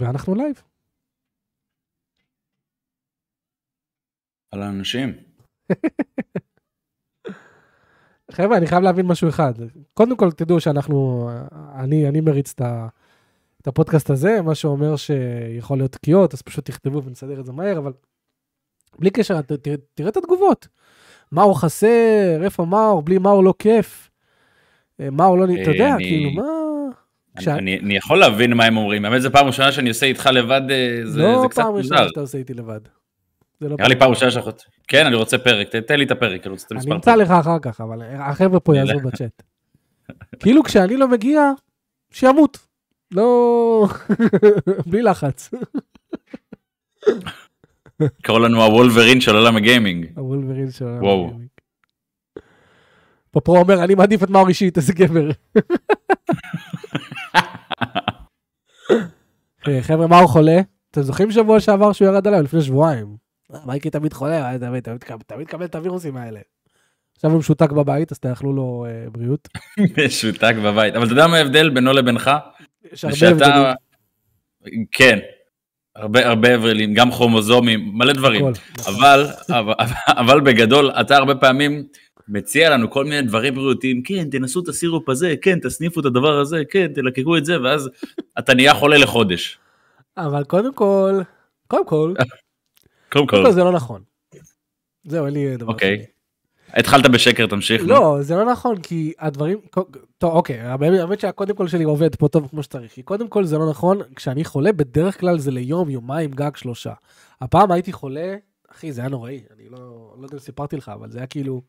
ואנחנו live. על האנשים. חבר'ה, אני חייב להבין משהו אחד. קודם כל, תדעו שאנחנו, אני, אני מריץ את, ה, את הפודקאסט הזה, מה שאומר שיכול להיות תקיעות, אז פשוט תכתבו ונסדר את זה מהר, אבל בלי קשר, ת, ת, תראה את התגובות. מאור חסר, איפה מאור, בלי מאור לא כיף. אה, מאור לא, אתה יודע, אני- כאילו, מה... כשה- אני, אני יכול להבין מה הם אומרים, האמת זו פעם ראשונה שאני עושה איתך לבד, אה, זה, לא זה קצת פעם ראשונה מוזר. שאתה עושה איתי לבד. זה לא נראה לי פעם ראשונה שאנחנו... כן, אני רוצה פרק, תן לי את הפרק, אני רוצה את אני המספר. אמצא לך אחר כך, אבל החבר'ה פה יעזרו בצ'אט. כאילו כשאני לא מגיע, שימות. לא... בלי לחץ. קראו לנו הוולברין של עולם הגיימינג. הוולברין של... וואו. פופרו אומר, אני מעדיף את מאור אישית, איזה גבר. חבר'ה, מאור חולה? אתם זוכרים שבוע שעבר שהוא ירד עליי? לפני שבועיים. אה, מייקי תמיד חולה, אה, תמיד- תמיד תמיד מקבל את הווירוסים האלה. עכשיו הוא משותק בבית, אז תאכלו לו אה, בריאות. משותק בבית. אבל אתה יודע מה ההבדל בינו לבינך? יש הרבה. הבדלים. כן. הרבה הרבה הבדלים, גם כרומוזומים, מלא דברים. אבל, אבל, אבל בגדול, אתה הרבה פעמים מציע לנו כל מיני דברים בריאותיים, כן, תנסו את הסירופ הזה, כן, תסניפו את הדבר הזה, כן, תלקקו את זה, ואז אתה נהיה חולה לחודש. אבל קודם כל, קודם כל, קודם כל, זה לא נכון. זהו, אין לי דבר אוקיי. התחלת בשקר, תמשיך. לא, זה לא נכון, כי הדברים, טוב, אוקיי, האמת האמת שהקודם כל שלי עובד פה טוב כמו שצריך, כי קודם כל זה לא נכון, כשאני חולה, בדרך כלל זה ליום, יומיים, גג שלושה. הפעם הייתי חולה, אחי, זה היה נוראי, אני לא, לא יודע אם סיפרתי לך, אבל זה היה כאילו...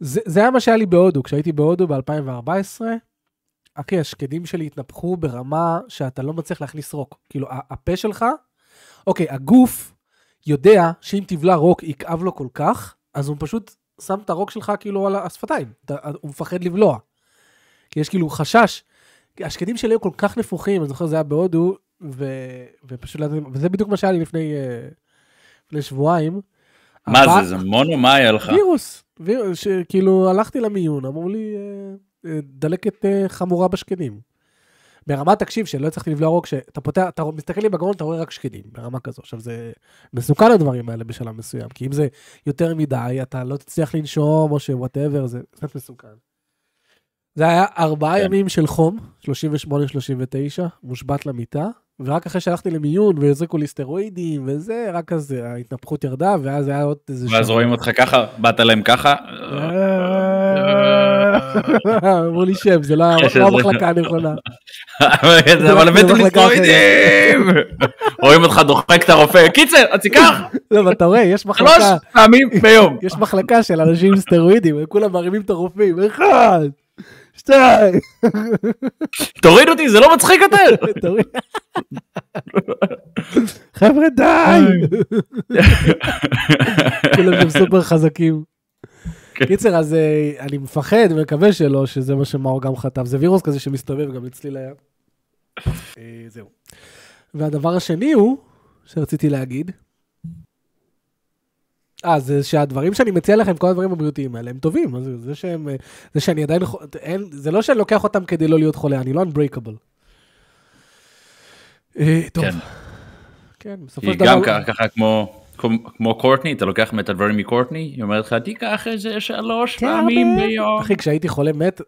זה, זה היה מה שהיה לי בהודו, כשהייתי בהודו ב-2014, אחי, השקדים שלי התנפחו ברמה שאתה לא מצליח להכניס רוק. כאילו, הפה שלך, אוקיי, הגוף יודע שאם תבלע רוק יכאב לו כל כך, אז הוא פשוט שם את הרוק שלך כאילו על השפתיים, הוא מפחד לבלוע. כי יש כאילו חשש. השקדים שלי היו כל כך נפוחים, אני זוכר זה היה בהודו, ו... ופשוט, לא וזה בדיוק מה שהיה לי לפני, אה, לפני שבועיים. מה אבל- זה, זה מונו? מה היה לך? וירוס, שכאילו הלכתי למיון, אמרו לי אה, אה, דלקת אה, חמורה בשקדים. ברמה, תקשיב, שלא הצלחתי לבלוע רוק, שאתה פותח, אתה מסתכל לי בגרון, אתה רואה רק שקדים, ברמה כזו. עכשיו, זה מסוכן הדברים האלה בשלב מסוים, כי אם זה יותר מדי, אתה לא תצליח לנשום, או שוואטאבר, זה קצת מסוכן. זה היה ארבעה כן. ימים של חום, 38-39, מושבת למיטה, ורק אחרי שהלכתי למיון והזריקו לי סטרואידים וזה, רק אז ההתנפחות ירדה, ואז היה עוד איזה ואז רואים אותך ככה, באת להם ככה. אמרו לי שם, זה לא לא המחלקה הנכונה. אבל הבאתם לי מחלקה אחרת. סטרואידים! רואים אותך דוחק את הרופא, קיצר, אז תיקח לא, אבל אתה רואה, יש שלוש מחלקה, פעמים ביום. יש מחלקה של אנשים עם סטרואידים, הם כולם מרימים את הרופאים, אחד, שתיים, תוריד אותי, זה לא מצחיק יותר. חבר'ה די! כולם שם סופר חזקים. כן. קיצר, אז אה, אני מפחד ומקווה שלא, שזה מה שמאור גם חטף. זה וירוס כזה שמסתובב גם אצלי ליד. אה, זהו. והדבר השני הוא, שרציתי להגיד, אה, זה שהדברים שאני מציע לכם, כל הדברים הבריאותיים האלה, הם טובים. זה שהם, אה, זה שאני עדיין, אין, זה לא שאני לוקח אותם כדי לא להיות חולה, אני לא unbreakable. אה, טוב. כן. כן, בסופו של דבר... גם ככה-. כמו- כמו קורטני, אתה לוקח את הדברים מקורטני, היא אומרת לך, תיקח איזה שלוש פעמים ביום. אחי, כשהייתי חולה מת,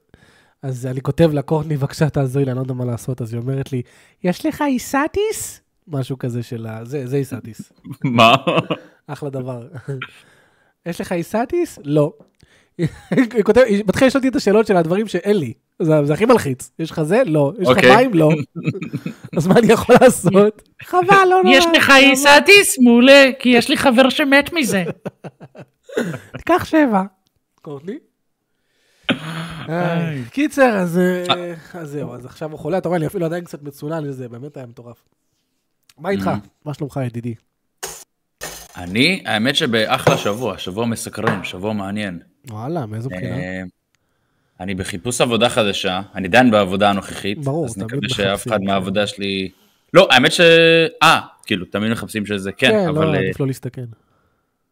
אז אני כותב לה, קורטני, בבקשה תעזרי לי, אני לא יודע מה לעשות, אז היא אומרת לי, יש לך איסטיס? משהו כזה של ה... זה, זה איסטיס. מה? אחלה דבר. יש לך איסטיס? לא. היא כותבת, היא מתחילה לשאול אותי את השאלות של הדברים שאין לי. זה, זה הכי מלחיץ. יש לך זה? לא. יש לך אוקיי. מים? לא. אז מה אני יכול לעשות? חבל, לא נורא. יש לך איסטיס? מעולה, כי יש לי חבר שמת מזה. תיקח שבע. קורטני? איי, קיצר, אז אה, אז זהו, אז עכשיו הוא חולה, אתה רואה, אני אפילו עדיין קצת מצונן לזה, באמת היה מטורף. מה איתך? מה שלומך, ידידי? אני, האמת שבאחלה שבוע, שבוע מסקרן, שבוע מעניין. וואלה, מאיזו בחינה? אני בחיפוש עבודה חדשה, אני עדיין בעבודה הנוכחית, ברור, אז נקווה שאף אחד כן. מהעבודה שלי... לא, האמת ש... אה, כאילו, תמיד מחפשים שזה כן, כן, אבל לא, אה, עדיף לא להסתכן.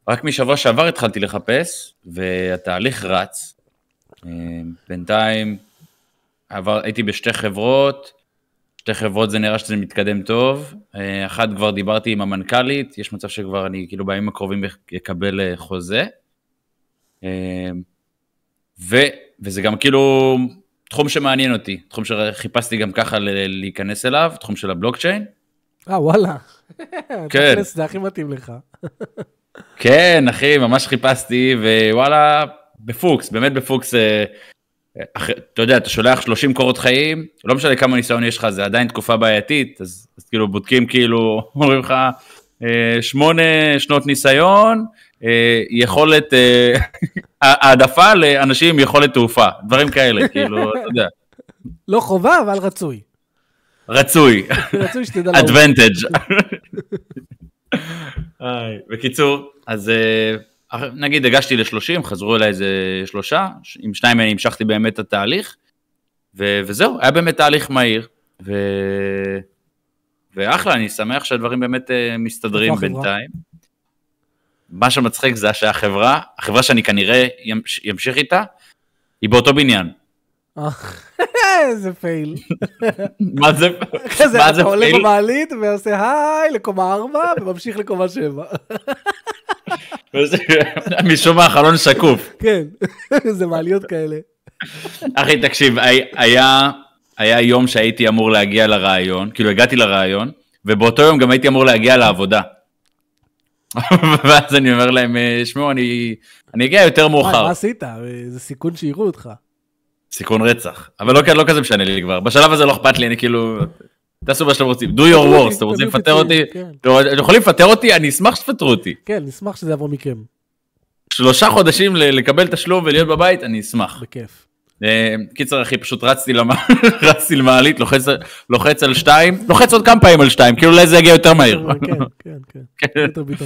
רק משבוע שעבר התחלתי לחפש, והתהליך רץ. אה, בינתיים עבר, הייתי בשתי חברות, שתי חברות זה נראה שזה מתקדם טוב. אה, אחת כבר דיברתי עם המנכ"לית, יש מצב שכבר אני כאילו בימים הקרובים אקבל חוזה. ו, וזה גם כאילו תחום שמעניין אותי, תחום שחיפשתי גם ככה להיכנס אליו, תחום של הבלוקצ'יין. אה, וואלה. כן. תכלס, זה הכי מתאים לך. כן, אחי, ממש חיפשתי, ווואלה, בפוקס, באמת בפוקס. אה, אח- אתה יודע, אתה שולח 30 קורות חיים, לא משנה כמה ניסיון יש לך, זה עדיין תקופה בעייתית, אז, אז כאילו בודקים כאילו, אומרים לך, אה, שמונה שנות ניסיון, יכולת, אה, העדפה לאנשים עם יכולת תעופה, דברים כאלה, כאילו, אתה יודע, לא חובה, אבל רצוי. רצוי, רצוי שתדע לעוף. advantage. איי, בקיצור, אז אה, נגיד הגשתי ל-30, חזרו אליי איזה שלושה, עם שניים מהם המשכתי באמת את התהליך, ו- וזהו, היה באמת תהליך מהיר, ו... ואחלה, אני שמח שהדברים באמת אה, מסתדרים? בינתיים. מה שמצחיק זה שהחברה, החברה שאני כנראה ימשיך איתה, היא באותו בניין. אה, איזה פייל. מה זה, מה אתה עולה פייל? במעלית ועושה היי לקומה 4 וממשיך לקומה 7. וזה- משום מה החלון שקוף. כן, זה מעליות כאלה. אחי, תקשיב, הי- היה, היה יום שהייתי אמור להגיע לרעיון, כאילו הגעתי לרעיון, ובאותו יום גם הייתי אמור להגיע לעבודה. ואז אני אומר להם, "אה, שמעו, אני, אני אגיע יותר מאוחר. מה עשית? זה סיכון שיראו אותך. סיכון רצח. אבל לא, לא כזה משנה לי כבר. בשלב הזה לא אכפת לי, אני כאילו... תעשו מה שאתם רוצים. do your worst, אתם רוצים לפטר אותי? כן. אתם יכולים לפטר אותי? אני אשמח שתפטרו אותי. כן, נשמח שזה יבוא מכם, שלושה חודשים לקבל תשלום ולהיות בבית, אני אשמח. בכיף. אה, קיצר אחי פשוט רצתי למ... רצתי למעלית לוחץ, על שתיים לוחץ עוד כמה פעמים על שתיים כאילו אולי זה יגיע יותר מהיר. כן, כן, כן.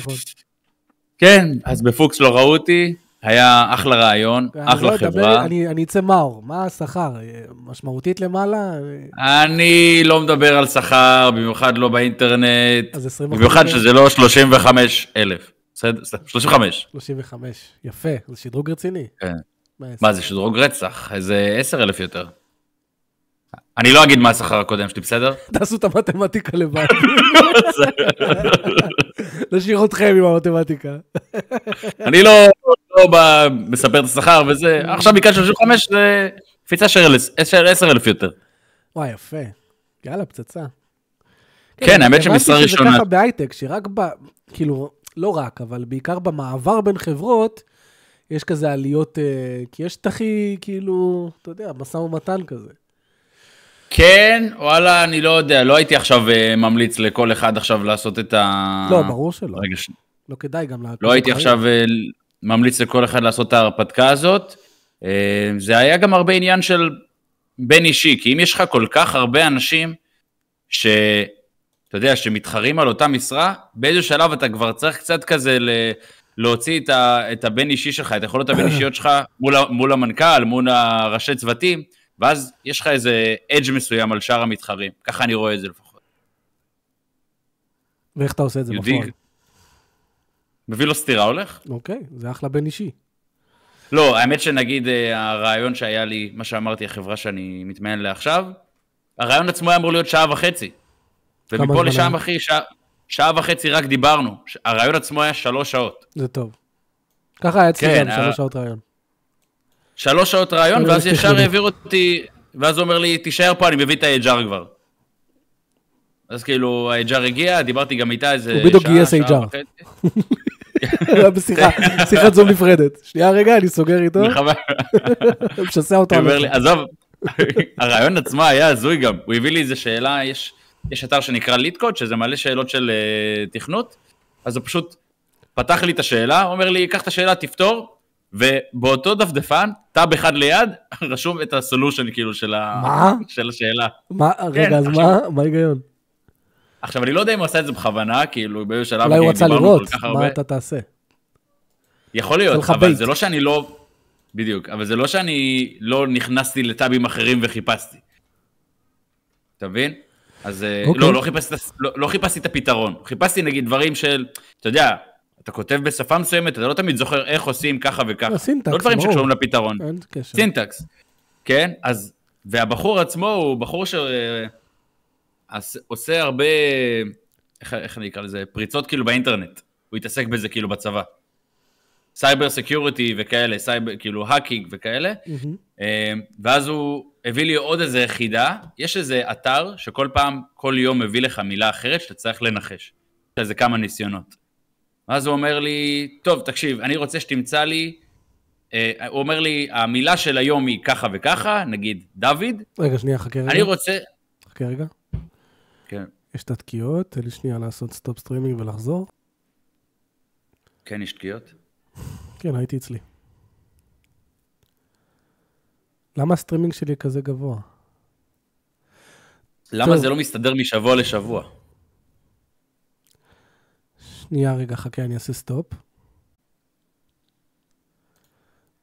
כן. אז בפוקס לא ראו אותי היה אחלה רעיון לא אחלה אדבר, חברה אני אני אצא מאור, מה השכר? אה, משמעותית למעלה? אני לא מדבר על שכר במיוחד לא באינטרנט אז 20 במיוחד שזה לא 35 אלף. בסדר? 35. 35, יפה, זה שדרוג רציני. כן. מה זה שדרוג רצח איזה 10 אלף יותר. אני לא אגיד מה השכר הקודם שלי בסדר? תעשו את המתמטיקה לבד. נשאיר אתכם עם המתמטיקה. אני לא, לא מספר את השכר וזה, עכשיו ביקשתי 35 זה קפיצה של 10 אלף יותר. וואי, יפה. יאללה, פצצה. כן, האמת שמשרה הבנתי ראשונה, שזה ככה בהייטק, שרק ב... כאילו, לא רק, אבל בעיקר במעבר בין חברות, יש כזה עליות, אה, כי יש את הכי, כאילו, אתה יודע, משא ומתן כזה. כן, וואלה, אני לא יודע, לא הייתי עכשיו אה, ממליץ לכל אחד עכשיו לעשות את ה... לא, ברור שלא. רגע, ש- לא כדאי גם לה... לא הייתי עכשיו אה, ממליץ לכל אחד לעשות את ההרפתקה הזאת. זה היה גם הרבה עניין של בין אישי, כי אם יש לך כל כך הרבה אנשים ש... אתה יודע, שמתחרים על אותה משרה, באיזה שלב אתה כבר צריך קצת כזה ל... להוציא את, ה... את הבין אישי שלך, את היכולות הבין אישיות שלך מול. מול המנכ"ל, מול הראשי צוותים, ואז יש לך איזה אדג' מסוים על שאר המתחרים. ככה אני רואה את זה לפחות. ואיך אתה עושה את זה בפועל? מביא לו סטירה הולך? אוקיי, זה אחלה בין אישי. לא, האמת שנגיד אה, הרעיון שהיה לי, מה שאמרתי, החברה שאני מתמיין לה עכשיו, הרעיון עצמו היה אמור להיות שעה וחצי. ומפה לשם? אחי, שעה, שעה וחצי רק דיברנו. הרעיון עצמו היה שלוש שעות. זה טוב. ככה היה אצלי כן, גם, אה, שלוש שעות רעיון. שלוש שעות רעיון, לא, ואז יש ישר. העביר אותי, ואז הוא אומר לי, תישאר פה, אני מביא את ה-HR כבר. אז כאילו, ה-HR הגיע, דיברתי גם איתה איזה הוא בדיוק שעה, גייס שעה HR. וחצי. היה בשיחה, שיחת זום נפרדת. שנייה רגע, אני סוגר איתו, משסע אותו עזוב, הרעיון עצמו היה הזוי גם, הוא הביא לי איזה שאלה, יש, יש אתר שנקרא ליטקוד, שזה מלא שאלות של uh, תכנות, אז הוא פשוט פתח לי את השאלה, אומר לי, קח את השאלה, תפתור, ובאותו דפדפן, טאב אחד ליד, רשום את הסולושן כאילו של, ה... מה? של השאלה. מה, רגע, אז כן, עכשיו- מה, מה ההיגיון? עכשיו, אני לא יודע אם הוא עשה את זה בכוונה, כאילו, באיזה שלב אולי הוא רצה לראות כך הרבה. מה אתה תעשה. יכול להיות, אבל bait. זה לא שאני לא... בדיוק, אבל זה לא שאני לא נכנסתי לטאבים אחרים וחיפשתי. אתה מבין? אז אה, אוקיי. לא, לא חיפשתי, לא, לא חיפשתי את הפתרון. חיפשתי נגיד דברים של, אתה יודע, אתה כותב בשפה מסוימת, אתה לא תמיד זוכר איך עושים ככה וככה. לא, syntax, לא דברים. שקשורים לפתרון. אין קשר. syntax. כן, אז, והבחור עצמו הוא בחור ש... עש- עושה הרבה, איך, איך אני אקרא לזה, פריצות כאילו באינטרנט. הוא התעסק בזה כאילו בצבא. cyber security וכאלה, סייבר, כאילו hacking וכאלה. אה, ואז הוא הביא לי עוד איזה חידה, יש איזה אתר שכל פעם, כל יום מביא לך מילה אחרת שאתה צריך לנחש. יש איזה כמה ניסיונות. ואז הוא אומר לי, טוב, תקשיב, אני רוצה שתמצא לי, אה, הוא אומר לי, המילה של היום היא ככה וככה, נגיד דוד, רגע, שנייה, חכה רגע. אני רוצה... חכה רגע. כן, יש את התקיעות, תן לי שנייה לעשות stop streaming ולחזור. כן, יש תקיעות. כן, הייתי אצלי. למה הסטרימינג שלי כזה גבוה? למה טוב. זה לא מסתדר משבוע לשבוע? שנייה רגע, חכה, אני אעשה סטופ.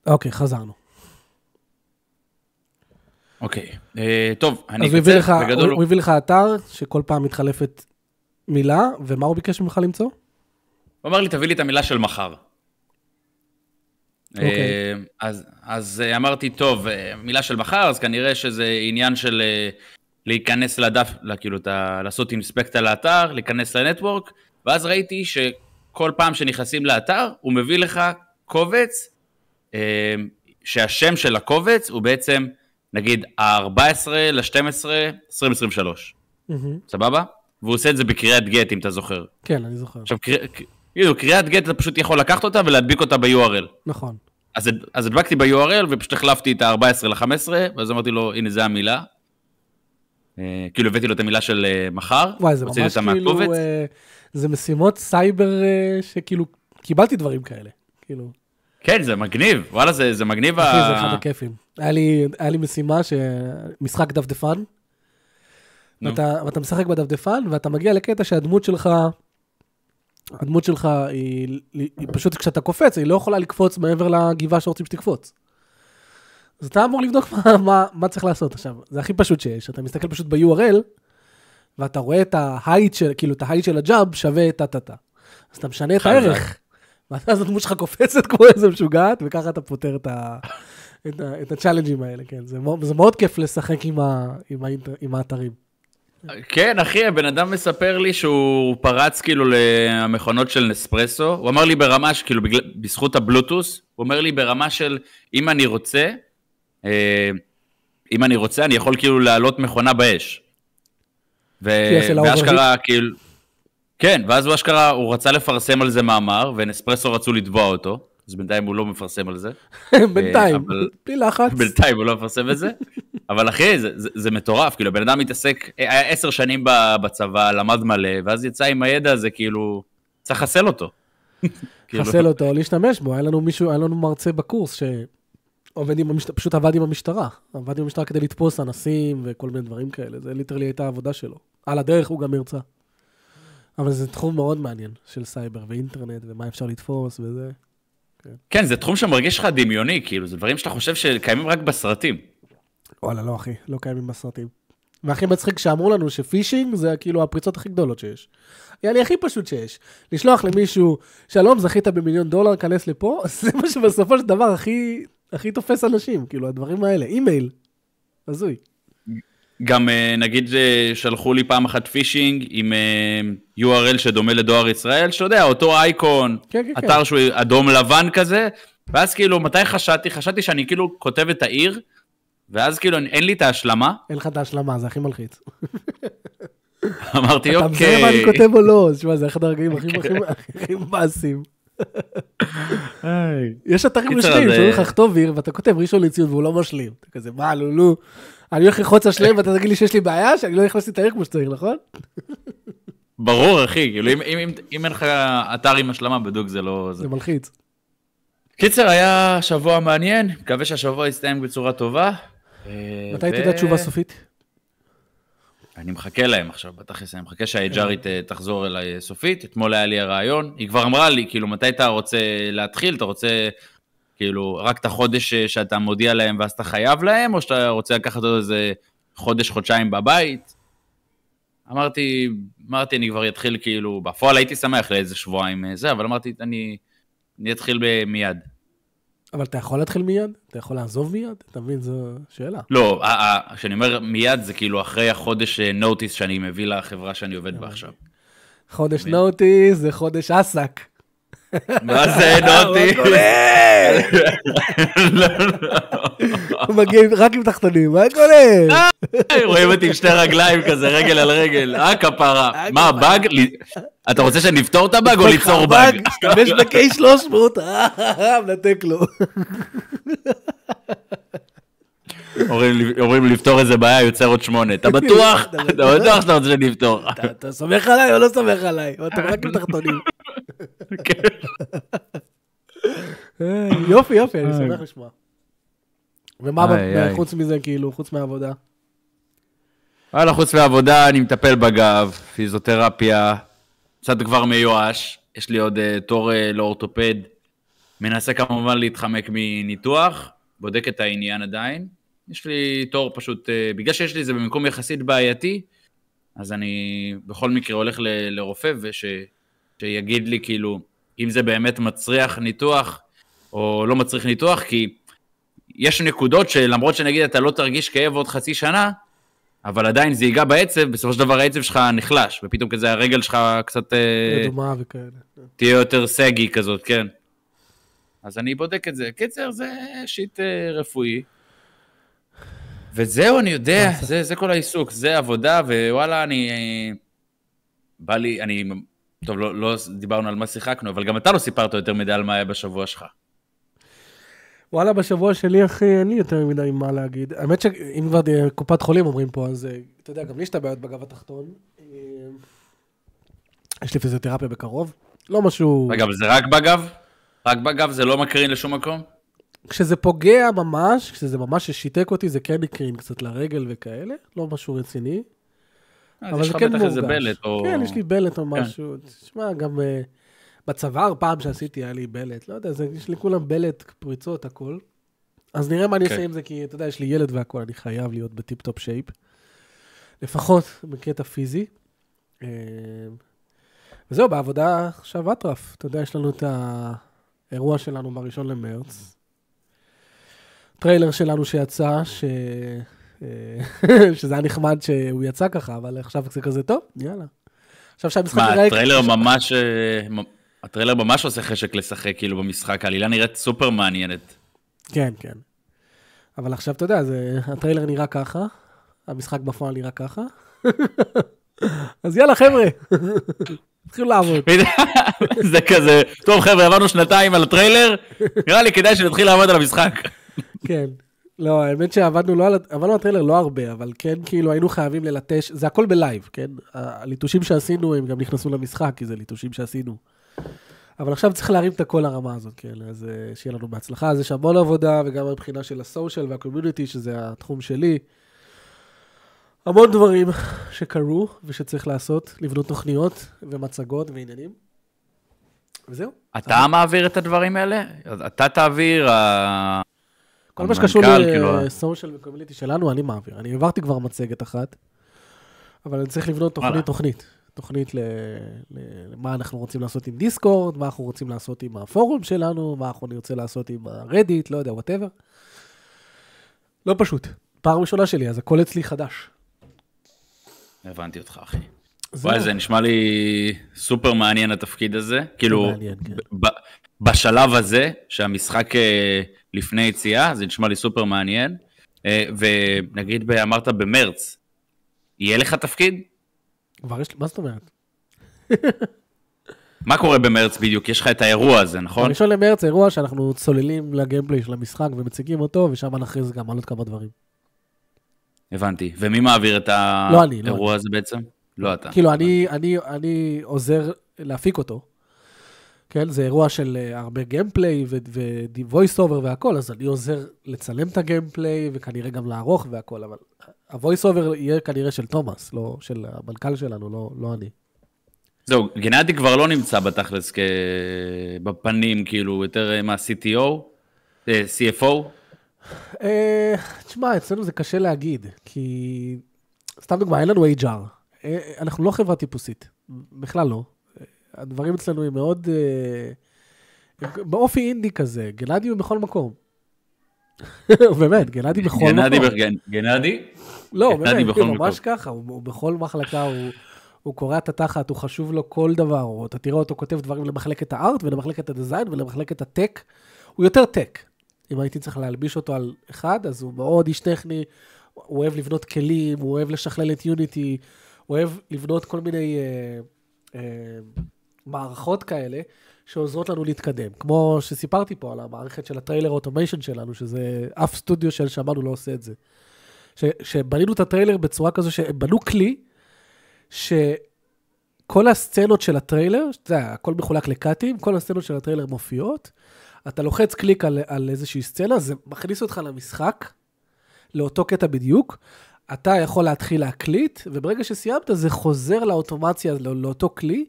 אוקיי, חזרנו. אוקיי, אה, טוב, אני אז אקצר, בגדול הוא, הוא הביא לך אתר שכל פעם מתחלפת מילה, ומה הוא ביקש ממך למצוא? הוא אמר לי, תביא לי את המילה של מחר. אוקיי. אה, אז, אז אה, אמרתי, טוב, אה, מילה של מחר, אז כנראה שזה עניין של להיכנס לדף, כאילו, לעשות אינספקט על האתר, להיכנס לנטוורק, ואז ראיתי שכל פעם שנכנסים לאתר, הוא מביא לך קובץ, שהשם של הקובץ הוא בעצם, נגיד, ה-14 ל-12, 2023, מהמם. סבבה? והוא עושה את זה בקריאת גט, אם אתה זוכר. כן, אני זוכר. עכשיו, קר- ק- כאילו, קריאת גט, אתה פשוט יכול לקחת אותה ולהדביק אותה ב-URL. נכון. אז, אז הדבקתי ב-URL ופשוט החלפתי את ה-14 ל-15, ואז אמרתי לו, הנה, זה המילה. אה, כאילו, הבאתי לו את המילה של אה, מחר, וואי, זה ממש כאילו. אה, זה משימות סייבר אה, שכאילו, קיבלתי דברים כאלה. כאילו, כן, זה מגניב, וואלה, זה, זה מגניב. אחי, ה- זה אחד הכיפים. היה לי, היה לי משימה, ש... משחק דפדפן. ואתה, ואתה משחק בדפדפן, ואתה מגיע לקטע שהדמות שלך, הדמות שלך היא, היא, פשוט כשאתה קופץ, היא לא יכולה לקפוץ מעבר לגבעה שרוצים שתקפוץ. אז אתה אמור לבדוק מה, מה, מה צריך לעשות עכשיו. זה הכי פשוט שיש, אתה מסתכל פשוט ב-URL, ואתה רואה את ה height של, כאילו, את ה height של הג'אב שווה טה-טה-טה. אז אתה משנה את. הערך, ואז הדמות שלך קופצת כמו איזה משוגעת, וככה אתה פותר את ה... את, ה, את הצ'אלנג'ים האלה, כן. זה, זה מאוד כיף לשחק עם, ה, עם, האינטר, עם האתרים. כן, אחי, הבן אדם מספר לי שהוא פרץ כאילו למכונות של נספרסו. הוא אמר לי ברמה שכאילו, בגלל, בזכות הבלוטות', הוא אומר לי ברמה של, אם אני רוצה, אה, אם אני רוצה, אני יכול כאילו להעלות מכונה באש. ו... ואשכרה, כאילו... כן, ואז הוא אשכרה, הוא רצה לפרסם על זה מאמר, ונספרסו רצו לתבוע אותו, אז בינתיים הוא לא מפרסם על זה. בינתיים, אבל- בלי לחץ. בינתיים הוא לא מפרסם את זה, אבל אחי, זה, זה, זה מטורף, כאילו, הבן אדם מתעסק, היה עשר שנים בצבא, למד מלא, ואז יצא עם הידע הזה, כאילו, צריך לחסל אותו. כאילו, חסל אותו, להשתמש בו. היה לנו מישהו, היה לנו מרצה בקורס שעובד עם המשטרה, פשוט עבד עם המשטרה. עבד עם המשטרה כדי לתפוס אנסים וכל מיני דברים כאלה. זה literally הייתה העבודה שלו. על הדרך הוא גם הרצה. אבל זה תחום מאוד מעניין של סייבר ואינטרנט ומה אפשר לתפוס וזה. כן, זה תחום שמרגיש לך דמיוני, כאילו, זה דברים שאתה חושב שקיימים רק בסרטים. וואלה, לא אחי, לא קיימים בסרטים. והכי מצחיק שאמרו לנו ש phishing זה כאילו הפריצות הכי גדולות שיש. יעני הכי פשוט שיש. לשלוח למישהו, שלום, זכית במיליון דולר, כנס לפה, זה מה שבסופו של דבר הכי, הכי תופס אנשים, כאילו, הדברים האלה. אימייל. הזוי. גם אה, נגיד אה, שלחו לי פעם אחת פישינג עם אה, URL שדומה לדואר ישראל, שאתה יודע, אותו אייקון, כן, כן, כן. אתר שהוא אדום לבן כזה, ואז כאילו, מתי חשדתי? חשדתי שאני כאילו כותב את העיר, ואז כאילו אין לי את ההשלמה, אין לך את ההשלמה, זה הכי מלחיץ. אמרתי, אתה מזהה מה אני אוקיי. כותב או לא, תשמע, זה אחד הרגעים הכי הכי מבאסים. יש אתרים אז, שאומרים אה, לך לכתוב עיר, ואתה כותב ראשון לציון והוא לא משלים. אתה כזה, מה, לולו? אני הולך ללחוץ על שלם ואתה תגיד לי שיש לי בעיה, שאני לא נכנסתי את העיר כמו שצריך, נכון? ברור, אחי, כאילו, אם, אין לך אתר עם השלמה, בדוק זה לא... זה מלחיץ. קיצר, היה שבוע מעניין, מקווה שהשבוע יסתיים בצורה טובה. אה, מתי תדע תשובה סופית? אני מחכה להם עכשיו, בתכלס, אני מחכה שהאג'ארית אה, תחזור אליי סופית. אתמול היה לי הרעיון, היא כבר אמרה לי, כאילו, מתי אתה רוצה להתחיל? אתה רוצה, כאילו, רק את החודש אה, שאתה מודיע להם ואז אתה חייב להם, או שאתה רוצה לקחת עוד איזה חודש, חודשיים בבית? אמרתי, אמרתי, אני כבר אתחיל, כאילו, בפועל הייתי שמח לאיזה שבועיים אה, זה, אבל אמרתי, אני, אני אתחיל מיד. אבל אתה יכול להתחיל מיד? אתה יכול לעזוב מיד? אתה מבין? זו שאלה. לא, כשאני אומר מיד, זה כאילו אחרי החודש נוטיס שאני מביא לחברה שאני עובד בה עכשיו. חודש נוטיס זה חודש אסק. מה זה נוטיס? לא, לא. הוא מגיע רק עם תחתונים, מה קורה? רואים אותי עם שתי רגליים כזה, רגל על רגל. אה, כפרה. מה, באג? אתה רוצה שנפתור את הבאג או ליצור באג? משתמש ב-K300, אה, מנתק לו. אומרים לפתור איזה בעיה, יוצר עוד שמונה. אתה בטוח? אתה בטוח שאתה רוצה שנפתור. אתה- סומך עליי או לא סומך עליי? אתה רק עם תחתונים. כן. אה, יופי, יופי, אני שמח לשמוע. ומה. חוץ מזה, כאילו, חוץ מהעבודה? וואלה, חוץ מהעבודה, אני מטפל בגב, פיזיותרפיה, קצת כבר מיואש, יש לי עוד uh, תור uh, לאורתופד, מנסה כמובן להתחמק מניתוח, בודק את העניין עדיין. יש לי תור פשוט, uh, בגלל שיש לי את זה במקום יחסית בעייתי, אז אני בכל מקרה הולך ל- לרופא ושיגיד לי כאילו, אם זה באמת מצריח ניתוח או לא מצריך ניתוח, כי יש נקודות שלמרות שנגיד אתה לא תרגיש כאב עוד חצי שנה, אבל עדיין זה ייגע בעצב, בסופו של דבר העצב שלך נחלש, ופתאום כזה הרגל שלך קצת אה, אדומה וכאלה. תהיה יותר סגי כזאת, כן. אז אני בודק את זה. קיצר, זה שיט אה, רפואי. וזהו, אני יודע, זה, זה כל העיסוק, זה עבודה, ווואלה, אני... אה, בא לי, אני... טוב, לא, לא דיברנו על מה שיחקנו, אבל גם אתה לא סיפרת יותר מדי על מה היה בשבוע שלך. וואלה, בשבוע שלי, אחי, אין לי יותר מדי מה להגיד. האמת שאם כבר קופת חולים אומרים פה, אז אה, אתה יודע, גם לי יש את הבעיות בגב התחתון. אה, יש לי פיזיותרפיה בקרוב. לא משהו... אבל זה רק בגב? רק בגב זה לא מקרין לשום מקום? כשזה פוגע ממש, כשזה ממש שיתק אותי, זה כן הקרין קצת לרגל וכאלה. לא משהו רציני. אז אבל יש זה לך כן בטח מורגש. איזה בלט, או... כן, יש לי בלט או כן. משהו. תשמע, גם אה, בצוואר פעם שעשיתי היה לי בלט. לא יודע, יש לי כולם בלט, פריצות, הכל. אז נראה מה אני כן. אעשה עם זה, כי אתה יודע, יש לי ילד והכל, אני חייב להיות ב tip-top shape. לפחות בקטע פיזי. אה, וזהו, בעבודה עכשיו הטרף. אתה יודע, יש לנו את האירוע שלנו בראשון למרץ. טריילר שלנו שיצא, ש... אה, שזה היה נחמד שהוא יצא ככה, אבל עכשיו זה כזה טוב, יאללה. עכשיו שהמשחק מה, נראה... הטריילר ממש... אה, הטריילר ממש עושה חשק לשחק כאילו במשחק, העלילה נראית סופר מעניינת. כן, כן. אבל עכשיו, אתה יודע, זה... הטריילר נראה ככה, המשחק בפועל נראה ככה. אז יאללה, חבר'ה, תתחילו לעבוד. זה כזה, טוב חבר'ה, עברנו שנתיים על הטריילר, נראה לי כדאי שנתחיל לעבוד על המשחק. כן. לא, האמת שעבדנו לא על, עבדנו על הטריילר לא הרבה, אבל כן, כאילו היינו חייבים ללטש, זה הכל ב live, כן? הליטושים שעשינו, הם גם נכנסו למשחק, כי זה ליטושים שעשינו. אבל עכשיו צריך להרים את הכל לרמה הזאת, כן? אז אה, שיהיה לנו בהצלחה. אז יש המון עבודה, וגם מבחינה של הסושיאל והקומיוניטי, שזה התחום שלי. המון דברים שקרו ושצריך לעשות, לבנות תוכניות ומצגות ועניינים. וזהו. אתה מעביר את הדברים האלה? אתה תעביר, כל מה שקשור המנכ"ל, כאילו, לסושיאל וקומיוניטי שלנו, אני מעביר. אני העברתי כבר מצגת אחת, אבל אני צריך לבנות וואלה. תוכנית, למה אנחנו רוצים לעשות עם Discord, מה אנחנו רוצים לעשות עם הפורום שלנו, מה אנחנו נרצה לעשות עם ה Reddit, לא יודע, whatever. לא פשוט. פעם ראשונה שלי, אז הכל אצלי חדש. הבנתי אותך, אחי. זהו. וואי, זה נשמע לי סופר מעניין התפקיד הזה. כאילו, מעניין, כן. בשלב הזה, שהמשחק אה, לפני יציאה, זה נשמע לי סופר מעניין. אה, ונגיד, אמרת במרץ, יהיה לך תפקיד? כבר יש לי, מה זאת אומרת? מה קורה במרץ בדיוק? יש לך את האירוע הזה, נכון? בראשון למרץ, אירוע שאנחנו צוללים לגיימפליי של המשחק ומציגים אותו, ושם נכריז גם על עוד כמה דברים. הבנתי. ומי מעביר את לא לא האירוע הזה בעצם? לא אתה. כאילו, אני, אני, אני עוזר להפיק אותו. כן, זה אירוע של אה, הרבה גיימפליי ו-voice over והכל, אז אני עוזר לצלם את הגיימפליי וכנראה גם לערוך והכל, אבל ה-voice over יהיה כנראה של תומאס, לא של המנכ"ל שלנו, לא, לא אני. זהו, גנדי כבר לא נמצא בתכלס כ... בפנים, כאילו, יותר אה, מה-CTO, אה, CFO. תשמע, אצלנו זה קשה להגיד, כי סתם דוגמא, אין לנו HR. אנחנו לא חברה טיפוסית, בכלל לא. הדברים אצלנו הם מאוד... אה, באופי אינדי כזה, גנדי הוא בכל מקום. באמת, גנדי בכל גנדי, מקום. בגן- גנדי? לא, גנדי באמת, בכל ממש ככה, הוא, הוא בכל מחלקה, הוא, הוא קורע את התחת, הוא חשוב לו כל דבר, הוא, אתה תראה אותו כותב דברים למחלקת הארט ולמחלקת הדיזיין ולמחלקת הטק, הוא יותר טק. אם הייתי צריך להלביש אותו על אחד, אז הוא מאוד איש טכני, הוא אוהב לבנות כלים, הוא אוהב לשכלל את יוניטי, הוא אוהב לבנות כל מיני אה, אה, מערכות כאלה. שעוזרות לנו להתקדם. כמו שסיפרתי פה על המערכת של ה trailer automation שלנו, שזה אף סטודיו של שמענו לא עושה את זה. ש, שבנינו את הטריילר בצורה כזו שהם בנו כלי, שכל הסצנות של הטריילר, אתה יודע, הכל מחולק לקאטים, כל הסצנות של הטריילר מופיעות, אתה לוחץ קליק על, על איזושהי סצנה, זה מכניס אותך למשחק, לאותו קטע בדיוק, אתה יכול להתחיל להקליט, וברגע שסיימת זה חוזר לאוטומציה, לא- לאותו כלי,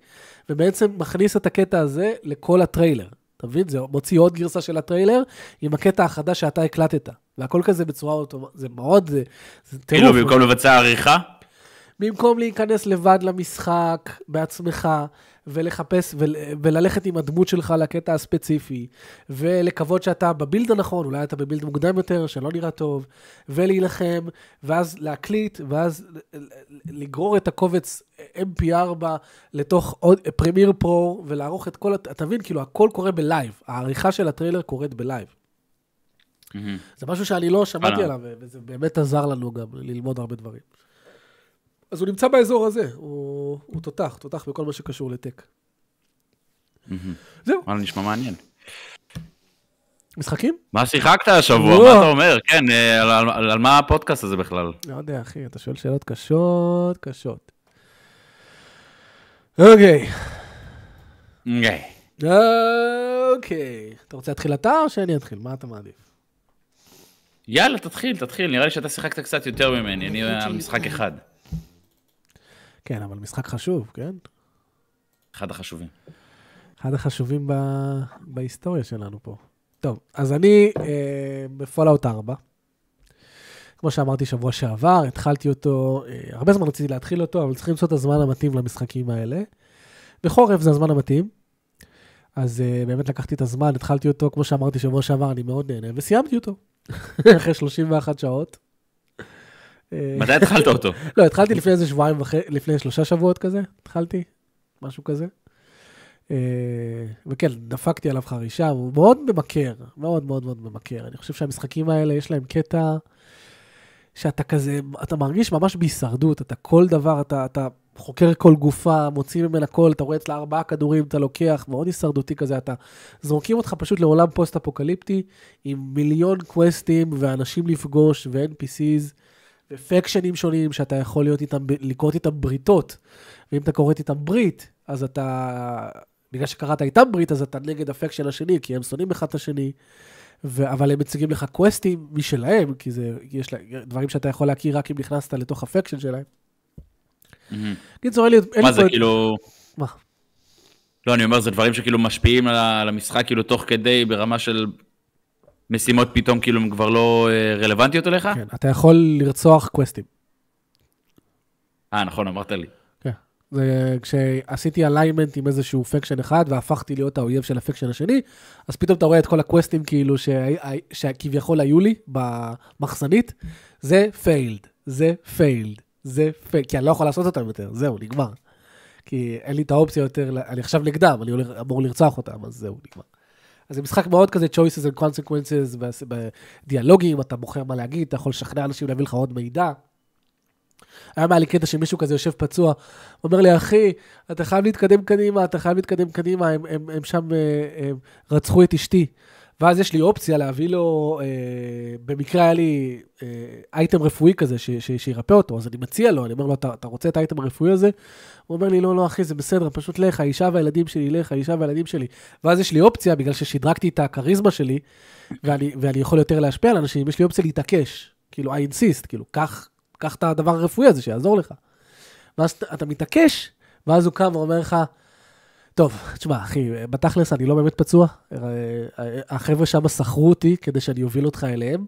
ובעצם מכניס את הקטע הזה לכל הטריילר. אתה מבין? זה מוציא עוד גרסה של הטריילר עם הקטע החדש שאתה הקלטת. והכל כזה בצורה אוטומטית, זה מאוד, זה, זה כאילו טירוף. במקום לבצע עריכה? במקום להיכנס לבד למשחק בעצמך, ולחפש ול, וללכת עם הדמות שלך לקטע הספציפי, ולקוות שאתה בבילד הנכון, אולי אתה בבילד מוקדם יותר, שלא נראה טוב, ולהילחם, ואז להקליט, ואז לגרור את הקובץ MP4 לתוך Adobe Premiere Pro, ולערוך את כל, אתה מבין, כאילו הכל קורה ב live, העריכה של הטריילר קורית ב live. מהמם. זה משהו שאני לא שמעתי וואלה. עליו, וזה באמת עזר לנו גם ללמוד הרבה דברים. אז הוא נמצא באזור הזה, הוא, הוא תותח, תותח בכל מה שקשור ל tech. זהו, וואלה, נשמע מעניין. משחקים? מה שיחקת השבוע? לא. מה אתה אומר? כן, אה, על- על- על- על מה הפודקאסט הזה בכלל? לא יודע, אחי, אתה שואל שאלות קשות, קשות. אוקיי, אוקיי. אוקיי. אתה רוצה להתחיל אתה או שאני אתחיל? מה אתה מעדיף? יאללה, תתחיל, תתחיל. נראה לי שאתה שיחקת קצת יותר ממני, אני היה משחק אחד. כן, אבל משחק חשוב, כן? אחד החשובים. אחד החשובים ב... בהיסטוריה שלנו פה. טוב, אז אני אה, ב Fallout 4. כמו שאמרתי שבוע שעבר, התחלתי אותו, אה, הרבה זמן רציתי להתחיל אותו, אבל צריכים למצוא את הזמן המתאים למשחקים האלה. בחורף זה הזמן המתאים. אז אה, באמת לקחתי את הזמן, התחלתי אותו, כמו שאמרתי שבוע שעבר, אני מאוד נהנה, וסיימתי אותו. אחרי 31 שעות. אה, מתי התחלת אותו? לא, התחלתי לפני איזה שבועיים וחצי, לפני שלושה שבועות כזה, התחלתי, משהו כזה. אה, וכן, דפקתי עליו חרישה, הוא מאוד ממכר, מאוד מאוד מאוד ממכר. אני חושב שהמשחקים האלה, יש להם קטע שאתה כזה, אתה מרגיש ממש בהישרדות, אתה כל דבר, אתה, אתה חוקר כל גופה, מוציא ממנה כל, אתה רואה אצלה ארבעה כדורים, אתה לוקח, מאוד הישרדותי כזה, אתה, זורקים אותך פשוט לעולם פוסט-אפוקליפטי, עם מיליון קווסטים ואנשים לפגוש ו-NPCs. ופקשנים שונים שאתה יכול להיות איתם, לכרות איתם בריתות. ואם אתה כורת איתם ברית, אז אתה, בגלל שכרת איתם ברית, אז אתה נגד ה faction השני, כי הם שונאים אחד את השני. ו... אבל הם מציגים לך קווסטים משלהם, כי זה, יש לה, דברים שאתה יכול להכיר רק אם נכנסת לתוך ה faction שלהם. קיצור, אין לי... מה זה כאילו... מה? לא, אני אומר, זה דברים שכאילו משפיעים על המשחק, כאילו תוך כדי, ברמה של משימות פתאום, כאילו הן כבר לא אה, רלוונטיות אליך? כן, אתה יכול לרצוח קווסטים. אה, נכון, אמרת לי. כן. זה כשעשיתי alignment עם איזשהו faction אחד והפכתי להיות האויב של ה faction השני, אז פתאום אתה רואה את כל הקווסטים כאילו שכביכול היו לי במחסנית, זה failed, זה failed, זה failed, כי אני לא יכול לעשות אותם יותר, זהו, נגמר. כי אין לי את האופציה יותר, אני עכשיו נגדם, אני אמור לרצוח אותם, אז זהו, נגמר. אז זה משחק מאוד כזה choices and consequences, בדיאלוגים, אתה בוחר מה להגיד, אתה יכול לשכנע אנשים להביא לך עוד מידע. היה היה לי קטע שמישהו כזה יושב פצוע, אומר לי, אחי, אתה חייב להתקדם קדימה, אתה חייב להתקדם קדימה, הם, הם, הם שם אה, הם רצחו את אשתי. ואז יש לי אופציה להביא לו, אה, במקרה היה לי אה, אייטם רפואי כזה ש, ש, שירפא אותו, אז אני מציע לו, אני אומר לו, אתה, אתה רוצה את האייטם הרפואי הזה? הוא אומר לי, לא, לא, אחי, זה בסדר, פשוט לך, האישה והילדים שלי, לך, האישה והילדים שלי. ואז יש לי אופציה, בגלל ששדרגתי את הכריזמה שלי, ואני, ואני יכול יותר להשפיע על אנשים, יש לי אופציה להתעקש, כאילו, I insist, כאילו, קח, את הדבר הרפואי הזה שיעזור לך. ואז אתה מתעקש, ואז הוא קם ואומר לך, טוב, תשמע, אחי, בתכלס אני לא באמת פצוע, אה, החבר'ה שם שכרו אותי כדי שאני אוביל אותך אליהם,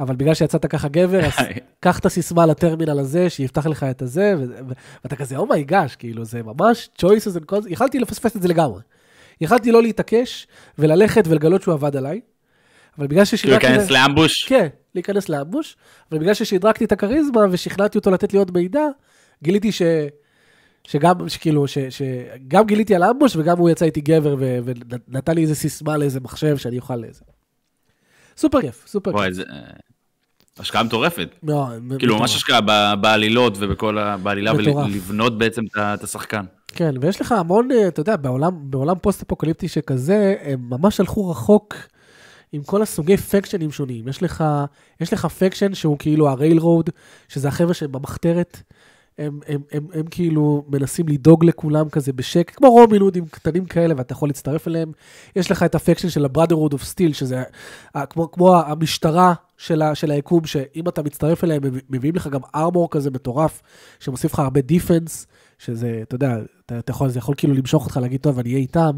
אבל בגלל שיצאת ככה גבר, אז קח את הסיסמה לטרמינל הזה, שיפתח לך את הזה, ואתה כזה, אומייגאש, כאילו, זה ממש choices and consequences, יכלתי לפספס את זה לגמרי. יכלתי לא להתעקש וללכת ולגלות שהוא עבד עליי, אבל בגלל כאילו ששידרקתי... להיכנס ל ambush? כן, להיכנס ל ambush, אבל בגלל ששידרקתי את הכריזמה ושכנעתי אותו לתת לי עוד מידע, גיליתי ש... שגם, שכאילו, ש, שגם גיליתי על ה ambush וגם הוא יצא איתי גבר ו, ונתן לי איזה סיסמה לאיזה מחשב שאני אוכל לאיזה. סופר כיף, סופר וואי, כיף. זה... אה, השקעה מטורפת. מאוד, כאילו. ממש השקעה בעלילות ובכל ה... בעלילה. ולבנות בעצם את השחקן. כן, ויש לך המון, אה, אתה יודע, בעולם, בעולם פוסט-אפוקליפטי שכזה, הם ממש הלכו רחוק עם כל הסוגי פקשנים שונים. יש לך, יש לך faction שהוא כאילו ה Railroad, שזה החבר'ה שהם במחתרת. הם, הם, הם, הם כאילו מנסים לדאוג לכולם כזה בשקט, כמו רובין הודים קטנים כאלה, ואתה יכול להצטרף אליהם. יש לך את ה faction של ה-Brotherhood of Steel, שזה כמו, כמו המשטרה של, ה, של היקום, שאם אתה מצטרף אליהם, הם מביאים לך גם armor כזה מטורף, שמוסיף לך הרבה defense, שזה, אתה יודע, אתה, אתה יכול, זה יכול כאילו למשוך אותך להגיד, טוב, אני אהיה איתם.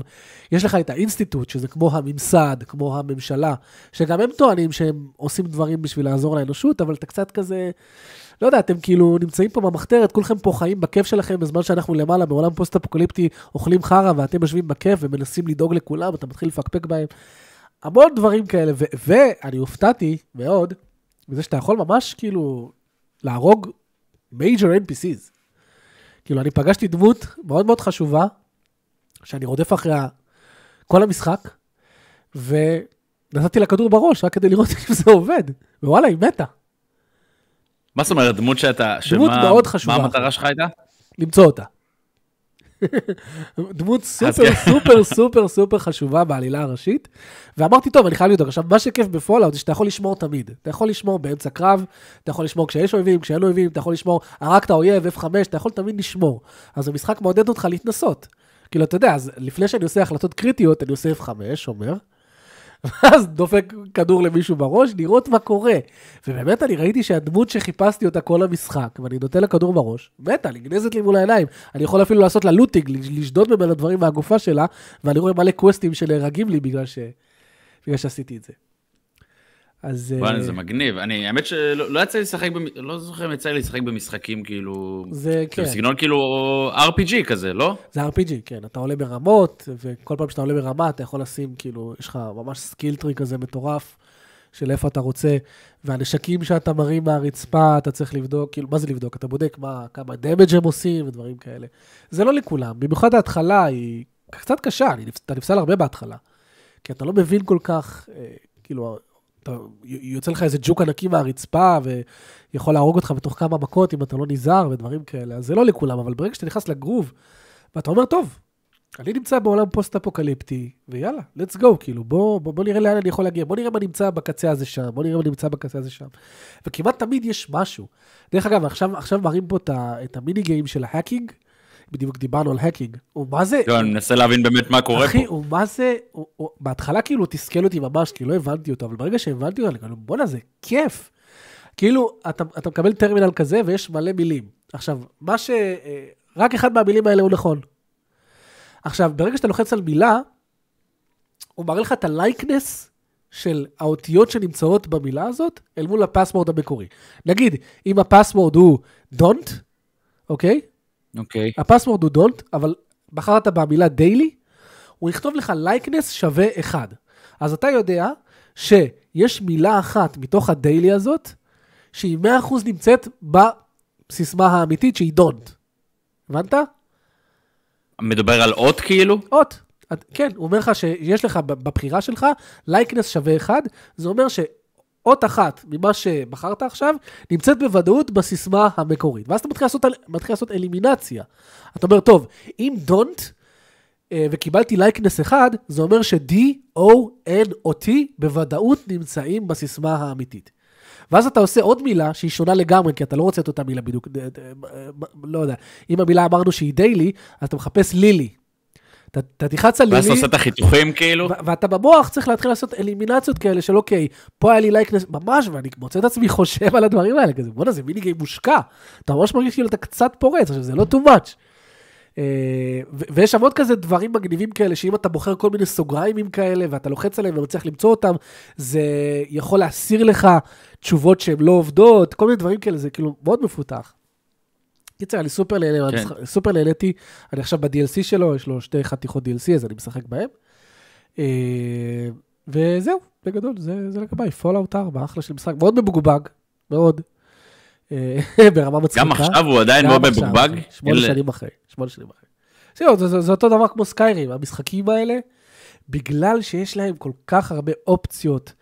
יש לך את ה Institute, שזה כמו הממסד, כמו הממשלה, שגם הם טוענים שהם עושים דברים בשביל לעזור לאנושות, אבל אתה קצת כזה, לא יודע, אתם כאילו נמצאים פה במחתרת, כולכם פה חיים בכיף שלכם, בזמן שאנחנו למעלה בעולם פוסט-אפוקליפטי אוכלים חרא, ואתם יושבים בכיף ומנסים לדאוג לכולם, אתה מתחיל לפקפק בהם. המון דברים כאלה, ואני הופתעתי מאוד, בזה שאתה יכול ממש כאילו להרוג major NPCs. כאילו, אני פגשתי דמות מאוד מאוד חשובה, שאני רודף אחריה כל המשחק, ונתתי לה כדור בראש רק כדי לראות אם זה עובד, ווואלה, היא מתה. מה זאת אומרת, דמות שאתה... דמות שמה- מאוד חשובה. מה המטרה שלך הייתה? למצוא אותה. דמות סופר כן. סופר סופר סופר חשובה בעלילה הראשית, ואמרתי, טוב, אני חייב לבדוק. עכשיו, מה שכיף ב Fallout זה שאתה יכול לשמור תמיד. אתה יכול לשמור באמצע קרב, אתה יכול לשמור כשיש אויבים, כשאין אויבים, אתה יכול לשמור, הרגת אויב, F5, אתה יכול תמיד לשמור. אז המשחק מעודד אותך להתנסות. כאילו, אתה יודע, אז לפני שאני עושה החלטות קריטיות, אני עושה F5, אומר, ואז דופק כדור למישהו בראש, לראות מה קורה. ובאמת אני ראיתי שהדמות שחיפשתי אותה כל המשחק, ואני נותן לה כדור בראש, מתה, נגנזת לי מול העיניים. אני יכול אפילו לעשות לה לוטינג, לשדוד ממנה דברים מהגופה שלה, ואני רואה מלא קווסטים שנהרגים לי בגלל, ש... בגלל שעשיתי את זה. אז... וואלה, אה, זה מגניב. אני, האמת שלא לא יצא לי לשחק, לא זוכר אם יצא לי לשחק במשחקים כאילו... זה כן, בסגנון כאילו RPG כזה, לא? זה RPG, כן, אתה עולה ברמות, וכל פעם שאתה עולה ברמה אתה יכול לשים, כאילו, יש לך ממש skill tree כזה מטורף, של איפה אתה רוצה, והנשקים שאתה מרים מהרצפה, אתה צריך לבדוק, כאילו, מה זה לבדוק? אתה בודק מה, כמה damage הם עושים ודברים כאלה. זה לא לכולם, במיוחד ההתחלה היא קצת קשה, אני, אתה נפסל הרבה בהתחלה, כי אתה לא מבין כל כך, אה, כאילו, אתה, יוצא לך איזה ג'וק ענקי מהרצפה, ויכול להרוג אותך בתוך כמה מכות אם אתה לא נזהר ודברים כאלה, אז זה לא לכולם, אבל ברגע שאתה נכנס לגרוב, ואתה אומר, טוב, אני נמצא בעולם פוסט-אפוקליפטי, ויאללה, let's go, כאילו, בוא, בוא, בוא נראה לאן אני יכול להגיע, בוא נראה מה נמצא בקצה הזה שם, בוא נראה מה נמצא בקצה הזה שם. וכמעט תמיד יש משהו. דרך אגב, עכשיו, עכשיו מראים פה את ה mini game של ה hacking, בדיוק דיברנו על hacking, הוא מה זה, לא, אני מנסה להבין באמת מה קורה אחי, פה. הוא מה זה, הוא, הוא, בהתחלה כאילו תסכל אותי ממש, כי לא הבנתי אותו, אבל ברגע שהבנתי אותו, אני כאילו, בואנה, זה כיף. כאילו, אתה, אתה מקבל טרמינל כזה ויש מלא מילים. עכשיו, מה ש... אה, רק אחד מהמילים האלה הוא נכון. עכשיו, ברגע שאתה לוחץ על מילה, הוא מראה לך את ה likeness של האותיות שנמצאות במילה הזאת, אל מול ה password המקורי. נגיד, אם הפסוורד הוא don't, אוקיי? אוקיי. הפסוורד הוא don't, אבל בחרת במילה daily, הוא יכתוב לך likeness שווה 1. אז אתה יודע שיש מילה אחת מתוך הדיילי הזאת, שהיא 100% נמצאת בסיסמה האמיתית שהיא don't. הבנת? מדבר על אות כאילו? אות. כן, הוא אומר לך שיש לך בבחירה שלך לייקנס שווה 1, זה אומר שאות אחת ממה שבחרת עכשיו נמצאת בוודאות בסיסמה המקורית. ואז אתה מתחיל לעשות, מתחיל לעשות אלימינציה. אתה אומר, טוב, אם don't אה, וקיבלתי לייקנס אחד, זה אומר ש-D, O, N או T בוודאות נמצאים בסיסמה האמיתית. ואז אתה עושה עוד מילה שהיא שונה לגמרי, כי אתה לא רוצה את אותה מילה בדיוק, ד- אה, לא יודע, אם המילה אמרנו שהיא דיילי, אז אתה מחפש לילי. אתה, תלחץ על ואז אתה לילי, עושה את החיתוכים כאילו? ואתה במוח צריך להתחיל לעשות אלימינציות כאלה של אוקיי, פה היה לי לייקנס, ממש, ואני מוצא את עצמי חושב על הדברים האלה, כזה, בואנה, זה מיני גיים מושקע. אתה ממש מרגיש כאילו אתה קצת פורץ, עכשיו זה לא too much. אה, ויש שם עוד כזה דברים מגניבים כאלה, שאם אתה בוחר כל מיני סוגריימים כאלה, ואתה לוחץ עליהם ומצליח למצוא אותם, זה יכול להסיר לך תשובות שהן לא עובדות, כל מיני דברים כאלה, זה כאילו מאוד מפותח. קיצר, אני סופר נהנה, כן. סופר נהניתי, אני עכשיו ב-DLC שלו, יש לו שתי חתיכות DLC, אז אני משחק בהם. אה, וזהו, בגדול, זה זה לגביי, Fallout 4, אחלה של משחק, מאוד מבוגבג, מאוד. אה, ברמה מצחיקה. גם עכשיו הוא עדיין מאוד עכשיו, מבוגבג. אחי, שמונה שנים אחרי, שמונה שנים אחרי. זהו, זה, זה, זה אותו דבר כמו Skyrim, המשחקים האלה, בגלל שיש להם כל כך הרבה אופציות,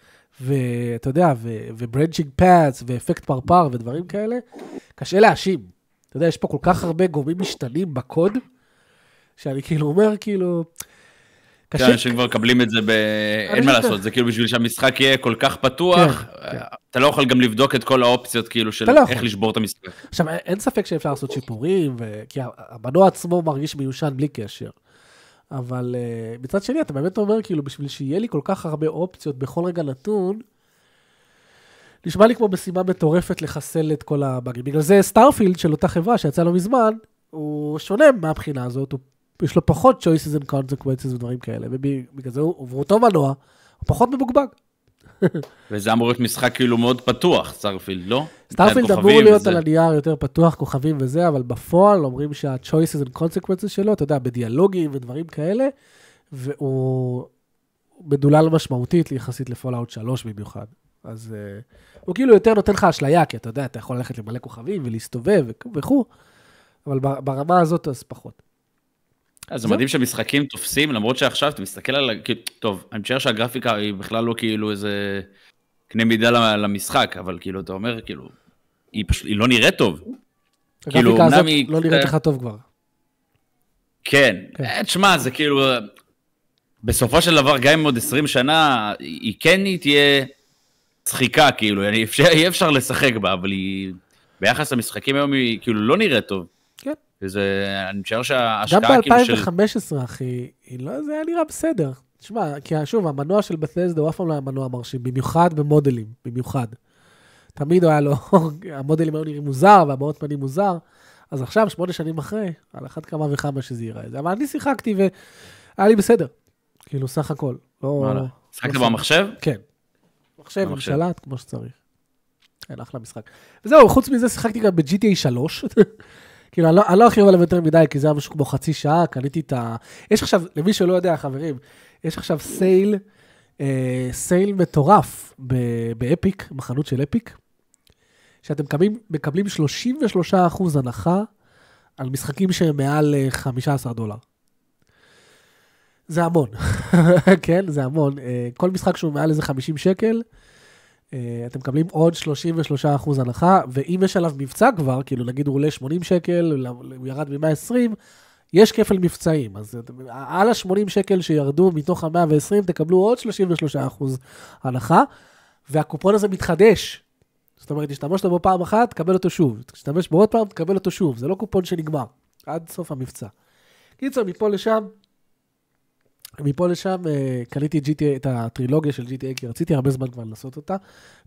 ואתה יודע, ו branching paths, ואפקט פרפר ודברים כאלה, קשה להאשים. אתה יודע, יש פה כל כך הרבה גורמים משתנים בקוד, שאני כאילו אומר, כאילו... כן, קשה, אנשים כבר מקבלים את זה ב... אין מה לעשות, זה כאילו בשביל שהמשחק יהיה כל כך פתוח, כן, כן. אתה לא יכול גם לבדוק את כל האופציות כאילו של לא. איך לשבור את המשחק. עכשיו, אין- ספק שאפשר לעשות שיפורים. כי המנוע עצמו מרגיש מיושן בלי קשר. אבל אה, מצד שני, אתה באמת אומר, כאילו, בשביל שיהיה לי כל כך הרבה אופציות בכל רגע נתון, נשמע לי כמו משימה מטורפת לחסל את כל הבאגים. בגלל זה Starfield של אותה חברה שיצא לא מזמן, הוא שונה מהבחינה הזאת, הוא, יש לו פחות choices and consequences ודברים כאלה, ובגלל זה הוא, הוא אותו מנוע, הוא פחות מבוגבג. וזה אמור להיות משחק כאילו מאוד פתוח, Starfield, לא? Starfield אמור להיות וזה. על הנייר יותר פתוח, כוכבים וזה, אבל בפועל אומרים שה-choices and consequences שלו, אתה יודע, בדיאלוגים ודברים כאלה, והוא מדולל משמעותית יחסית לפולאאוט 3 במיוחד. אז uh, הוא כאילו יותר נותן לך אשליה, כי אתה יודע, אתה יכול ללכת למלא כוכבים ולהסתובב וכ- וכו', אבל ברמה הזאת אז פחות. אז זה. מדהים שמשחקים תופסים, למרות שעכשיו אתה מסתכל על, ה- טוב, אני משער שהגרפיקה היא בכלל לא כאילו איזה קנה מידה למשחק, אבל כאילו, אתה אומר, כאילו, היא פשוט, היא לא נראית טוב. כאילו, הגרפיקה הזאת לא נראית לך טוב כבר. כן, כן. אה, תשמע, זה כאילו, בסופו של דבר, גם אם עוד 20 שנה, היא כן היא תהיה צחיקה, כאילו, יהיה אפשר, יהיה אפשר לשחק בה, אבל היא, ביחס למשחקים היום, היא כאילו לא נראית טוב. כן. וזה, אני משער גם שההשקעה כאילו של... ב-2015, אחי, היא לא, זה היה נראה בסדר. תשמע, כי שוב, המנוע של בת'סדה הוא אף פעם לא היה מנוע מרשים, במיוחד במודלים, במיוחד. תמיד הוא היה לו, המודלים היו נראים מוזר, והבעות פנים מוזר, אז עכשיו, שמונה שנים אחרי, על אחת כמה וכמה שזה ייראה. זה. אבל אני שיחקתי והיה לי בסדר. כאילו, סך הכל. לא... שיחקת לא במחשב? כן. מחשב עם במחשב. שלט, כמו שצריך. כן, אחלה משחק. וזהו, חוץ מזה שיחקתי גם ב-GTA 3. כאילו, אני לא, אני לא ארחיב עליו יותר מדי, כי זה היה משהו כמו חצי שעה, קניתי את ה... יש עכשיו, למי שלא יודע, חברים, יש עכשיו סייל, אה, סייל מטורף ב- באפיק, בחנות של אפיק, שאתם מקבלים, מקבלים 33% הנחה על משחקים שהם מעל אה, 15 דולר. זה המון, כן, זה המון. אה, כל משחק שהוא מעל איזה 50 שקל, אה, אתם מקבלים עוד 33% הנחה, ואם יש עליו מבצע כבר, כאילו נגיד הוא עולה 80 שקל, הוא ירד מ-120, יש כפל מבצעים. אז אתם- על ה-80 שקל שירדו מתוך ה-120, תקבלו עוד 33% הנחה, והקופון הזה מתחדש. זאת אומרת, תשתמש בו פעם אחת, תקבל אותו שוב. תשתמש בו עוד פעם, תקבל אותו שוב. זה לא קופון שנגמר, עד סוף המבצע. קיצר, מפה לשם, מפה לשם אה, קניתי GTA, את הטרילוגיה של GTA, כי רציתי הרבה זמן כבר לעשות אותה,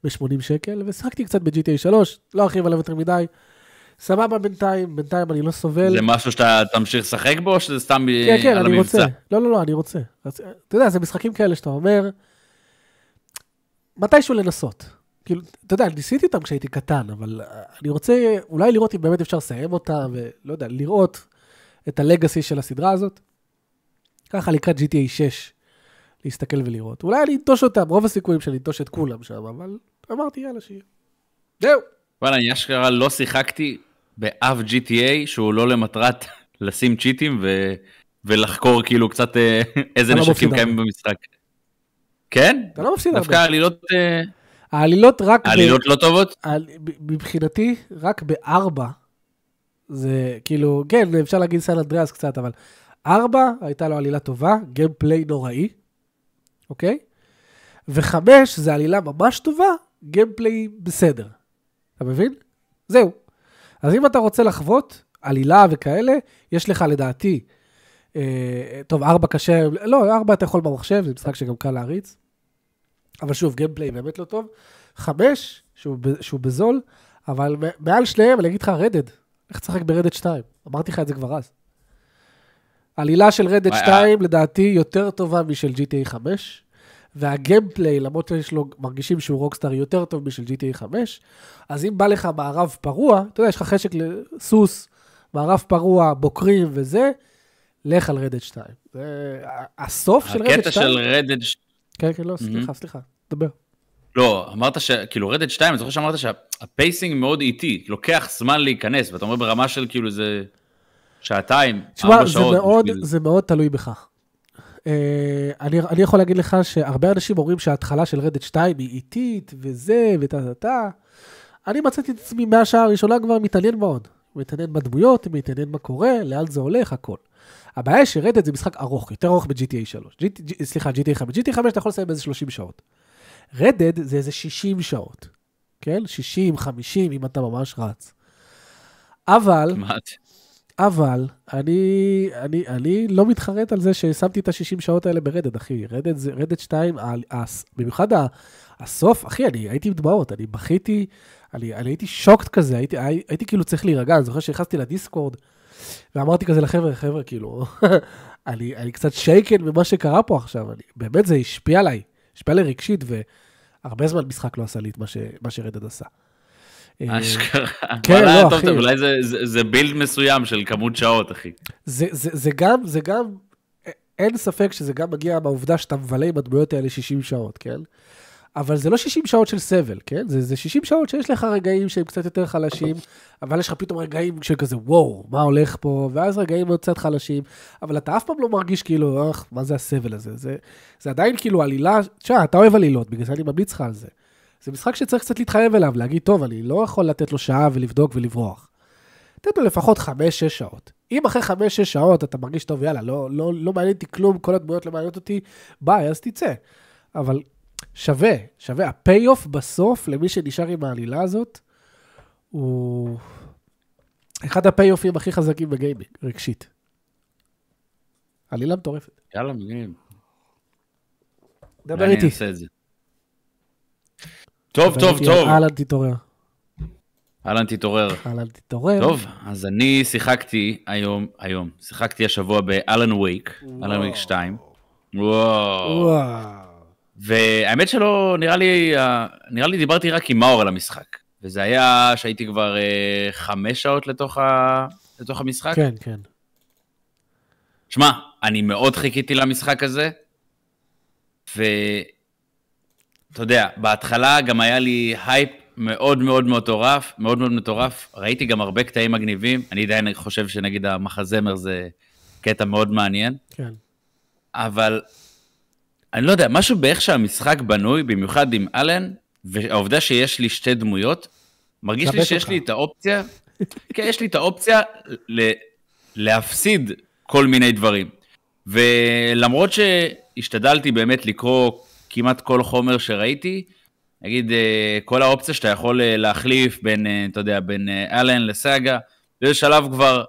ב-80 שקל, ושיחקתי קצת ב-GTA 3, לא ארחיב עליו יותר מדי. סבבה בינתיים, בינתיים אני לא סובל. זה משהו שאתה תמשיך לשחק בו, או שזה סתם כן, כן, על אני המבצע? רוצה. לא, לא, לא, אני רוצה. אז, אתה יודע, זה משחקים כאלה שאתה אומר, מתישהו לנסות. כאילו, אתה יודע, ניסיתי אותם כשהייתי קטן, אבל אה, אני רוצה אולי לראות אם באמת אפשר לסיים אותם, ולא יודע, לראות את הלגאסי של הסדרה הזאת. ככה לקראת GTA 6, להסתכל ולראות. אולי אני אנטוש אותם, רוב הסיכויים שאני אנטוש את כולם שם, אבל אמרתי, יאללה, שיהיה. זהו. וואלה, אני אשכרה לא שיחקתי באף GTA שהוא לא למטרת לשים צ'יטים ו... ולחקור כאילו קצת אה, איזה לא נשקים קיימים במשחק. כן? אתה לא מפסיד דווקא הרבה. העלילות, אה, העלילות רק... ב- העלילות לא טובות? על- ב- מבחינתי, רק בארבע, זה כאילו, כן, אפשר להגיד San Andreas קצת, אבל ארבע הייתה לו עלילה טובה, gameplay נוראי, אוקיי? וחמש זה עלילה ממש טובה, gameplay בסדר. אתה מבין? זהו. אז אם אתה רוצה לחוות עלילה וכאלה, יש לך לדעתי, אה, טוב, ארבע קשה, לא, ארבע אתה יכול במחשב, זה משחק שגם קל להריץ. אבל שוב, גיימפליי באמת לא טוב. חמש, שהוא, שהוא בזול, אבל מעל שניהם, אני אגיד לך, רדד. איך תשחק ברדד 2? אמרתי לך את זה כבר אז. עלילה של רדד וואי, 2, לדעתי, יותר טובה משל GTA 5, והגיימפליי, למרות שיש לו, מרגישים שהוא רוקסטאר יותר טוב משל GTA 5, אז אם בא לך מערב פרוע, אתה יודע, יש לך חשק לסוס, מערב פרוע, בוקרים וזה, לך על רדד 2. זה הסוף של רדד 2. הקטע של רדד... כן, כן, לא, סליחה, סליחה, דבר. לא, אמרת שכאילו רדד 2, אני זוכר שאמרת שהפייסינג מאוד איטי, לוקח זמן להיכנס, ואתה אומר ברמה של כאילו זה שעתיים, ארבע שעות. תשמע, זה מאוד תלוי בך. אה, אני, אני יכול להגיד לך שהרבה אנשים אומרים שההתחלה של רדד 2 היא איטית וזה וטה טה טה. אני מצאתי את עצמי מהשעה הראשונה כבר מתעניין מאוד. מתעניין בדמויות, מתעניין מה קורה, לאן זה הולך, הכל. הבעיה היא שרדד זה משחק ארוך, יותר ארוך ב-GTA 3. GT, סליחה, GTA 5. GTA 5 אתה יכול לסיים באיזה 30 שעות. רדד זה איזה 60 שעות, כן? 60, 50, אם אתה ממש רץ. אבל, אבל, אני, אני, אני לא מתחרט על זה ששמתי את ה-60 שעות האלה ברדד, אחי. רדד, רדד 2, במיוחד הסוף, אחי, אני הייתי עם דמעות, אני בכיתי, אני, אני הייתי שוקט כזה, הייתי, הייתי, הייתי כאילו צריך להירגע, אני זוכר שנכנסתי לדיסקורד, ואמרתי כזה לחבר'ה, חבר'ה, כאילו, אני, אני קצת שייקן ממה שקרה פה עכשיו, אני, באמת זה השפיע עליי, השפיע עליי רגשית, והרבה זמן משחק לא עשה לי את מה, ש, מה שרדד עשה. אשכרה. כן, לא, אחי. אולי זה, זה, זה בילד מסוים של כמות שעות, אחי. זה, זה, זה גם, זה גם, אין ספק שזה גם מגיע מהעובדה שאתה מבלה עם הדמויות האלה 60 שעות, כן? אבל זה לא 60 שעות של סבל, כן? זה, זה 60 שעות שיש לך רגעים שהם קצת יותר חלשים, אבל יש לך פתאום רגעים של כזה, וואו, מה הולך פה? ואז רגעים עוד קצת חלשים, אבל אתה אף פעם לא מרגיש כאילו, אך, מה זה הסבל הזה? זה, זה עדיין כאילו עלילה, תשמע, אתה אוהב עלילות, בגלל זה אני ממליץ לך על זה. זה משחק שצריך קצת להתחייב אליו, להגיד, טוב, אני לא יכול לתת לו שעה ולבדוק ולברוח. תן לו לפחות 5-6 שעות. אם אחרי 5-6 שעות אתה מרגיש טוב, יאללה, לא, לא, לא מעניין אותי כלום, כל הדמויות לא מעניינות אותי, ביי, אז תצא. אבל שווה, שווה. ה payoff בסוף, למי שנשאר עם העלילה הזאת, הוא אחד ה payoff ים הכי חזקים ב gaming, רגשית. עלילה מטורפת. יאללה, מגניב. דבר איתי. אני אעשה את זה. טוב, טוב, טוב. אהלן, תתעורר. אהלן, תתעורר. אהלן, תתעורר. טוב, אז אני שיחקתי היום, היום, שיחקתי השבוע באלן וייק, אלן וייק 2. וואו. והאמת שלא, נראה לי, נראה לי דיברתי רק עם מאור על המשחק. וזה היה שהייתי כבר אה, חמש שעות לתוך, ה, לתוך המשחק. כן, כן. שמע, אני מאוד חיכיתי למשחק הזה, ו... אתה יודע, בהתחלה גם היה לי הייפ מאוד מאוד מטורף, מאוד מאוד מטורף. ראיתי גם הרבה קטעים מגניבים. אני עדיין חושב שנגיד המחזמר זה קטע מאוד מעניין. כן. אבל אני לא יודע, משהו באיך שהמשחק בנוי, במיוחד עם אלן, והעובדה שיש לי שתי דמויות, מרגיש לי שיש אותך. לי את האופציה, כן, יש לי את האופציה ל- להפסיד כל מיני דברים. ולמרות שהשתדלתי באמת לקרוא כמעט כל חומר שראיתי, נגיד, אה, כל האופציה שאתה יכול אה, להחליף בין, אה, אתה יודע, בין אלן לסאגה, באיזה שלב כבר,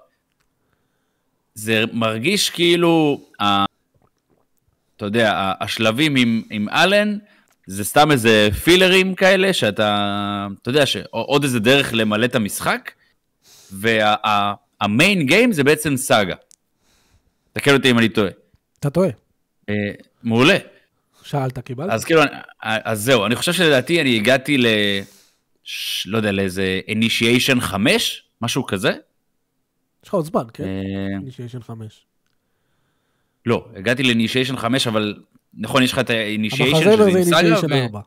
זה מרגיש כאילו, אתה יודע, השלבים עם, עם אלן, זה סתם איזה פילרים כאלה, שאתה, אתה יודע, שעוד איזה דרך למלא את המשחק, וה main game זה בעצם סאגה. תקן אותי אם אני טועה. אתה טועה. מעולה. שאלת, קיבלת? אז כאילו, אז זהו, אני חושב שלדעתי אני הגעתי ל... ש... לא יודע, לאיזה אינישיישן 5, משהו כזה. יש לך עוד זמן, כן? אינישיישן 5. לא, הגעתי לאינישיישן 5, אבל נכון, יש לך את האינישיישן שזה עם סאגה. המחזמר זה אינישיישן 4.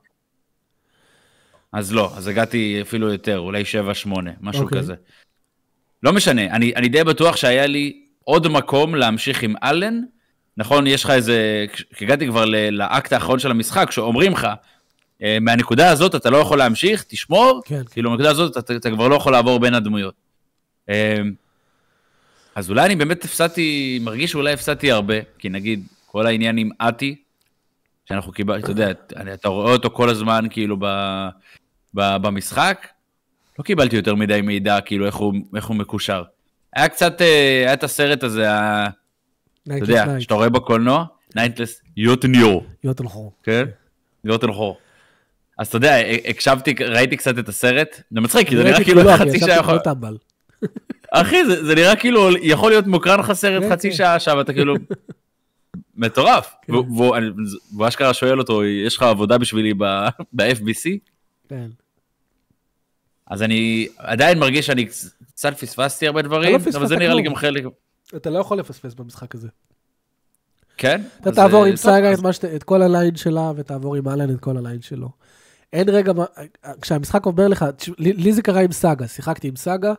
אז לא, אז הגעתי אפילו יותר, אולי 7-8, משהו okay. אוקיי. כזה. לא משנה, אני, אני די בטוח שהיה לי עוד מקום להמשיך עם אלן, נכון, יש לך איזה, כשהגעתי כבר לאקט האחרון של המשחק, שאומרים לך, אה, מהנקודה הזאת אתה לא יכול להמשיך, תשמור, כן. כאילו מהנקודה הזאת אתה, אתה כבר לא יכול לעבור בין הדמויות. אה, אז אולי אני באמת הפסדתי, מרגיש שאולי הפסדתי הרבה, כי נגיד, כל העניין עם אתי, שאנחנו קיבלנו, אתה יודע, אתה רואה אותו כל הזמן כאילו ב, ב, במשחק, לא קיבלתי יותר מדי מידע, כאילו איך הוא, איך הוא מקושר. היה קצת, אה, היה את הסרט הזה, אתה יודע, שאתה רואה בקולנוע, ניינטלס יוטניור. יוטנחור. כן? יוטנחור. אז אתה יודע, הקשבתי, ראיתי קצת את הסרט, זה מצחיק, כי זה נראה כאילו חצי שעה יכול... אחי, זה נראה כאילו יכול להיות מוקרן לך סרט כן, חצי כן. שעה עכשיו, אתה כאילו... מטורף. כן. והוא אשכרה שואל אותו, יש לך עבודה בשבילי ב-FBC? כן. אז אני עדיין מרגיש שאני קצת פספסתי הרבה דברים, אבל פספסת זה נראה לי. גם חלק... אתה לא יכול לפספס במשחק הזה. כן? אתה תעבור אה, עם סאגה את כל הליין שלה, ותעבור עם אלן את כל הליין שלו. אין רגע, כשהמשחק אומר לך, לי לי זה קרה עם סאגה, שיחקתי עם סאגה,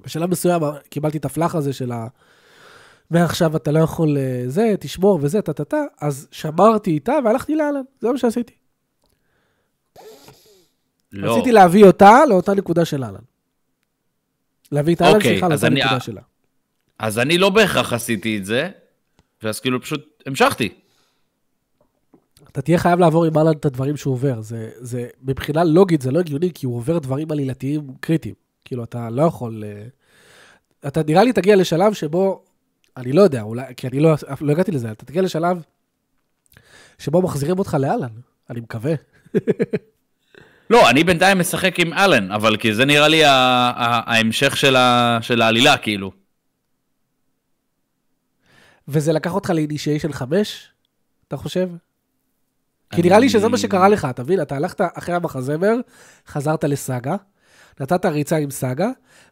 בשלב מסוים קיבלתי את הפלאח הזה של ה... מעכשיו אתה לא יכול אה, זה, תשמור וזה, טה-טה-טה, אז שמרתי איתה והלכתי לאלן, זה מה שעשיתי. לא. רציתי להביא אותה לאותה נקודה של אלן. להביא את אלן אוקיי, שלך לאותה אני- נקודה שלה. אז אני לא בהכרח עשיתי את זה, ואז כאילו פשוט המשכתי. אתה תהיה חייב לעבור עם אלן את הדברים שהוא עובר. זה, זה, מבחינה לוגית זה לא הגיוני, כי הוא עובר דברים עלילתיים קריטיים. כאילו, אתה לא יכול... אה, אתה נראה לי תגיע לשלב שבו, אני לא יודע, אולי, כי אני לא, לא הגעתי לזה, אתה תגיע לשלב שבו מחזירים אותך לאלן, אני מקווה. לא, אני בינתיים משחק עם אלן, אבל כי זה נראה לי ההמשך של ה- של העלילה, כאילו. וזה לקח אותך לאינישיישן 5, אתה חושב? כי נראה לי שזה מה שקרה לך, אתה מבין? אתה הלכת אחרי המחזמר, חזרת לסאגה, נתת ריצה עם סאגה,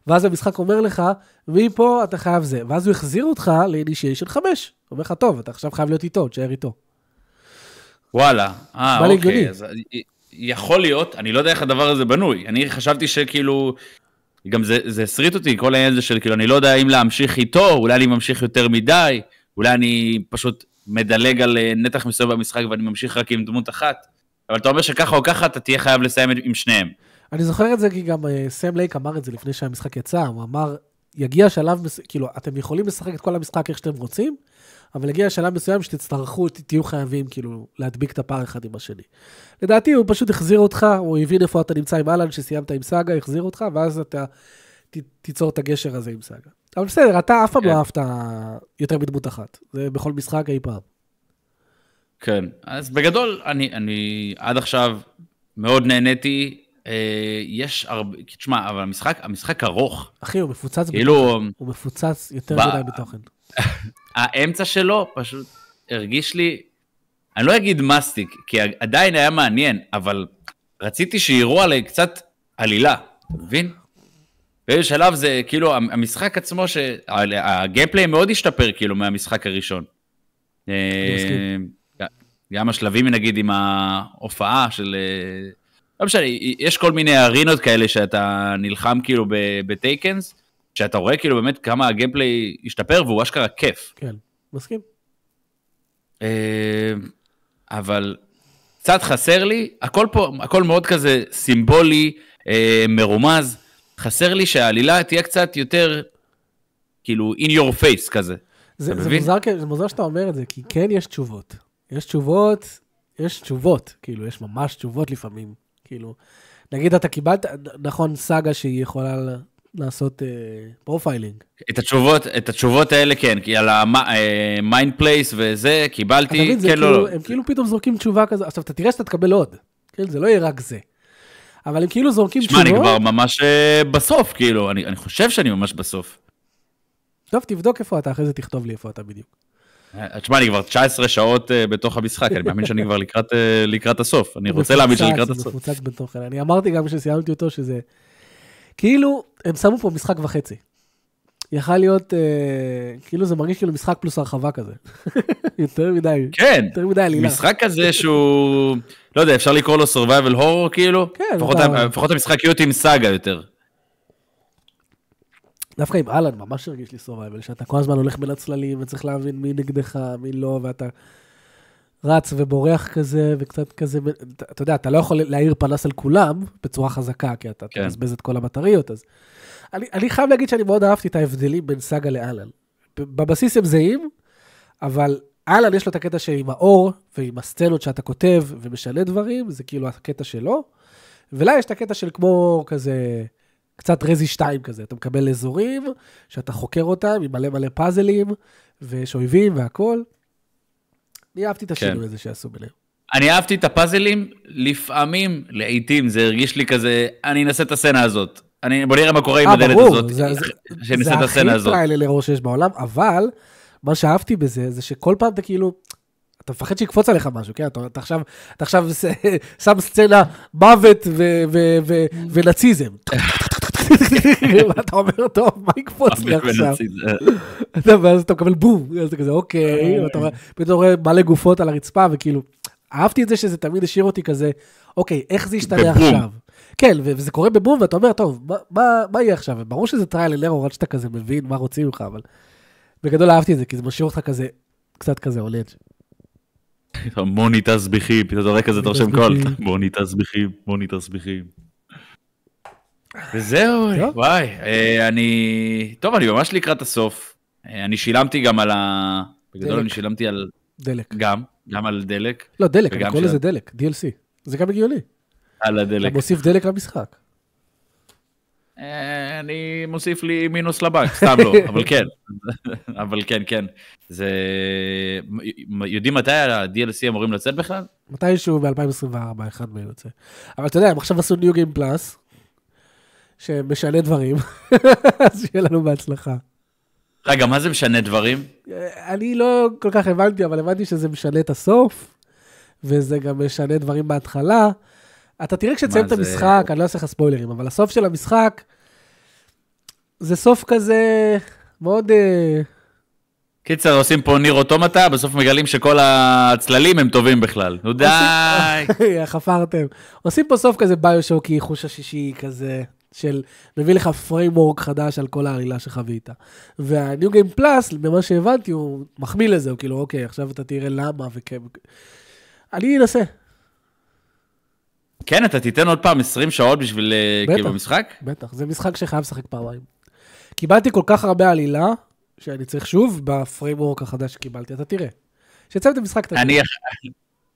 ואז המשחק אומר לך, מפה אתה חייב זה. ואז הוא החזיר אותך לאינישיישן 5. הוא אומר לך, טוב, אתה עכשיו חייב להיות איתו, תשאר איתו. וואלה. אה, אוקיי. אז י- יכול להיות, אני לא יודע איך הדבר הזה בנוי. אני חשבתי שכאילו, גם זה זה הסריט אותי, כל העניין הזה של כאילו, אני לא יודע אם להמשיך איתו, אולי אני ממשיך יותר מדי, אולי אני פשוט מדלג על אה, נתח מסוים במשחק ואני ממשיך רק עם דמות אחת. אבל אתה אומר שככה או ככה אתה תהיה חייב לסיים עם שניהם. אני זוכר את זה כי גם אה, סם לייק אמר את זה לפני שהמשחק יצא, הוא אמר, יגיע שלב, כאילו, אתם יכולים לשחק את כל המשחק איך שאתם רוצים, אבל יגיע שלב מסוים שתצטרכו, תהיו חייבים כאילו להדביק את הפער אחד עם השני. לדעתי הוא פשוט החזיר אותך, הוא הבין איפה אתה נמצא עם אהלן, שסיימת עם סאגה, החזיר אותך, ואז אתה ת, תיצור את הגשר הזה עם סאגה. אבל בסדר, אתה אף פעם כן. לא אהבת יותר מדמות אחת. זה בכל משחק אי פעם. כן, אז בגדול, אני, אני עד עכשיו מאוד נהניתי. אה, יש הרבה, תשמע, אבל המשחק, המשחק ארוך. אחי, הוא מפוצץ כאילו, בתוכן. הוא מפוצץ יותר ב- מדי בתוכן. האמצע שלו פשוט הרגיש לי, אני לא אגיד מסטיק, כי עדיין היה מעניין, אבל רציתי שיראו עליי קצת עלילה, אתה מבין? באיזה שלב זה, כאילו, המשחק עצמו, הגיימפליי מאוד השתפר, כאילו, מהמשחק הראשון. אה, גם השלבים, נגיד, עם ההופעה של... אה, לא משנה, יש כל מיני ארינות כאלה שאתה נלחם כאילו בטייקנס, שאתה רואה כאילו באמת כמה הגיימפליי השתפר והוא אשכרה כיף. כן, מסכים. אה, אבל קצת חסר לי, הכל פה, הכל מאוד כזה סימבולי, מרומז, חסר לי שהעלילה תהיה קצת יותר, כאילו, in your face כזה. זה, זה, מבין? מוזר, זה מוזר שאתה אומר את זה, כי כן יש תשובות. יש תשובות, יש תשובות, כאילו, יש ממש תשובות לפעמים. כאילו, נגיד אתה קיבלת, נכון, סאגה שהיא יכולה לעשות אה, profiling. את התשובות, את התשובות האלה כן, כי על ה mind place וזה, אתה קיבלתי, מבין, כן, כאילו, לא, לא. הם כאילו פתאום זורקים תשובה כזו, עכשיו אתה תראה שאתה תקבל עוד, כן, זה לא יהיה רק זה. אבל הם כאילו זורקים שמע, תשובות, אני כבר ממש אה, בסוף, כאילו, אני, אני חושב שאני ממש בסוף. טוב, תבדוק איפה אתה, אחרי זה תכתוב לי איפה אתה בדיוק. אה, תשמע, אני כבר 19 שעות אה, בתוך המשחק, אני מאמין שאני כבר לקראת, אה, לקראת הסוף. אני רוצה להאמין שאני לקראת הסוף. מפוצץ בתוכן. אני אמרתי גם כשסיימתי אותו שזה... כאילו, הם שמו פה משחק וחצי. יכל להיות, אה, כאילו זה מרגיש כאילו משחק פלוס הרחבה כזה. יותר מדי, כן, יותר מדי עלילה. משחק כזה שהוא, לא יודע, אפשר לקרוא לו survival horror כאילו? כן, לפחות, ה- לפחות המשחק יהיה עם סאגה יותר. דווקא עם אהלן ממש הרגיש לי סורווייבל, שאתה כל הזמן הולך בין הצללים וצריך להבין מי נגדך, מי לא, ואתה רץ ובורח כזה, וקצת כזה, אתה, יודע, אתה לא יכול להאיר פנס על כולם בצורה חזקה, כי אתה כן. תבזבז את כל הבטריות, אז... אני, אני חייב להגיד שאני מאוד אהבתי את ההבדלים בין סאגה לאלן. בבסיס הם זהים, אבל אהלן יש לו את הקטע שעם האור ועם הסצנות שאתה כותב ומשנה דברים, זה כאילו הקטע שלו, ולה יש את הקטע של כמו כזה, קצת רזי 2 כזה, אתה מקבל אזורים שאתה חוקר אותם עם מלא מלא פאזלים, ויש אויבים והכל. אני אהבתי את השינוי הזה שעשו ביניהם. אני אהבתי את הפאזלים, לפעמים, לעיתים, זה הרגיש לי כזה, אני אנסה את הסצנה הזאת. אני, בוא נראה מה קורה עם אה, הדלת ברור, הזאת, זה- זה- זה הכי. טריילר לראש שיש בעולם, אבל מה שאהבתי בזה, זה שכל פעם אתה כאילו, אתה מפחד שיקפוץ עליך משהו, כן? אתה, אתה עכשיו, אתה עכשיו שם סצנה מוות ו- ו- ו- ונאציזם. ואתה אומר, טוב, מה יקפוץ לי עכשיו? ואז אתה מקבל בום, אז אתה כזה, אוקיי, ואתה רואה- מלא גופות על הרצפה, וכאילו, אהבתי את זה שזה תמיד השאיר אותי כזה, אוקיי, איך זה ישתנה. עכשיו? כן, וזה קורה בבום, ואתה אומר, טוב, מה- יהיה עכשיו? ברור שזה trial and error, עד שאתה כזה מבין מה רוצים ממך, אבל בגדול אהבתי את זה, כי זה משאיר אותך כזה, קצת כזה עולד. מוני תסביכים, פתאום אתה רואה כזה, אתה רושם. קול, מוני תסביכים, מוני תסביכים. וזהו. וואי, אה, אני... טוב, אני ממש לקראת הסוף. אה, אני שילמתי גם על ה... בגדול. אני שילמתי על... דלק. גם, גם על דלק, לא, דלק, אני קורא לזה דלק, DLC. זה גם הגיוני. על אתה הדלק. מוסיף דלק למשחק. אה, אני מוסיף לי מינוס לבנק, סתם לא, אבל כן, אבל כן, כן. זה... יודעים מתי ה-DLC אמורים לצאת בכלל? מתישהו ב-2024, אחד מהם יוצא. אבל אתה יודע, הם עכשיו עשו ניו גיים פלאס, שמשנה דברים, אז שיהיה לנו בהצלחה. רגע, מה זה משנה דברים? אה, אני לא כל כך הבנתי, אבל הבנתי שזה משנה את הסוף, וזה גם משנה דברים בהתחלה. אתה תראה כשתסיים את? המשחק, אני לא אעשה לך ספוילרים, אבל הסוף של המשחק, זה סוף כזה מאוד... אה, קיצר, עושים פה ניר אוטומטה, בסוף מגלים שכל הצללים הם טובים בכלל. נו די. חפרתם. עושים פה סוף כזה ביושוקי, חוש השישי כזה, של מביא לך framework חדש על כל העלילה שחווית. וה new game plus, ממה שהבנתי, הוא מחמיא לזה, הוא כאילו, אוקיי, עכשיו אתה תראה למה וכן. אני אנסה, כן, אתה תיתן עוד פעם 20 שעות בשביל, אה, בטח. כאילו, במשחק? בטח, זה משחק שחייב לשחק פעמיים. קיבלתי כל כך הרבה עלילה, שאני צריך שוב ב framework החדש שקיבלתי, אתה תראה. כשתסיים את המשחק, אתה תראה. אני אח-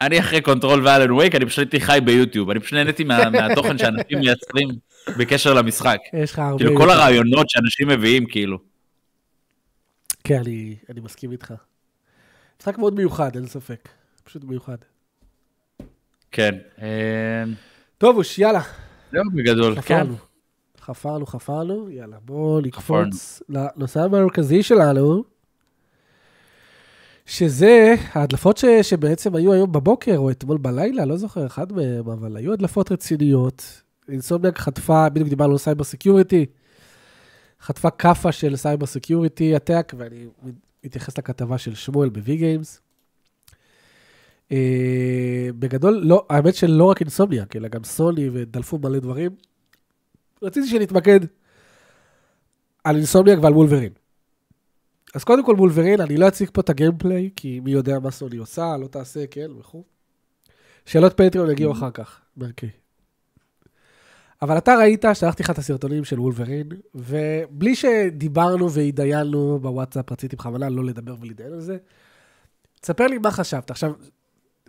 אני אחרי Control ו Alan Wake, אני פשוט הייתי חי ביוטיוב. אני פשוט נהניתי מה- מהתוכן שאנשים מייצרים בקשר למשחק. יש לך הרבה... כאילו, כל הרעיונות שאנשים מביאים, כאילו. כן, אני, אני מסכים איתך. משחק מאוד מיוחד, אין ספק. פשוט מיוחד. כן. אה, טוב, אוש, יאללה, זהו בגדול, כן. חפרנו. חפרנו, חפרנו, יאללה, בואו נקפוץ לנושא המרכזי שלנו, שזה ההדלפות ש, שבעצם היו היום בבוקר, או אתמול בלילה, לא זוכר, אחד מהם, אבל היו הדלפות רציניות. Insomniac חטפה, בדיוק דיברנו על cyber security, חטפה כאפה של cyber security עתק, ואני מתייחס לכתבה של שמואל ב-V Games. אה, בגדול, לא, האמת שלא רק Insomniac, אלא גם סוני ודלפו מלא דברים. רציתי שנתמקד על Insomniac ועל וולברין. אז קודם כל וולברין, אני לא אציג פה את ה gameplay, כי מי יודע מה סוני עושה, לא תעשה, כן, וכו'. שאלות פטריון יגיעו אחר כך, מרקי. אבל אתה ראית, שלחתי לך את הסרטונים של וולברין, ובלי שדיברנו והתדייננו בוואטסאפ, רציתי בכוונה לא לדבר ולהתדיין על זה, תספר לי מה חשבת. עכשיו,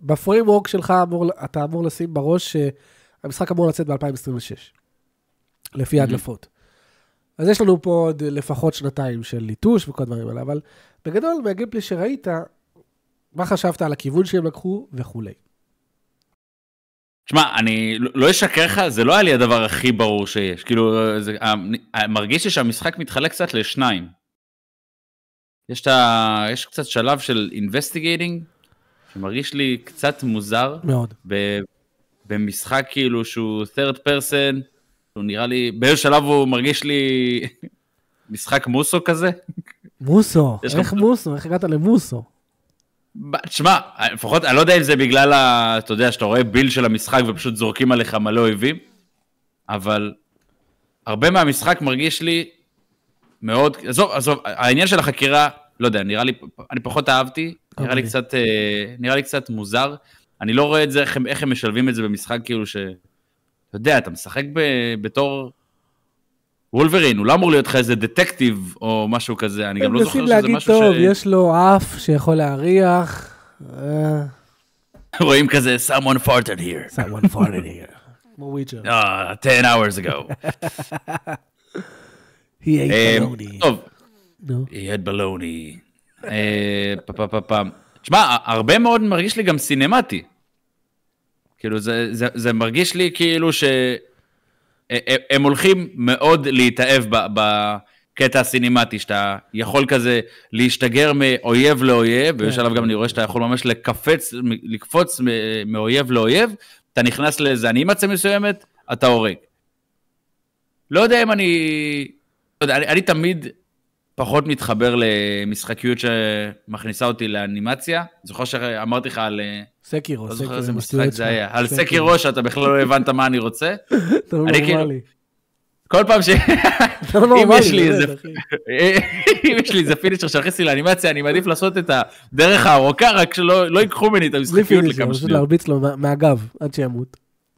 בפריימוורק שלך אמור, אתה אמור לשים בראש שהמשחק אמור לצאת ב-2026, לפי ההדלפות. אז יש לנו פה עוד לפחות שנתיים של ליטוש וכל הדברים האלה, אבל בגדול, מהגיימפלי שראית, מה חשבת על הכיוון שהם לקחו וכולי. תשמע, אני לא- אשקר לך, זה לא היה לי הדבר הכי ברור שיש. כאילו, זה, מרגיש לי שהמשחק מתחלק קצת לשניים. יש, ה, יש קצת שלב של investigating, שמרגיש לי קצת מוזר, מאוד. ב, במשחק כאילו שהוא third person, הוא נראה לי, באיזה שלב הוא מרגיש לי משחק מוסו כזה. מוסו, איך מוסו? איך הגעת למוסו? תשמע, לפחות, אני לא יודע אם זה בגלל, ה, אתה יודע, שאתה רואה ביל של המשחק ופשוט זורקים עליך מלא אויבים, אבל הרבה מהמשחק מרגיש לי מאוד, עזוב, עזוב, העניין של החקירה, לא יודע, נראה לי, אני פחות אהבתי, נראה לי. קצת, אה, נראה לי קצת מוזר. אני לא רואה את זה, איך הם, איך הם משלבים את זה במשחק, כאילו ש... אתה יודע, אתה משחק ב, בתור וולברין, הוא לא אמור להיות לך איזה דטקטיב או משהו כזה, אני גם לא זוכר שזה משהו טוב, ש... יש לו אף שיכול להריח. אה, רואים כזה, someone farted here. someone farted here. כמו וויצ'ר. Uh, 10 hours ago. He ate אה. טוב, had baloney. אה. תשמע, הרבה מאוד מרגיש לי גם סינמטי. כאילו, זה, זה, זה מרגיש לי כאילו ש... אה, אה, הם הולכים מאוד להתאהב ב, ב, הקטע הסינימטי, שאתה יכול כזה להשתגר מאויב לאויב, כן. ובשלב גם אני רואה שאתה יכול ממש לקפץ, לקפוץ מאויב לאויב, אתה נכנס לאיזה אנימציה מסוימת, אתה הורג. לא יודע אם אני... לא יודע, אני, אני תמיד פחות מתחבר למשחקיות שמכניסה אותי לאנימציה. זוכר שאמרתי לך על... אה, סקירו, לא זוכר איזה משחק זה. היה. על סקירו. שאתה בכלל לא הבנת מה אני רוצה. אתה לא אני כאילו- נורמלי. כל פעם ש... אתה לא אם נורמלי. אם יש לי איזה פינישר שהכניס לי לאנימציה, אני מעדיף לעשות את הדרך הארוכה, רק שלא לא ייקחו ממני את המשחקיות לכמה פשוט שניות. להרביץ לו מה- מהגב עד שימות.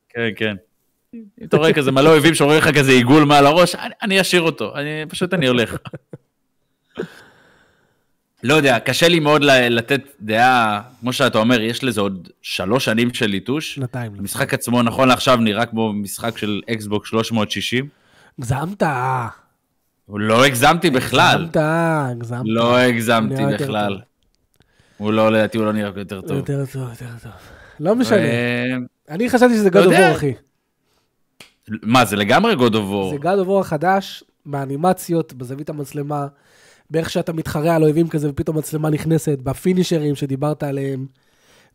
כן, כן. אם אתה רואה כזה מלא אויבים שאומרים לך כזה עיגול מעל הראש, אני- אשאיר אותו, פשוט אני הולך. לא יודע, קשה לי מאוד לתת דעה, כמו שאתה אומר, יש לזה עוד שלוש שנים של ליטוש. שנתיים. המשחק עצמו נכון לעכשיו נראה כמו משחק של אקסבוק 360. הגזמת, לא הגזמתי בכלל. הגזמת, הגזמת. לא הגזמתי בכלל. הוא לא, לדעתי הוא לא נראה יותר טוב. יותר טוב, יותר טוב. לא משנה. אני חשבתי שזה לא of יודע. War, אחי. מה, זה לגמרי God of זה of War החדש, באנימציות, בזווית המצלמה, באיך שאתה מתחרה על אויבים כזה ופתאום מצלמה נכנסת, בפינישרים שדיברת עליהם,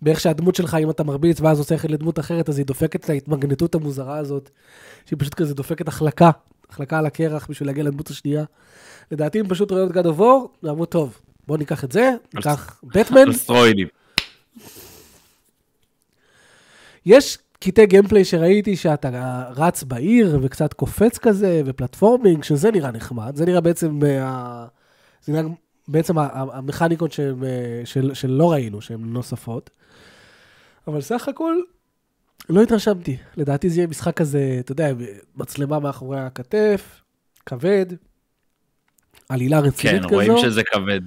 באיך שהדמות שלך, אם אתה מרביץ ואז עושה לדמות אחרת, אז היא דופקת את ההתמגנטות המוזרה הזאת, שהיא פשוט כזה דופקת החלקה, החלקה על הקרח בשביל להגיע לדמות השנייה. לדעתי הם פשוט ראו את God of War, ואמרו, טוב, בוא ניקח את זה, ניקח בטמן, על סטרואידים. יש קטעי גיימפליי שראיתי שאתה רץ בעיר וקצת קופץ כזה ופלטפורמינג, שזה נראה נחמד, זה נראה בעצם, אה, זה נראה בעצם המכניקות שהם, אה, של, שלא ראינו, שהן נוספות. אבל סך הכל, לא התרשמתי. לדעתי זה יהיה משחק כזה, אתה יודע, מצלמה מאחורי הכתף, כבד, עלילה רצינית כן, כזו. רואים שזה כבד.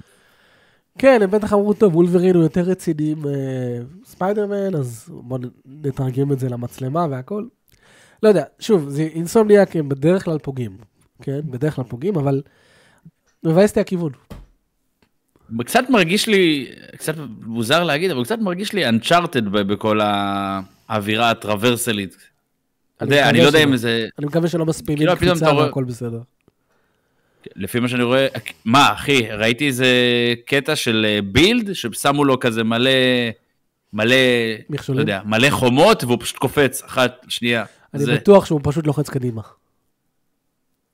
כן, הם בטח אמרו, טוב, וולברין הוא יותר רציני עם אה, ספיידרמן, אז בואו נתרגם את זה למצלמה והכל. לא יודע, שוב, זה אינסומניאק הם בדרך כלל פוגעים, כן? בדרך כלל פוגעים, אבל מבאס אותי הכיוון. קצת מרגיש לי, קצת מוזר להגיד, אבל קצת מרגיש לי ב- בכל האווירה הטרוורסלית. אתה יודע, אני לא יודע אם זה, אני מקווה שלא מספינים כאילו, פתאום קפיצה אתה רואה- והכל בסדר. לפי מה שאני רואה, מה אחי, ראיתי איזה קטע של אה, בילד, ששמו לו כזה מלא, מלא, לא מכשולים. יודע, מלא חומות, והוא פשוט קופץ, אחת, שנייה. אני זה- בטוח שהוא פשוט לוחץ קדימה.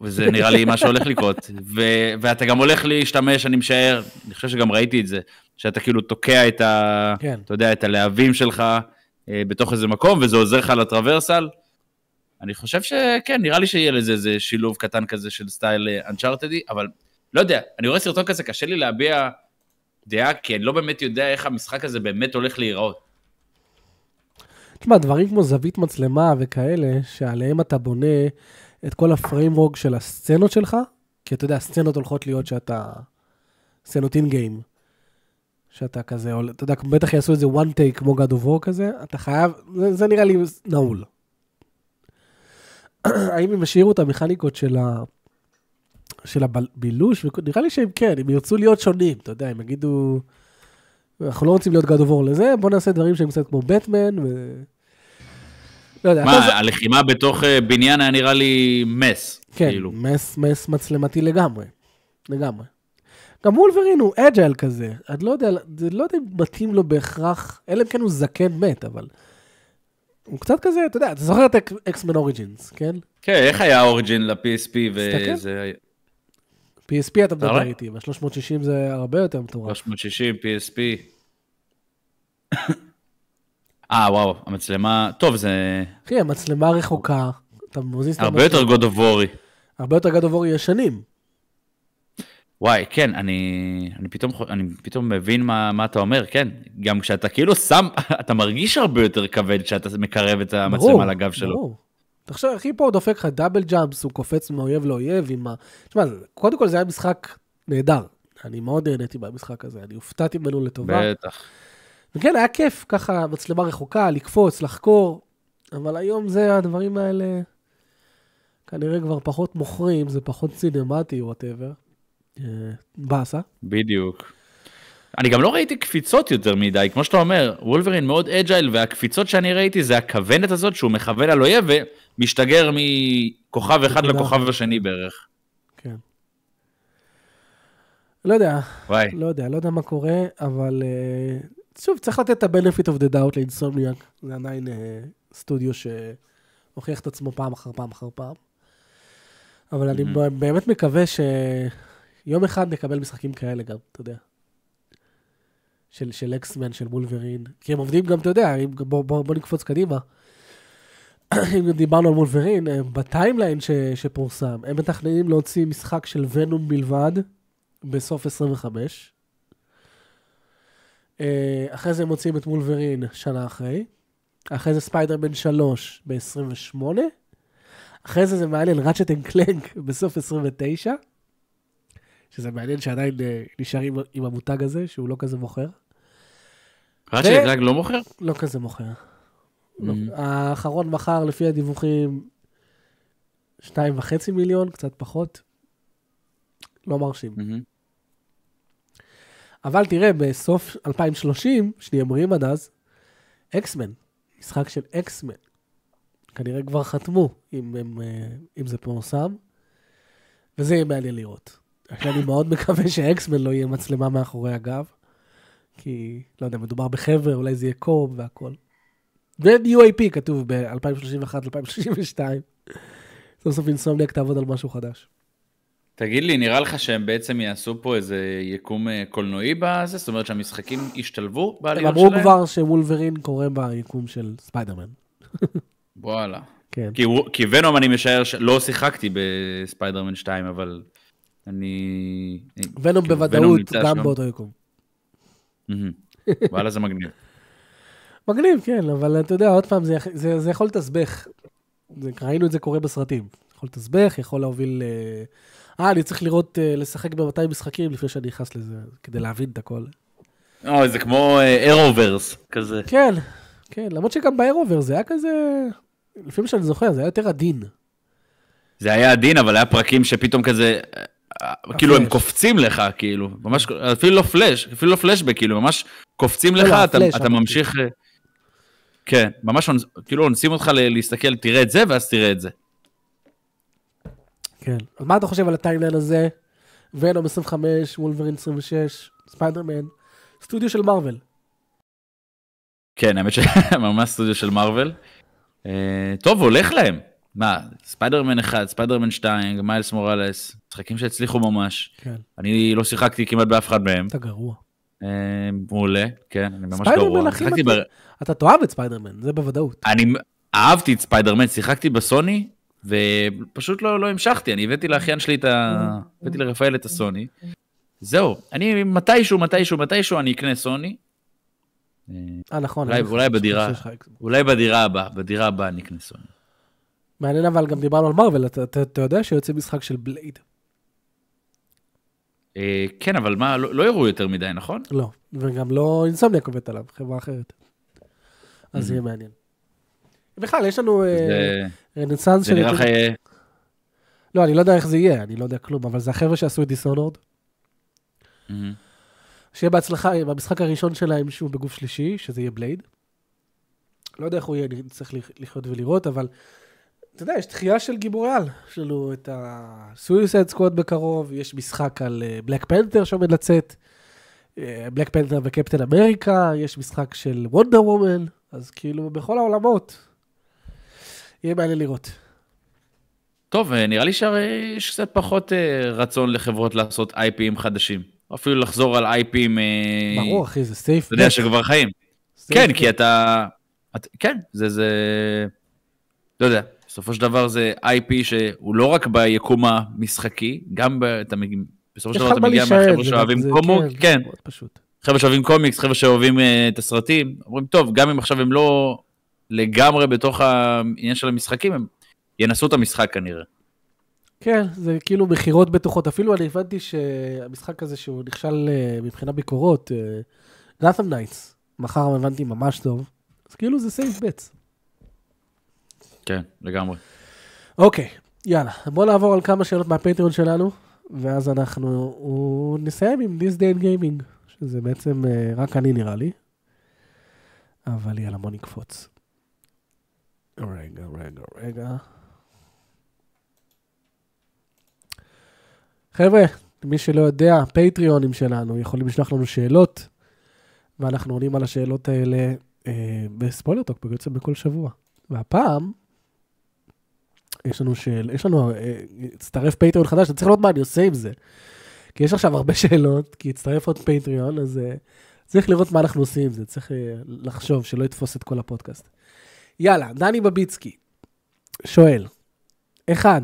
וזה נראה לי מה שהולך לקרות. ו- ואתה גם הולך להשתמש, אני משער, אני חושב שגם ראיתי את זה, שאתה כאילו תוקע את ה... כן. אתה יודע, את הלהבים שלך אה, בתוך איזה מקום, וזה עוזר לך לטרוורסל. אני חושב שכן, נראה לי שיהיה לזה איזה שילוב קטן כזה של סטייל אנצ'ארטדי, אבל לא יודע, אני רואה סרטון כזה, קשה לי להביע דעה, כי אני לא באמת יודע איך המשחק הזה באמת הולך להיראות. תשמע, דברים כמו זווית מצלמה וכאלה, שעליהם אתה בונה את כל הפריימרוג של הסצנות שלך, כי אתה יודע, הסצנות הולכות להיות שאתה... סצנות אין גיים. שאתה כזה, עול- אתה יודע, בטח יעשו איזה one take כמו God of War כזה, אתה חייב, זה, זה נראה לי נעול. האם הם השאירו את המכניקות של ה... של הבילוש, נראה לי שהם כן, הם ירצו להיות שונים, אתה יודע, הם יגידו, אנחנו לא רוצים להיות God of War לזה, בוא נעשה דברים שהם קצת כמו בטמן, ו... לא יודע, מה, הלחימה בתוך אה, בניין היה נראה לי mess, כן, כאילו. mess, mess מצלמתי לגמרי, לגמרי. גם וולברין הוא agile כזה, אני לא יודע, זה לא יודע אם מתאים לו בהכרח, אלא אם כן הוא זקן מת, אבל... הוא קצת כזה, אתה יודע, אתה זוכר את X-Men Origins, כן? כן, איך היה Origin ל-PSP. וזה... PSP אתה מדבר? איתי, ב-360 זה הרבה יותר מטורף. 360, PSP. אה, וואו, המצלמה... טוב, זה אחי, המצלמה רחוקה, אתה מזיז את הרבה יותר of War. הרבה יותר גד עבור ישנים. וואי, כן, אני, אני, פתאום, אני פתאום מבין מה, מה אתה אומר, כן. גם כשאתה כאילו שם, אתה מרגיש הרבה יותר כבד כשאתה מקרב את המצלמה ברור, לגב שלו. ברור. תחשוב, אחי, פה הוא דופק לך דאבל ג'אמפס, הוא קופץ מאויב לאויב עם ה... תשמע, קודם כל זה היה משחק נהדר. אני מאוד נהניתי במשחק הזה, אני הופתעתי ממנו לטובה. בטח. וכן, היה כיף, ככה מצלמה רחוקה, לקפוץ, לחקור, אבל היום זה, הדברים האלה כנראה כבר פחות מוכרים, זה פחות סינמטי, whatever. באסה. בדיוק. אני גם לא ראיתי קפיצות יותר מדי, כמו שאתה אומר, וולברין מאוד agile, והקפיצות שאני ראיתי זה הכוונת הזאת שהוא מכוון על אויב ומשתגר מכוכב אחד לכוכב. השני בערך. כן. לא יודע, וואי. לא יודע, לא יודע מה קורה, אבל אה, שוב, צריך לתת את ה-benefit of the doubt לאינסומניאק. זה עדיין אה, סטודיו שהוכיח את עצמו פעם אחר פעם אחר פעם. אבל אני. באמת מקווה שיום אחד נקבל משחקים כאלה גם, אתה יודע. של, של אקסמן, של מולברין. כי הם עובדים גם, אתה יודע, אם, בוא, בוא, בוא נקפוץ קדימה. אם דיברנו על מולברין, אה, בטיימליין ש, שפורסם, הם מתכננים להוציא משחק של ונום בלבד בסוף 25. אה, אחרי זה הם מוציאים את וולברין שנה אחרי. אחרי זה ספיידרמן 3 ב-28. אחרי זה זה מעניין, Ratchet and Clank בסוף 29. שזה מעניין שעדיין אה, נשארים עם המותג הזה, שהוא לא כזה מוכר. Ratchet ו- Clank לא מוכר? לא כזה מוכר. לא. Mhm. האחרון מכר, לפי הדיווחים, שתיים וחצי מיליון, קצת פחות. לא מרשים. מהמם. אבל תראה, בסוף 2030, שנהיה בריאים עד אז, אקסמן, משחק של אקסמן. כנראה כבר חתמו, אם, הם, אה, אם זה פורסם, וזה יהיה מעניין לראות. אני מאוד מקווה שאקסמן לא יהיה מצלמה מאחורי הגב, כי, לא יודע, מדובר בחבר'ה, אולי זה יהיה קוב והכל. ו-new IP כתוב ב-2031-2032. סוף סוף Insomniac תעבוד על משהו חדש. תגיד לי, נראה לך שהם בעצם יעשו פה איזה יקום אה, קולנועי בזה? זאת אומרת שהמשחקים ישתלבו הם בעליות אמרו שלהם? כבר שוולברין קורה ביקום של ספיידרמן. וואלה. כן. כי, Venom אני משער שלא שיחקתי בספיידרמן 2, אבל אני... Venom כאילו, בוודאות גם שם. באותו יקום. וואלה זה מגניב. מגניב, כן, אבל אתה יודע, עוד פעם, זה, יכ- זה, זה יכול לתסבך. ראינו את זה קורה בסרטים. יכול לתסבך, יכול להוביל... אה, אה, אני צריך לראות, אה, לשחק ב-200 משחקים לפני שאני נכנס לזה, כדי להבין את הכל. אוי, זה כמו אירוברס כזה. כן, כן, למרות שגם באירובר זה היה כזה... לפי מה שאני זוכר, זה היה יותר עדין. זה היה עדין, אבל היה פרקים שפתאום כזה, אה, כאילו הם. קופצים לך, כאילו, ממש, אפילו לא פלאש, אפילו לא פלאשבק, כאילו, ממש קופצים לא, לך, לא, אתה, הפלאש, אתה. ממשיך, אה, כן, ממש, כאילו אונסים אותך להסתכל, תראה את זה, ואז תראה את זה. כן. אז מה אתה חושב על ה timeline הזה? Venom 25, וולברין 26, ספיידרמן, סטודיו של מארוול. כן, האמת שממש סטודיו של מארוול. אה, טוב, הולך להם. מה, ספיידרמן 1, ספיידרמן 2, מיילס מוראלס, משחקים שהצליחו ממש. כן, אני לא שיחקתי כמעט באף אחד מהם. אתה גרוע. אה, מעולה, כן, אני ממש ספיידרמן גרוע. הכי שיחקתי מתאים. אתה תאהב את ספיידרמן, זה בוודאות. אני אהבתי את ספיידרמן, שיחקתי בסוני, ופשוט לא, לא המשכתי, אני הבאתי לאחיין שלי את ה... הבאתי לרפאל את הסוני. זהו, אני מתישהו, מתישהו, מתישהו אני אקנה סוני. אה, נכון. אולי- אני חושב אולי בדירה. Xbox. אולי בדירה הבאה, בדירה הבאה אני אקנה סוני. מעניין אבל גם דיברנו על מארוול, אתה- אתה אתה יודע שיוצא משחק של Blade? אה, כן, אבל מה, לא, לא הראו יותר מדי, נכון? לא, וגם לא אינסומניה קובעת עליו, חברה אחרת. אז זה יהיה מעניין. בכלל, יש לנו אה, זה, רנסאנס זה נראה לך... אה, לא, אני לא יודע איך זה יהיה, אני לא יודע כלום, אבל זה החבר'ה שעשו את דיסונורד. שיהיה בהצלחה עם המשחק הראשון שלהם שהוא בגוף שלישי, שזה יהיה בלייד. לא יודע איך הוא יהיה, אני צריך לח- לחיות ולראות, אבל אתה יודע, יש דחייה של גיבורי על. יש לנו את ה-Suicide Squad בקרוב, יש משחק על בלק פנתר שעומד לצאת, בלק פנתר וקפטן אמריקה, יש משחק של וונדר וומן, אז כאילו בכל העולמות. יהיה מעניין לראות. טוב, אה, נראה לי שהרי יש קצת פחות אה, רצון לחברות לעשות IPים חדשים. אפילו לחזור על IPים, אה, ברור, אחי, זה סייף. אתה יודע, שכבר חיים. כן, כי אתה... את, כן, זה, זה... לא יודע, בסופו של דבר זה IP שהוא לא רק ביקום המשחקי, גם ב... אתה, בסופו של דבר אתה מגיע מהחבר'ה שאוהבים קומו, כן, כן. חבר'ה שאוהבים קומיקס, חבר'ה שאוהבים את הסרטים, אומרים, טוב, גם אם עכשיו הם לא לגמרי בתוך העניין של המשחקים, הם ינסו את המשחק כנראה. כן, זה כאילו מכירות בטוחות. אפילו אני הבנתי שהמשחק הזה שהוא נכשל אה, מבחינה ביקורות, Gotham Knights, מכר הבנתי ממש טוב, אז כאילו זה safe bets. כן, לגמרי. אוקיי, יאללה, בוא נעבור על כמה שאלות מה Patreon שלנו, ואז אנחנו נסיים עם This Day in Gaming, שזה בעצם אה, רק אני נראה לי. אבל יאללה, בוא נקפוץ. רגע, רגע, רגע. חבר'ה, מי שלא יודע, הפטריונים שלנו יכולים לשלוח לנו שאלות, ואנחנו עונים על השאלות האלה אה, בספוילרטוק, בעצם בכל שבוע. והפעם, יש לנו שאל, יש לנו, אה, הצטרף פטריון חדש, אני צריך לראות מה אני עושה עם זה. כי יש עכשיו הרבה שאלות, כי הצטרף עוד פטריון, אז אה, צריך לראות מה אנחנו עושים עם זה, צריך אה, לחשוב שלא יתפוס את כל הפודקאסט. יאללה, דני בביצקי שואל, אחד,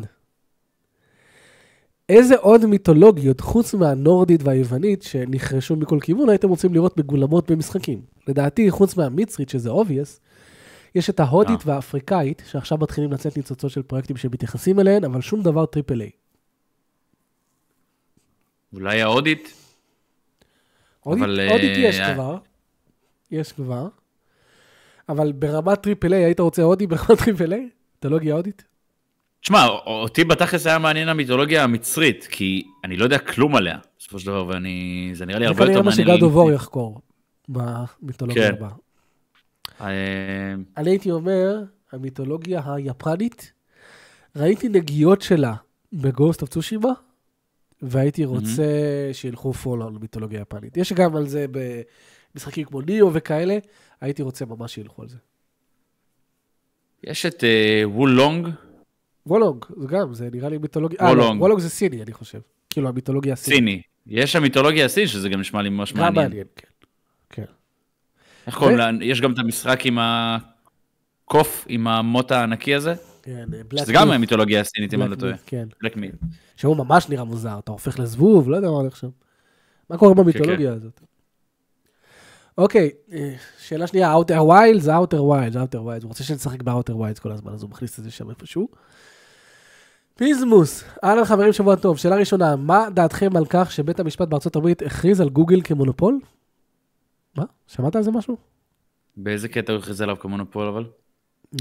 איזה עוד מיתולוגיות, חוץ מהנורדית והיוונית, שנחרשו מכל כיוון, הייתם רוצים לראות מגולמות במשחקים? לדעתי, חוץ מהמצרית, שזה obvious, יש את ההודית אה. והאפריקאית, שעכשיו מתחילים לצאת ניצוצות של פרויקטים שמתייחסים אליהן, אבל שום דבר triple A. אולי ההודית? הודית, אבל, הודית יש אה, כבר, יש כבר, אבל ברמת triple A, היית רוצה הודי ברמת triple A? מיתולוגיה הודית? תשמע, אותי בתכלס היה מעניין המיתולוגיה המצרית, כי אני לא יודע כלום עליה, בסופו של דבר, ואני... זה נראה לי זה הרבה יותר כנראה מה מעניין. שגד. אובור יחקור במיתולוגיה כן. הבאה. אה, אני הייתי אומר, המיתולוגיה היפנית, ראיתי נגיעות שלה ב Ghost of Tsushima, והייתי רוצה שילכו full על מיתולוגיה יפנית. יש גם על זה במשחקים כמו Nioh וכאלה, הייתי רוצה ממש שילכו על זה. יש את אה, וולונג, וולונג, זה גם, זה נראה לי מיתולוגיה... אה, לא, Wo Long. Wo Long זה סיני, אני חושב. כאילו, המיתולוגיה הסינית. סיני. יש שם מיתולוגיה הסינית, שזה גם נשמע לי ממש גם מעניין. מעניין, כן. כן. איך קוראים לה? יש גם את המשחק עם הקוף, עם המוט הענקי הזה, כן, Black שזה גם. המיתולוגיה הסינית, אם אני לא טועה. כן. Black Myth. שהוא ממש נראה מוזר, אתה הופך לזבוב, לא יודע מה הולך שם. מה קורה במיתולוגיה כן. הזאת? אוקיי, אה, שאלה שנייה, Outer Wild זה Outer Wild, זה Outer Wild, הוא רוצה שנשחק ב-Outer Wild כל הזמן, אז הוא מכניס את זה שם איפשהו. פיזמוס, אהלן חברים, שבוע טוב. שאלה ראשונה, מה דעתכם על כך שבית המשפט בארצות הברית הכריז על גוגל כמונופול? מה? שמעת על זה משהו? באיזה קטע הוא הכריז עליו כמונופול אבל?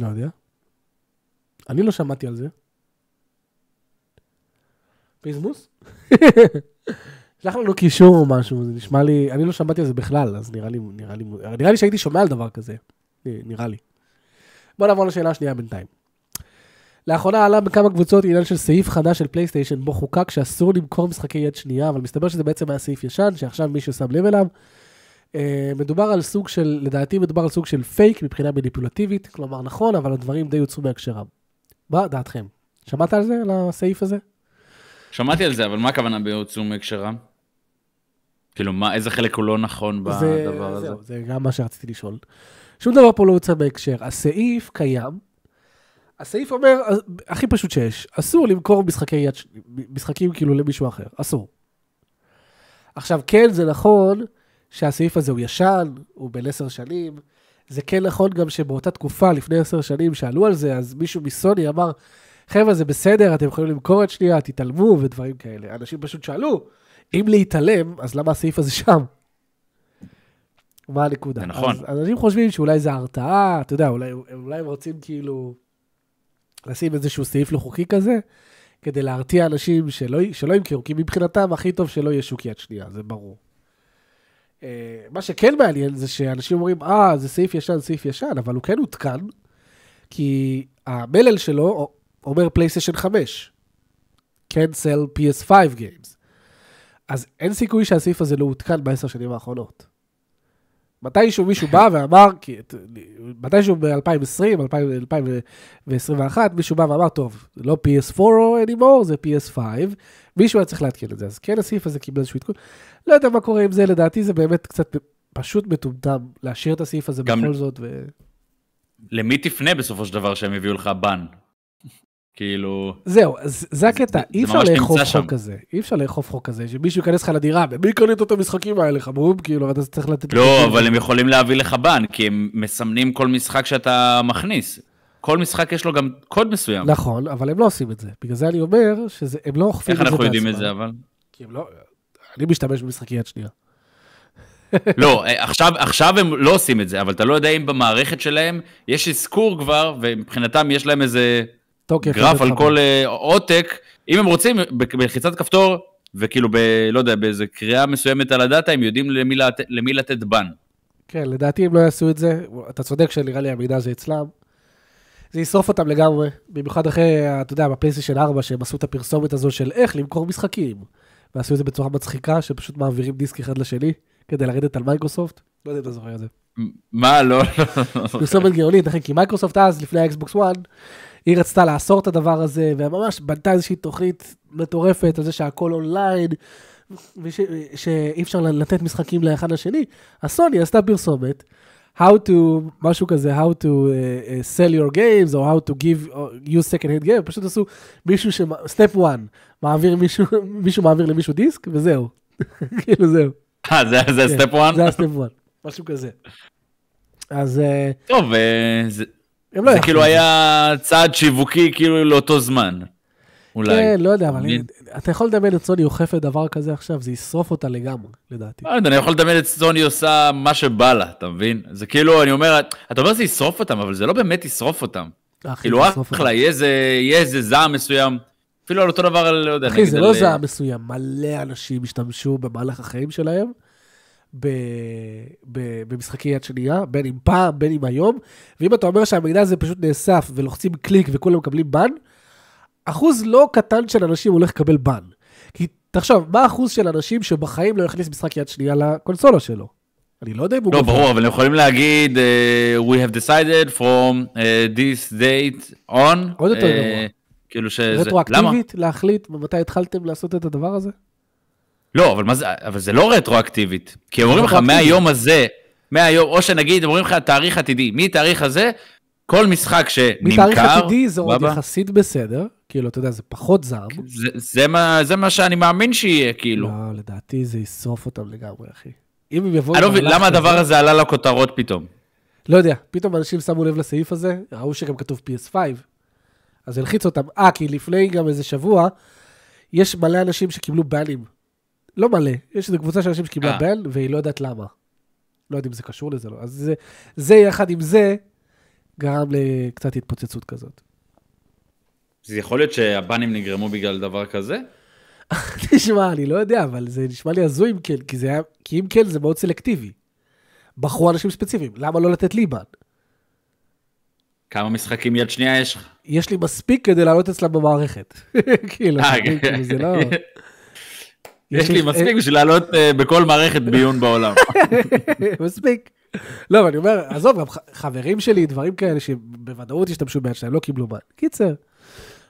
לא יודע. אני לא שמעתי על זה. פיזמוס? שלח לנו קישור או משהו, זה נשמע לי, אני לא שמעתי על זה בכלל, אז נראה לי, נראה לי, נראה לי שהייתי שומע על דבר כזה, נראה לי. בוא נעבור לשאלה השנייה בינתיים. לאחרונה עלה בכמה קבוצות עניין של סעיף חדש של פלייסטיישן, בו חוקק שאסור למכור משחקי יד שנייה, אבל מסתבר שזה בעצם היה סעיף ישן, שעכשיו מישהו שם לב אליו. אה, מדובר על סוג של, לדעתי מדובר על סוג של פייק מבחינה מניפולטיבית, כלומר נכון, אבל הדברים די יוצאו מהקשרם. מה דעתכם? שמעת על זה, על הסעיף הזה? שמעתי על זה, אבל מה הכוונה ביוצאו מהקשרם? כאילו, מה, איזה חלק הוא לא נכון זה, בדבר הזה? זהו, זה גם מה שרציתי לשאול. שום דבר פה לא יוצא בהקשר. הסעיף קיים. הסעיף אומר, הכי פשוט שיש, אסור למכור משחקי יד, משחקים כאילו למישהו אחר, אסור. עכשיו, כן, זה נכון שהסעיף הזה הוא ישן, הוא בן עשר שנים. זה כן נכון גם שבאותה תקופה, לפני עשר שנים, שעלו על זה, אז מישהו מסוני אמר, חבר'ה, זה בסדר, אתם יכולים למכור את שנייה, תתעלמו ודברים כאלה. אנשים פשוט שאלו, אם להתעלם, אז למה הסעיף הזה שם? מה הנקודה? זה נכון. אז אנשים חושבים שאולי זה הרתעה, אתה יודע, אולי, אולי הם רוצים כאילו לשים איזשהו סעיף לא חוקי כזה, כדי להרתיע אנשים שלא, שלא ימכרו, כי מבחינתם הכי טוב שלא יהיה שוק יד שנייה, זה ברור. אה, מה שכן מעניין זה שאנשים אומרים, אה, זה סעיף ישן, סעיף ישן, אבל הוא כן עודכן, כי המלל שלו אומר פלייסטיישן 5. cancel PS5 games. אז אין סיכוי שהסעיף הזה לא עודכן בעשר שנים האחרונות. מתישהו מישהו בא ואמר, כי, מתישהו ב-2020, 2021, מישהו בא ואמר, טוב, זה לא PS4 anymore, זה PS5, מישהו היה צריך להתקין את זה, אז כן הסעיף הזה קיבל איזשהו עדכון. לא יודע מה קורה עם זה, לדעתי זה באמת קצת פשוט מטומטם להשאיר את הסעיף הזה גם- בכל זאת, ו... למי תפנה בסופו של דבר שהם יביאו לך בן? כאילו, זהו, זה הקטע, אי אפשר לאכוף. חוק כזה, אי אפשר לאכוף חוק כזה, שמישהו ייכנס לך לדירה, ומי קנית את המשחקים האלה, חמוד, כאילו, ואתה צריך לתת... לא, אבל הם יכולים להביא לך בן, כי הם מסמנים כל משחק שאתה מכניס. כל משחק יש לו גם קוד מסוים. נכון, אבל הם לא עושים את זה. בגלל זה אני אומר שהם לא אוכפים את איך זה אנחנו יודעים את. זה, אבל? כי הם לא... אני משתמש במשחקי יד שנייה. לא, אה, עכשיו, עכשיו הם לא עושים את זה, אבל אתה לא יודע אם במערכת שלהם יש אזכור כבר, ומבחינתם יש להם איזה. גרף על. כל אה, עותק. אם הם רוצים, בלחיצת כפתור, וכאילו ב... לא יודע, באיזה קריאה מסוימת על הדאטה, הם יודעים למי, לת... למי לתת בן. כן, לדעתי הם לא יעשו את זה. אתה צודק שנראה לי המידע הזה אצלם. זה ישרוף אותם לגמרי, במיוחד אחרי, אתה יודע, בפלייסטיישן 4, שהם עשו את הפרסומת הזו של איך למכור משחקים. ועשו את זה בצורה מצחיקה, שפשוט מעבירים דיסק אחד לשני, כדי לרדת על מייקרוסופט. לא יודע אם אתה זוכר את זה. מה, לא, לא. פרסומת גאונית, אחי, כי מייקרוסופט אז, לפני האקסבוקס 1, היא רצתה לאסור את הדבר הזה, וממש בנתה איזושהי תוכנית מטורפת על זה שהכל אונליין, ושאי אפשר לתת משחקים לאחד לשני. אז סוני עשתה פרסומת, how to, משהו כזה, how to uh, uh, sell your games, או how to give, or use second hand game, פשוט עשו מישהו ש... step one, מעביר מישהו, מישהו מעביר למישהו דיסק, וזהו. כאילו זהו. אה, זה- זה כן, step 1? זה ה step 1, משהו כזה. אז אה, טוב, אה, זה הם לא זה. כאילו היה צעד שיווקי כאילו לאותו זמן. אולי. כן, לא יודע, אבל מבין? אתה יכול לדמיין את סוני אוכפת דבר כזה עכשיו, זה ישרוף אותה לגמרי, לדעתי. לא יודע, אני יכול לדמיין את סוני עושה מה שבא לה, אתה מבין? זה כאילו, אני אומר, אתה אומר זה ישרוף אותם, אבל זה לא באמת ישרוף אותם. כאילו, אחלה. יהיה איזה, זעם מסוים. אפילו על אותו דבר, לא יודע, אחי, זה על- לא זעם מסוים, מלא אנשים השתמשו במהלך החיים שלהם ב- ב- במשחקי יד שנייה, בין אם פעם, בין אם היום, ואם אתה אומר שהמידע הזה פשוט נאסף ולוחצים קליק וכולם מקבלים בן, אחוז לא קטן של אנשים הולך לקבל בן. כי תחשוב, מה האחוז של אנשים שבחיים לא יכניס משחק יד שנייה לקונסולה שלו? אני לא יודע אם הוא... לא. ברור, אבל הם יכולים להגיד, אה, we have decided from אה, this date on. עוד יותר אה, גבוה. כאילו שזה... רטרואקטיבית, להחליט מתי התחלתם לעשות את הדבר הזה? לא, אבל זה, אבל זה לא רטרואקטיבית. כי הם אומרים לך. מהיום הזה, מהיום, או שנגיד, הם אומרים לך, תאריך עתידי, מתאריך הזה, כל משחק שנמכר, מתאריך עתידי זה עוד סבבה? יחסית בסדר, כאילו, אתה יודע, זה פחות זעם. זה, זה, מה, זה מה שאני מאמין שיהיה, כאילו. לא, לדעתי זה ישרוף אותם לגמרי, אחי. אם הם יבואו... אני לא מבין, למה הדבר הזה עלה לכותרות פתאום? לא יודע, פתאום אנשים שמו לב לסעיף הזה, ראו שגם כתוב PS5, אז הלחיץ אותם. אה, כי לפני גם איזה שבוע, יש מלא אנשים שקיבלו באנים. לא מלא, יש איזו קבוצה של אנשים שקיבלה אה. באן, והיא לא יודעת למה. לא יודע אם זה קשור לזה, לא. אז זה, זה יחד עם זה, גרם לקצת התפוצצות כזאת. זה יכול להיות שהבנים נגרמו בגלל דבר כזה? תשמע, אני לא יודע, אבל זה נשמע לי הזוי אם כן, כי, זה היה, כי אם כן זה מאוד סלקטיבי. בחרו אנשים ספציפיים, למה לא לתת לי באן? כמה משחקים יד שנייה יש לך? יש לי מספיק כדי לעלות אצלם במערכת. כאילו, אה, מבין? כאילו, זה לא... יש לי מספיק בשביל לעלות אה, בכל מערכת ביון בעולם. מספיק. לא, אבל אני אומר, עזוב, גם חברים שלי, דברים כאלה שבוודאות השתמשו ביד שלהם, לא קיבלו באן. קיצר,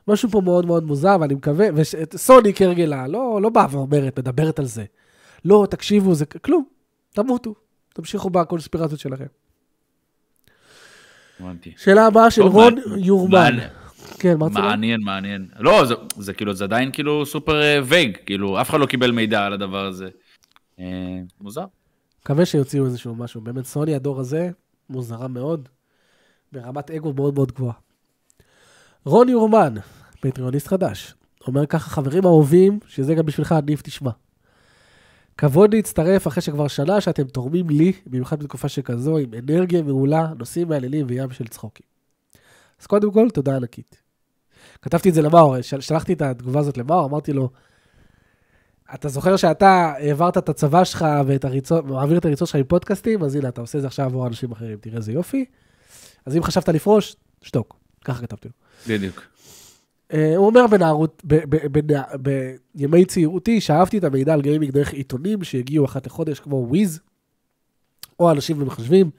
משהו פה מאוד מאוד מוזר, ואני מקווה, וסוני כהרגלה, לא, לא באה ואומרת, מדברת על זה. לא, תקשיבו, זה כלום, תמותו, תמשיכו בקונספירציות שלכם. שאלה הבאה של רון. יורמן. כן, מה רצית? מעניין, מעניין. לא, זה, זה כאילו, זה עדיין כאילו סופר אה, וייג, כאילו, אף אחד לא קיבל מידע על הדבר הזה. אה, מוזר. מקווה שיוציאו איזשהו משהו. באמת, סוני, הדור הזה, מוזרה מאוד, ברמת אגו מאוד מאוד גבוהה. רון יורמן, פטריוניסט חדש, אומר ככה, חברים אהובים, שזה גם בשבילך, ניב תשמע. כבוד להצטרף אחרי שכבר שנה שאתם תורמים לי, במיוחד בתקופה שכזו, עם אנרגיה מעולה, נושאים מעניינים וים של צחוקים. אז קודם כל, תודה ענקית. כתבתי את זה למאור, של- שלחתי את התגובה הזאת למאור, אמרתי לו, אתה זוכר שאתה העברת את הצבא שלך ואת הריצות, מעביר את הריצות שלך עם פודקאסטים, אז הנה, אתה עושה את זה עכשיו עבור אנשים אחרים, תראה איזה יופי. אז אם חשבת לפרוש, שתוק. ככה כתבתי לו. בדיוק. אה, הוא אומר בנערות, ב- ב- בנע- בימי צעירותי, שאהבתי את המידע על גיימינג דרך עיתונים שהגיעו אחת לחודש, כמו וויז, או אנשים ומחשבים.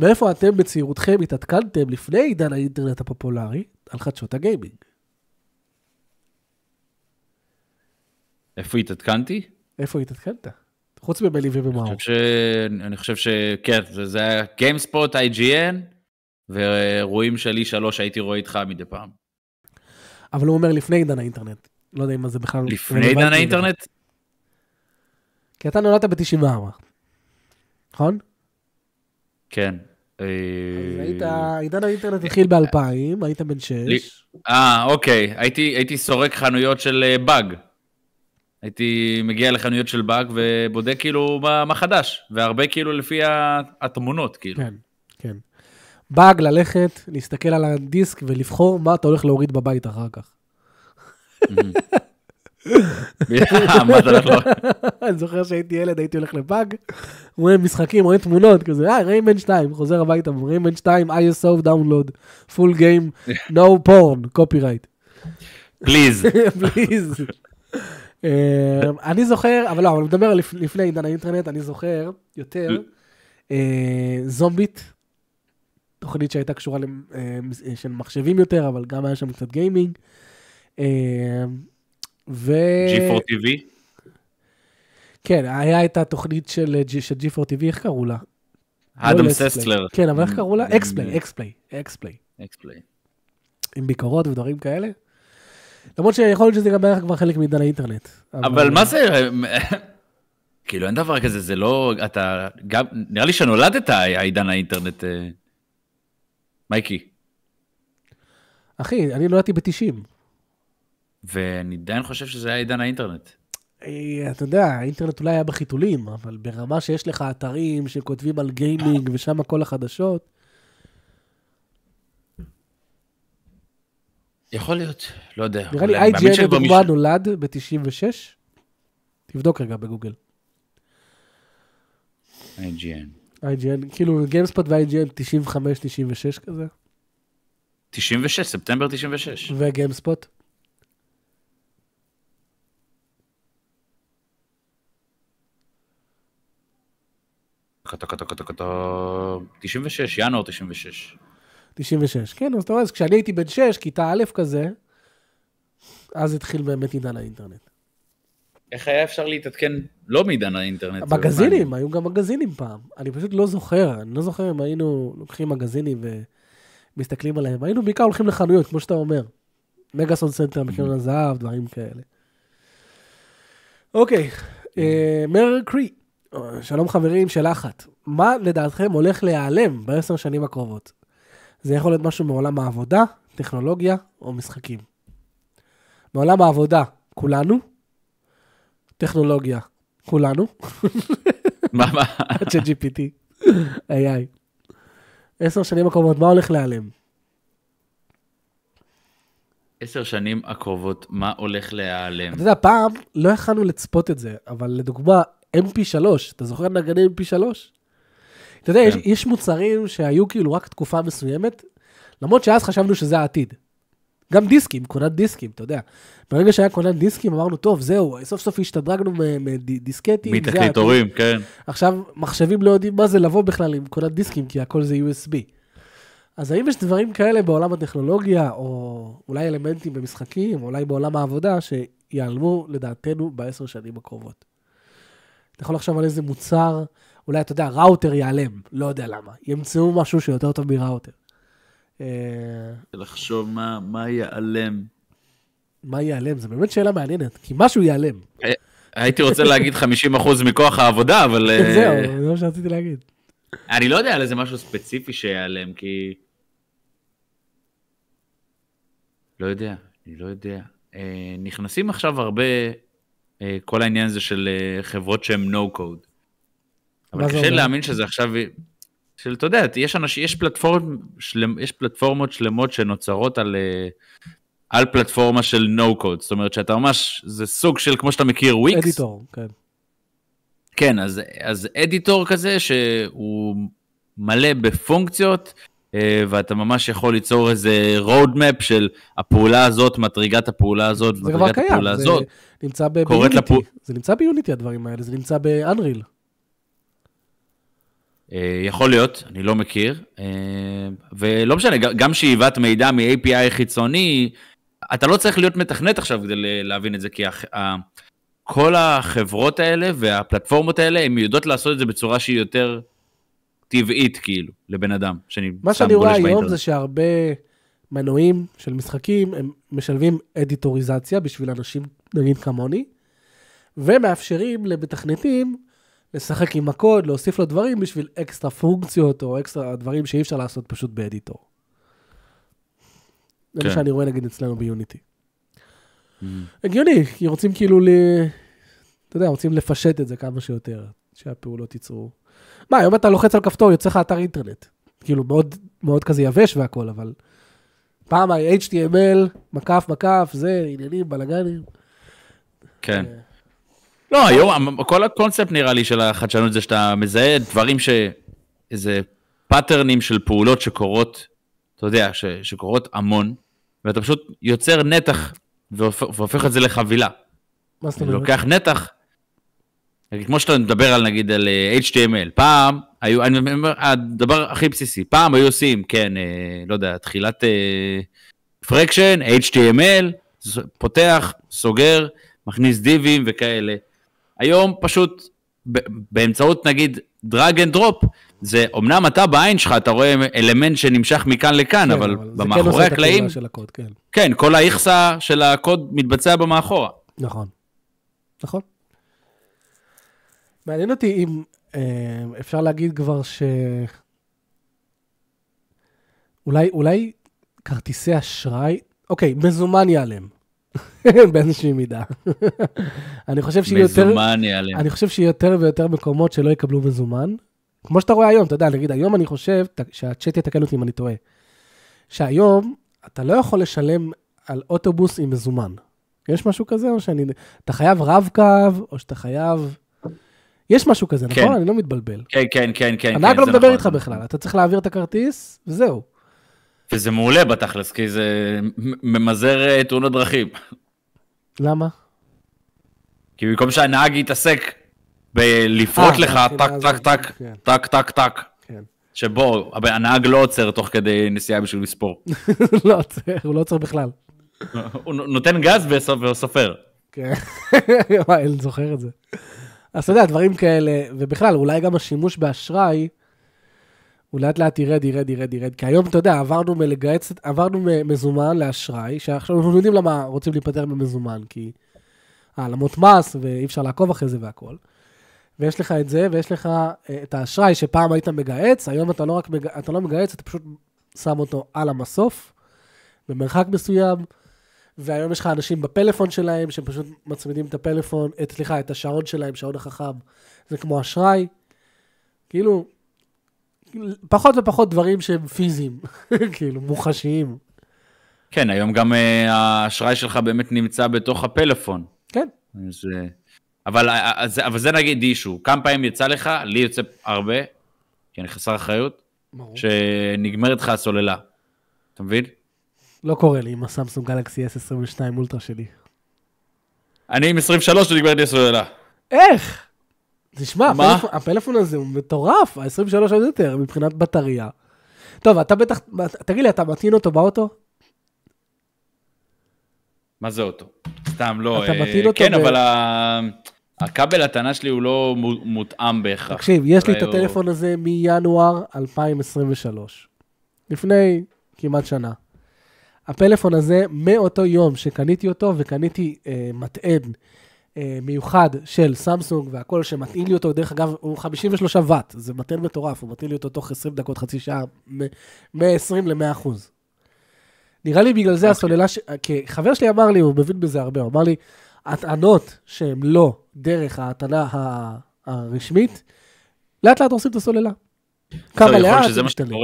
מאיפה אתם בצעירותכם התעדכנתם לפני עידן האינטרנט הפופולרי על חדשות הגיימינג? איפה התעדכנתי? איפה התעדכנת? חוץ ממני ובמאור. אני ש... אני חושב שכן, זה, זה היה גיימספוט, IGN, ואירועים של E3 הייתי רואה איתך מדי פעם. אבל הוא אומר לפני עידן האינטרנט. לא יודע אם זה בכלל... לפני עידן. האינטרנט? כי אתה נולדת ב-94, נכון? כן. אז אה, היית, עידן האינטרנט התחיל ב-2000, היית בן 6. אה, אוקיי. הייתי, הייתי סורק חנויות של אה, באג. הייתי מגיע לחנויות של באג ובודק כאילו מה, מה חדש, והרבה כאילו לפי התמונות, כאילו. כן, כן. באג ללכת, להסתכל על הדיסק ולבחור מה אתה הולך להוריד בבית אחר כך. מה הולך לראות? אני זוכר שהייתי ילד, הייתי הולך לבאג, רואה משחקים, רואה תמונות, כזה, אה, ריימן 2, חוזר הביתה, ריימן 2, ISO דאונלוד, Full game, no porn, copyright. Please. Please. אה, אני זוכר, אבל לא, אבל מדבר לפ- לפני עידן האינטרנט, אני זוכר יותר אה, זומביט, תוכנית שהייתה קשורה למ- אה, של מחשבים יותר, אבל גם היה שם קצת גיימינג. ו... G4 TV? כן, היה את התוכנית של G- של G4TV, איך קראו לה? אדם לא Play. ססלר. כן, אבל איך קראו לה? Mm, אקספליי, אקספליי, אקספליי. אקספליי. עם ביקורות ודברים כאלה. למרות שיכול להיות שזה גם היה כבר חלק מעידן האינטרנט. אבל מה זה... כאילו אין דבר כזה, זה לא... אתה... גם... נראה לי שנולדת בעידן האינטרנט. אה, מייקי. אחי, אני נולדתי ב-90. ואני עדיין חושב שזה היה עידן האינטרנט. אה, אתה יודע, האינטרנט אולי היה בחיתולים, אבל ברמה שיש לך אתרים שכותבים על גיימינג ושם כל החדשות, יכול להיות, לא יודע. נראה לי IGN לדוגמה נולד ב-96. תבדוק רגע בגוגל. IGN. IGN, כאילו גיימספוט ו-IGN 95-96 כזה, 96, ספטמבר 96. וגיימספוט. קטו, קטו, קטו, קטו, 96, ינואר 96. 96, כן, אז אתה רואה, אז כשאני הייתי בן 6, כיתה א' כזה, אז התחיל באמת עידן האינטרנט. איך היה אפשר להתעדכן לא מעידן האינטרנט? מגזינים. היו גם מגזינים פעם. אני פשוט לא זוכר, אני לא זוכר אם היינו לוקחים מגזינים ומסתכלים עליהם. היינו בעיקר הולכים לחנויות, כמו שאתה אומר. מגאסון סנטר, מקרן הזהב, דברים כאלה. אוקיי, אה, מר קרי, שלום חברים, שאלה אחת. מה לדעתכם הולך להיעלם בעשר שנים הקרובות? זה יכול להיות משהו מעולם העבודה, טכנולוגיה או משחקים. מעולם העבודה, כולנו. טכנולוגיה, כולנו. מה, מה? עד ש-GPT, AI. עשר שנים הקרובות, מה הולך להיעלם? עשר שנים הקרובות, מה הולך להיעלם? אתה יודע, פעם לא יכלנו לצפות את זה, אבל לדוגמה, MP3, אתה זוכר נגני MP3? אתה יודע, יש, כן. יש מוצרים שהיו כאילו רק תקופה מסוימת, למרות שאז חשבנו שזה העתיד. גם דיסקים, קונת דיסקים, אתה יודע. ברגע שהיה קונת דיסקים, אמרנו, טוב, זהו, סוף סוף השתדרגנו מדיסקטים. זה העתיד." מתקליטורים, כן. עכשיו, מחשבים לא יודעים מה זה לבוא בכלל עם קונת דיסקים, כי הכל זה USB. אז האם יש דברים כאלה בעולם הטכנולוגיה, או אולי אלמנטים במשחקים, או אולי בעולם העבודה, שיעלמו לדעתנו בעשר שנים הקרובות? אתה יכול לחשוב על איזה מוצר, אולי אתה יודע, ראוטר ייעלם, לא יודע למה. ימצאו משהו שיותר טוב מראוטר. אה, לחשוב מה, מה ייעלם. מה ייעלם? זו באמת שאלה מעניינת, כי משהו ייעלם. הייתי רוצה להגיד 50% מכוח העבודה, אבל... אה, זהו, זה מה שרציתי להגיד. אני לא יודע על איזה משהו ספציפי שיעלם, כי... לא יודע, אני לא יודע. אה, נכנסים עכשיו הרבה, אה, כל העניין הזה של אה, חברות שהן no code. אבל קשה? להאמין שזה עכשיו... של, אתה יודע, יש אנשים, יש, פלטפורמ, שלמ, יש פלטפורמות שלמות שנוצרות על, אה, על פלטפורמה של no code. זאת אומרת שאתה ממש, זה סוג של, כמו שאתה מכיר, וויקס. אדיטור, כן. כן, אז, אז אדיטור כזה שהוא מלא בפונקציות, אה, ואתה ממש יכול ליצור איזה road map של הפעולה הזאת, מטריגה את הפעולה הזאת, זה כבר את קיים, הפעולה זה הזאת. נמצא ב- קוראת ביוניטי. לפו- זה נמצא ביוניטי הדברים האלה, זה נמצא באנריל. אה, יכול להיות, אני לא מכיר. אה, ולא משנה, גם שאיבת מידע מ-API חיצוני, אתה לא צריך להיות מתכנת עכשיו כדי להבין את זה, כי כל החברות האלה והפלטפורמות האלה, הן יודעות לעשות את זה בצורה שהיא יותר טבעית, כאילו, לבן אדם. שאני מה שם שאני רואה גולש היום באינטרנט. זה שהרבה מנועים של משחקים, הם משלבים אדיטוריזציה בשביל אנשים, נגיד כמוני, ומאפשרים למתכנתים לשחק עם הקוד, להוסיף לו דברים בשביל אקסטרה פונקציות או אקסטרה דברים שאי אפשר לעשות פשוט באדיטור. זה מה כן. שאני רואה נגיד אצלנו ביוניטי. Mm. הגיוני, כי רוצים כאילו ל... אתה יודע, רוצים לפשט את זה כמה שיותר, שהפעולות ייצרו. מה, היום אתה לוחץ על כפתור, יוצא לך אתר אינטרנט. כאילו, מאוד, מאוד כזה יבש והכל, אבל... פעם ה-HTML, מקף, מקף, זה, עניינים, בלאגנים. כן. לא, היום, כל הקונספט נראה לי של החדשנות זה שאתה מזהה דברים ש... איזה פאטרנים של פעולות שקורות, אתה יודע, ש... שקורות המון, ואתה פשוט יוצר נתח והופ... והופך את זה לחבילה. מה זאת אומרת? לוקח נתח, כמו שאתה מדבר על נגיד על אה, HTML, פעם היו, אני אומר, הדבר הכי בסיסי, פעם היו עושים, כן, אה, לא יודע, תחילת פרקשן, HTML, ז- פותח, סוגר, מכניס דיבים וכאלה. היום פשוט באמצעות נגיד drag and drop, זה אמנם אתה בעין שלך, אתה רואה אלמנט שנמשך מכאן לכאן, כן, אבל כן עושה במאחורי את הקלעים, של הקוד, כן. כן, כל האיכסה של הקוד מתבצע במאחורה. נכון. נכון. מעניין אותי אם אה, אפשר להגיד כבר ש... אולי, אולי כרטיסי אשראי, אוקיי, מזומן ייעלם. באיזושהי מידה. אני חושב שיהיה יותר, מזומן יעלם. אני חושב שיהיה יותר ויותר מקומות שלא יקבלו מזומן. כמו שאתה רואה היום, אתה יודע, נגיד היום אני חושב, שהצ'אט יתקן אותי אם אני טועה, שהיום אתה לא יכול לשלם על אוטובוס עם מזומן. יש משהו כזה, או שאני... אתה חייב רב-קו, או שאתה חייב... יש משהו כזה, כן. נכון? אני לא מתבלבל. כן, כן, כן, כן. הנהג כן, לא מדבר נכון. איתך בכלל, אתה צריך להעביר את הכרטיס, וזהו. וזה מעולה בתכלס, כי זה ממזער אה, תאונות דרכים. למה? כי במקום שהנהג יתעסק בלפרוט אה, לך מהבחינה טק, טק, טק, כן. טק, טק, טק, כן. שבו הבן- הנהג לא עוצר תוך כדי נסיעה בשביל לספור. לא עוצר, הוא לא עוצר בכלל. הוא נו- נותן גז וסופ- וסופר. כן, וואי, אני זוכר את זה. אז אתה יודע, דברים כאלה, ובכלל, אולי גם השימוש באשראי, הוא לאט לאט ירד, ירד, ירד, ירד. כי היום, אתה יודע, עברנו מלגייס, עברנו ממזומן לאשראי, שעכשיו אנחנו יודעים למה רוצים להיפטר ממזומן, כי העלמות מס, ואי אפשר לעקוב אחרי זה והכל. ויש לך את זה, ויש לך אה, את האשראי שפעם היית מגהץ, היום אתה לא רק מג... אתה לא מגהץ, אתה פשוט שם אותו על המסוף, במרחק מסוים, והיום יש לך אנשים בפלאפון שלהם, שהם פשוט מצמידים את הפלאפון, את, סליחה, את השעון שלהם, שעון החכם, זה כמו אשראי. כאילו, פחות ופחות דברים שהם פיזיים, כאילו, מוחשיים. כן, היום גם אה, האשראי שלך באמת נמצא בתוך הפלאפון. כן, אז, אה, אבל, אה, אז- אבל זה נגיד אישו. כמה פעמים יצא לך, לי יוצא הרבה, כי אני חסר אחריות, ברור. שנגמרת לך הסוללה. אתה מבין? לא קורה לי עם הסמסונג גלקסי S22 אולטרה שלי. אני עם 23 ונגמרת לי הסוללה. איך? תשמע? הפלאפון, הפלאפון הזה הוא מטורף, ה-23 עוד יותר, מבחינת בטריה. טוב, אתה בטח, תגיד לי, אתה מטעין אותו באוטו? מה זה אוטו? סתם, לא. אתה אה, מטעין אותו כן, ב- אבל ה- הכבל הטענה שלי הוא לא מו- מותאם בהכרח. תקשיב, יש לי את הטלפון הזה מינואר 2023. לפני כמעט שנה. הפלאפון הזה, מאותו יום שקניתי אותו וקניתי אה, מטען אה, מיוחד של סמסונג והכל, שמטעין לי אותו, דרך אגב, הוא 53 ואט, זה מטען מטורף, הוא מטעין לי אותו תוך 20 דקות, חצי שעה, מ- מ-20 ל-100 אחוז. נראה לי בגלל זה אוקיי. הסוללה, ש... כי חבר שלי אמר לי, הוא מבין בזה הרבה, הוא אמר לי, הטענות שהן לא דרך ההטענה הרשמית, לאט לאט הורסים את הסוללה. כמה לאט זה משתנה.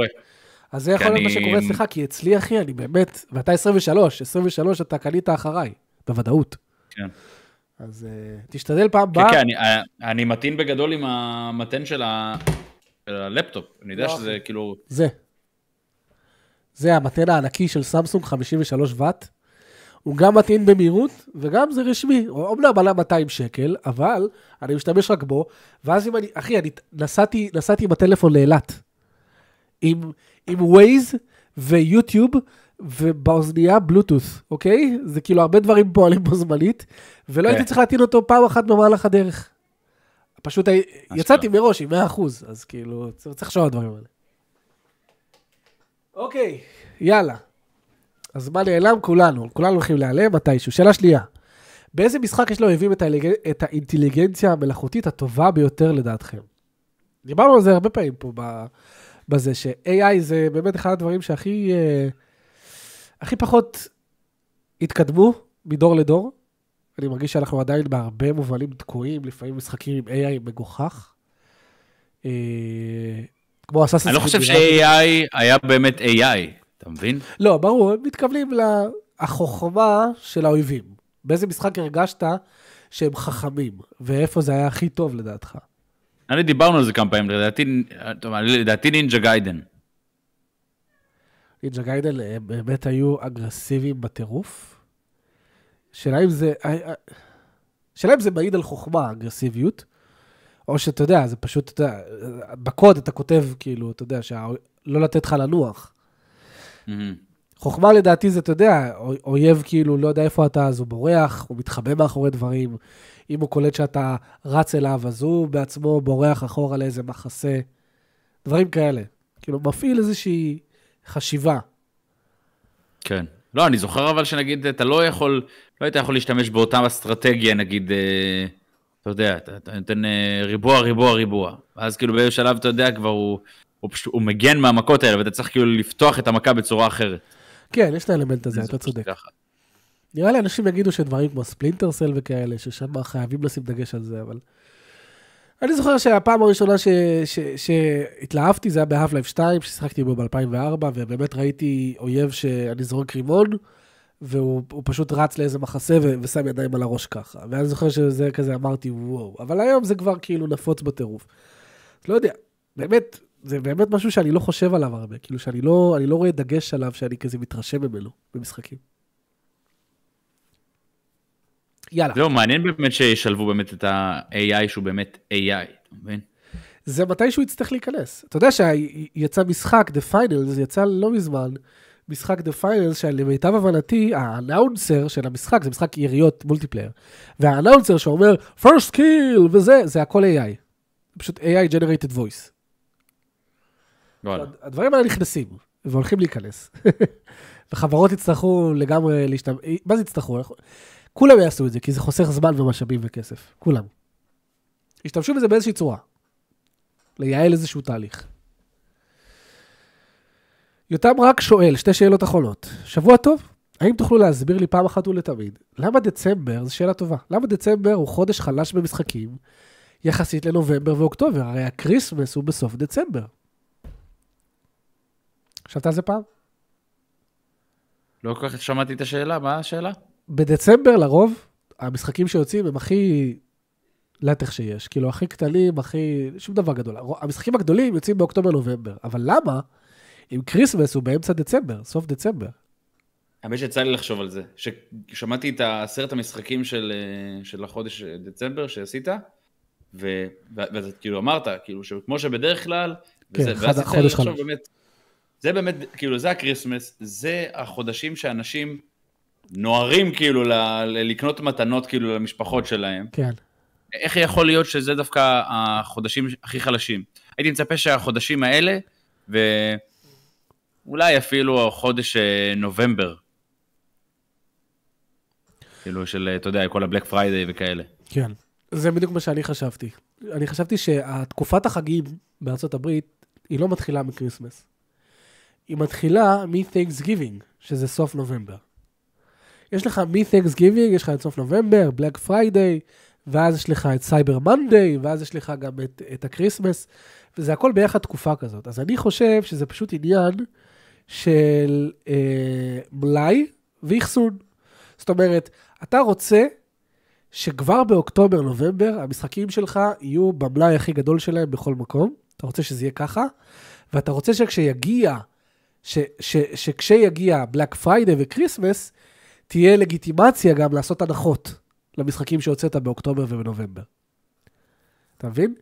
אז זה יכול להיות מה שקורה אצלך, כי אצלי, אחי, אני באמת, ואתה 23, 23 אתה קנית אחריי, בוודאות. כן. אז uh, תשתדל פעם כן, הבאה. כן, אני- אני מטעין בגדול עם המתן של ה- של הלפטופ. אני יודע לא, שזה כאילו... זה. זה המטען הענקי של סמסונג, 53 ואט. הוא גם מטעין במהירות, וגם זה רשמי. אומנם עלה 200 שקל, אבל אני משתמש רק בו, ואז אם אני, אחי, אני נסעתי, נסעתי עם הטלפון לאילת. עם, עם ווייז ויוטיוב, ובאוזנייה בלוטוס, אוקיי? זה כאילו הרבה דברים פועלים בו זמנית, ולא כן. הייתי צריך להטעין אותו פעם אחת במהלך הדרך. פשוט יצאתי מראש עם 100%, אז כאילו, צריך צריך לחשוב על הדברים האלה. אוקיי, יאללה. אז מה נעלם? כולנו, כולנו הולכים להיעלם מתישהו. שאלה שנייה, באיזה משחק יש לאויבים את, האינטליג... את האינטליגנציה המלאכותית הטובה ביותר לדעתכם? דיברנו על זה הרבה פעמים פה ב... בזה, ש-AI זה באמת אחד הדברים שהכי אה, הכי פחות התקדמו מדור לדור. אני מרגיש שאנחנו עדיין בהרבה מובנים תקועים, לפעמים משחקים עם AI מגוחך. אה, כמו אסאסינס אני לא חושב ש-AI היה באמת AI, אתה מבין? לא, ברור, הם מתכוונים לחוכמה של האויבים. באיזה משחק הרגשת שהם חכמים, ואיפה זה היה הכי טוב לדעתך? אני דיברנו על זה כמה פעמים, לדעתי, טוב, לדעתי נינג'ה גיידן. נינג'ה גיידן הם באמת היו אגרסיביים בטירוף. שאלה אם זה... אה, אה, השאלה אם זה מעיד על חוכמה, אגרסיביות, או שאתה יודע, זה פשוט, אתה יודע, בקוד אתה כותב, כאילו, אתה יודע, שה... לא לתת לך לנוח. מהמם. חוכמה לדעתי זה, אתה יודע, אוי- אויב כאילו לא יודע איפה אתה, אז הוא בורח, הוא מתחבא מאחורי דברים. אם הוא קולט שאתה רץ אליו, אז הוא בעצמו בורח אחורה לאיזה מחסה. דברים כאלה. כאילו, מפעיל איזושהי חשיבה. כן. לא, אני זוכר אבל שנגיד, אתה לא יכול, לא היית יכול להשתמש באותה אסטרטגיה, נגיד, אה, אתה יודע, אתה אתה נותן אה, ריבוע, ריבוע, ריבוע. ואז כאילו באיזה שלב, אתה יודע, כבר הוא, הוא פשוט, הוא מגן מהמכות האלה, ואתה צריך כאילו לפתוח את המכה בצורה אחרת. כן, יש את האלמנט הזה, זה אתה צודק. ככה. נראה לי אנשים יגידו שדברים כמו ספלינטר סל וכאלה, ששם חייבים לשים דגש על זה, אבל... אני זוכר שהפעם הראשונה ש... ש... שהתלהבתי זה היה ב-Half-Life 2, ששיחקתי בו ב-2004, ובאמת ראיתי אויב שאני זורק רימון, והוא הוא פשוט רץ לאיזה מחסה ו... ושם ידיים על הראש ככה. ואני זוכר שזה כזה, אמרתי, וואו. אבל היום זה כבר כאילו נפוץ בטירוף. לא יודע, באמת, זה באמת משהו שאני לא חושב עליו הרבה, כאילו שאני לא, לא רואה דגש עליו שאני כזה מתרשם ממנו במשחקים. יאללה. זהו, מעניין באמת שישלבו באמת את ה-AI שהוא באמת AI, אתה מבין? זה מתי שהוא יצטרך להיכנס. אתה יודע שיצא משחק, The Finals, יצא לא מזמן, משחק The Finals, שלמיטב הבנתי, האנאונסר של המשחק, זה משחק יריות מולטיפלייר, והאנאונסר שאומר, first kill, וזה, זה הכל AI. פשוט AI generated voice. וואלה. הדברים האלה נכנסים, והולכים להיכנס. וחברות יצטרכו לגמרי להשתמש, מה זה יצטרכו? כולם יעשו את זה, כי זה חוסך זמן ומשאבים וכסף. כולם. ישתמשו בזה באיזושהי צורה. לייעל איזשהו תהליך. יותם רק שואל, שתי שאלות אחרונות. שבוע טוב, האם תוכלו להסביר לי פעם אחת ולתמיד, למה דצמבר, זו שאלה טובה, למה דצמבר הוא חודש חלש במשחקים יחסית לנובמבר ואוקטובר? הרי ה-Christmas הוא בסוף דצמבר. חשבת על זה פעם? לא כל כך שמעתי את השאלה, מה השאלה? בדצמבר לרוב, המשחקים שיוצאים הם הכי לתחת שיש. כאילו, הכי קטנים, הכי... שום דבר גדול. המשחקים הגדולים יוצאים באוקטובר-נובמבר. אבל למה? אם Christmas הוא באמצע דצמבר, סוף דצמבר. האמת שיצא לי לחשוב על זה. ששמעתי את עשרת המשחקים של, אה, של החודש דצמבר שעשית, ו- ואתה כאילו אמרת, כאילו שכמו שבדרך כלל, כן, וזה, חד- חודש חלש. באמת, זה באמת, כאילו זה ה-Christmas, זה החודשים שאנשים נוהרים כאילו ל- לקנות מתנות כאילו למשפחות שלהם. כן. איך יכול להיות שזה דווקא החודשים הכי חלשים? הייתי מצפה שהחודשים האלה, ואולי אפילו חודש אה, נובמבר, כאילו של, אה, אתה יודע, כל ה-Black Friday וכאלה. כן. זה בדיוק מה שאני חשבתי. אני חשבתי שהתקופת החגים בארצות הברית, היא לא מתחילה מ-Christmas. היא מתחילה מ-Thanksgiving, שזה סוף נובמבר. יש לך מ-Thanksgiving, יש לך את סוף נובמבר, Black Friday, ואז יש לך את Cyber Monday, ואז יש לך גם את, את ה-Christmas, וזה הכל ביחד תקופה כזאת. אז אני חושב שזה פשוט עניין של אה, מלאי ואחסון. זאת אומרת, אתה רוצה שכבר באוקטובר-נובמבר המשחקים שלך יהיו במלאי הכי גדול שלהם בכל מקום. אתה רוצה שזה יהיה ככה, ואתה רוצה שכשיגיע, ש, ש, שכשיגיע Black Friday ו-Christmas, תהיה לגיטימציה גם לעשות הנחות למשחקים שהוצאת באוקטובר ובנובמבר. אתה מבין?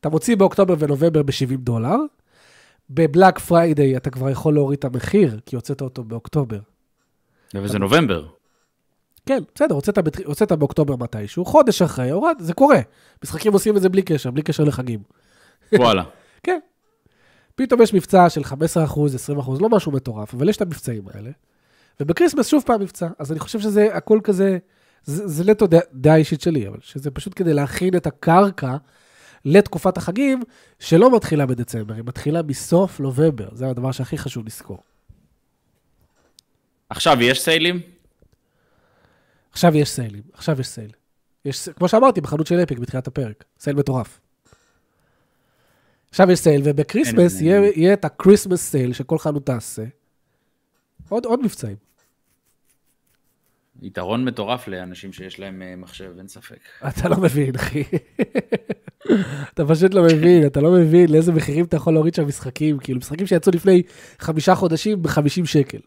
אתה מוציא באוקטובר ונובמבר ב-70 דולר, ב-Black Friday אתה כבר יכול להוריד את המחיר, כי הוצאת אותו באוקטובר. וזה נובמבר. כן, בסדר, הוצאת, בת... הוצאת באוקטובר מתישהו, חודש אחרי, הורד, זה קורה. משחקים עושים את זה בלי קשר, בלי קשר לחגים. וואלה. כן. פתאום יש מבצע של 15%, 20%, לא משהו מטורף, אבל יש את המבצעים האלה. וב-Christmas שוב פעם מבצע, אז אני חושב שזה הכל כזה, זה, זה נטו דעה אישית שלי, אבל שזה פשוט כדי להכין את הקרקע לתקופת החגים, שלא מתחילה בדצמבר, היא מתחילה מסוף נובמבר, זה הדבר שהכי חשוב לזכור. עכשיו יש סיילים? עכשיו יש סיילים, עכשיו יש sale. יש, כמו שאמרתי, בחנות של Epic בתחילת הפרק, sale מטורף. עכשיו יש sale, וב-Christmas יהיה, יהיה את ה-Christmas sale שכל חנות תעשה. עוד, עוד מבצעים. יתרון מטורף לאנשים שיש להם אה, מחשב, אין ספק. אתה לא מבין, אחי. אתה פשוט לא מבין, אתה לא מבין לאיזה מחירים אתה יכול להוריד שם משחקים, כאילו, משחקים שיצאו לפני חמישה חודשים ב-50 שקל.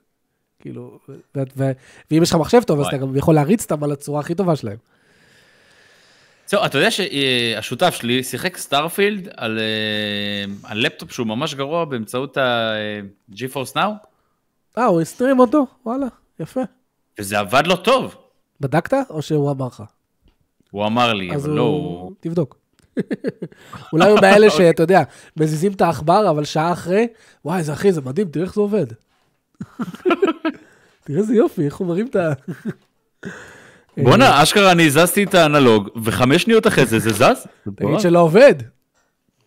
כאילו, ואם יש לך מחשב טוב, אז. אתה גם יכול להריץ אותם על הצורה הכי טובה שלהם. זהו, אתה יודע שהשותף שלי שיחק Starfield על, אה, על לפטופ שהוא ממש גרוע באמצעות ה-GeForce Now, אה, הוא הסטרים אותו? וואלה, יפה. וזה עבד לו טוב. בדקת או שהוא אמר לך? הוא אמר לי, אבל לא, הוא... הוא... תבדוק. אולי הוא מאלה שאתה יודע, מזיזים את העכבר, אבל שעה אחרי, וואי, איזה אחי, זה מדהים, תראה איך זה עובד. תראה איזה יופי, איך הוא מרים את ה... בואנה, אשכרה אני הזזתי את האנלוג, וחמש שניות אחרי זה, זה זז? תגיד שלא עובד.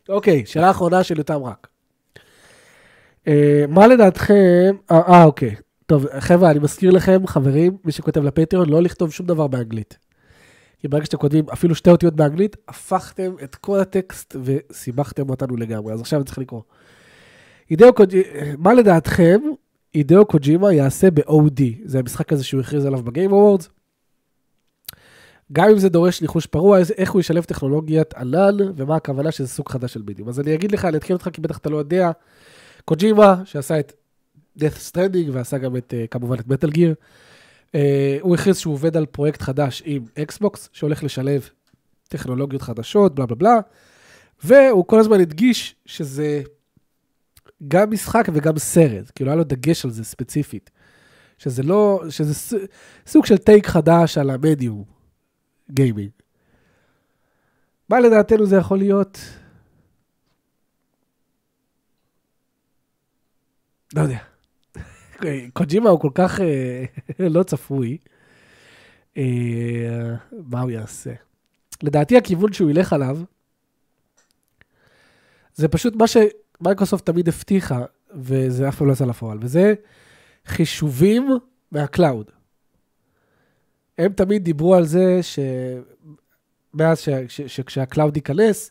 אוקיי, שאלה אחרונה של יותם רק. אה, מה לדעתכם, אה, אה, אוקיי. טוב, חבר'ה, אני מזכיר לכם, חברים, מי שכותב לפטריון, לא לכתוב שום דבר באנגלית. כי ברגע שאתם כותבים אפילו שתי אותיות באנגלית, הפכתם את כל הטקסט וסיבכתם אותנו לגמרי. אז עכשיו אני צריך לקרוא. הידאו קוג'ימה, מה לדעתכם הידאו קוג'ימה יעשה ב-OD? זה המשחק הזה שהוא הכריז עליו ב-Game Awards. גם אם זה דורש ניחוש פרוע, איך הוא ישלב טכנולוגיית ענן, ומה הכוונה שזה סוג חדש של מדיום. אז אני אגיד לך, אני אתחיל אותך, כי בטח אתה לא יודע, קוג'ימה, שעשה את death stranding, ועשה גם את, אה, כמובן, את Metal Gear, הוא הכריז שהוא עובד על פרויקט חדש עם Xbox, שהולך לשלב טכנולוגיות חדשות, בלה בלה בלה, והוא כל הזמן הדגיש שזה גם משחק וגם סרט, כאילו היה לו דגש על זה ספציפית. שזה לא, שזה סוג של take חדש על המדיום, gaming. מה לדעתנו זה יכול להיות? לא יודע. קוג'ימה הוא כל כך אה, לא צפוי. אה, מה הוא יעשה? לדעתי הכיוון שהוא ילך עליו, זה פשוט מה שמייקרוסופט תמיד הבטיחה, וזה אף פעם לא יצא לפועל, וזה חישובים מה cloud. הם תמיד דיברו על זה שמאז. שכשה cloud ייכנס,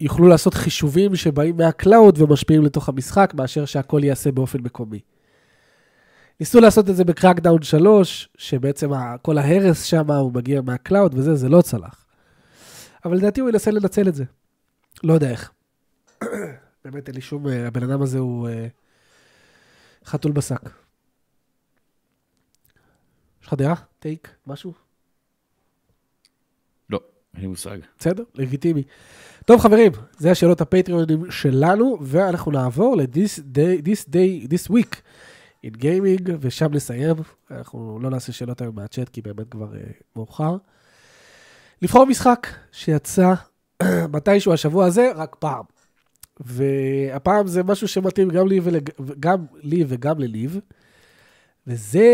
יוכלו לעשות חישובים שבאים מה cloud ומשפיעים לתוך המשחק, מאשר שהכל ייעשה באופן מקומי. ניסו לעשות את זה ב Crackdown 3, שבעצם כל ההרס שם הוא מגיע מה cloud וזה, זה לא צלח. אבל לדעתי הוא ינסה לנצל את זה. לא יודע איך. באמת אין לי שום... אה, הבן אדם הזה הוא אה, חתול בשק. יש לך דעה? טייק? משהו? לא, אין לי מושג. בסדר, לגיטימי. טוב חברים, זה השאלות הפטריונים שלנו, ואנחנו נעבור ל-this day, this day, this week in gaming, ושם נסיים. אנחנו לא נעשה שאלות היום מהצ'אט, כי באמת כבר uh, מאוחר. לבחור משחק שיצא מתישהו השבוע הזה, רק פעם. והפעם זה משהו שמתאים גם לי, ולג... גם לי וגם לליב, וזה...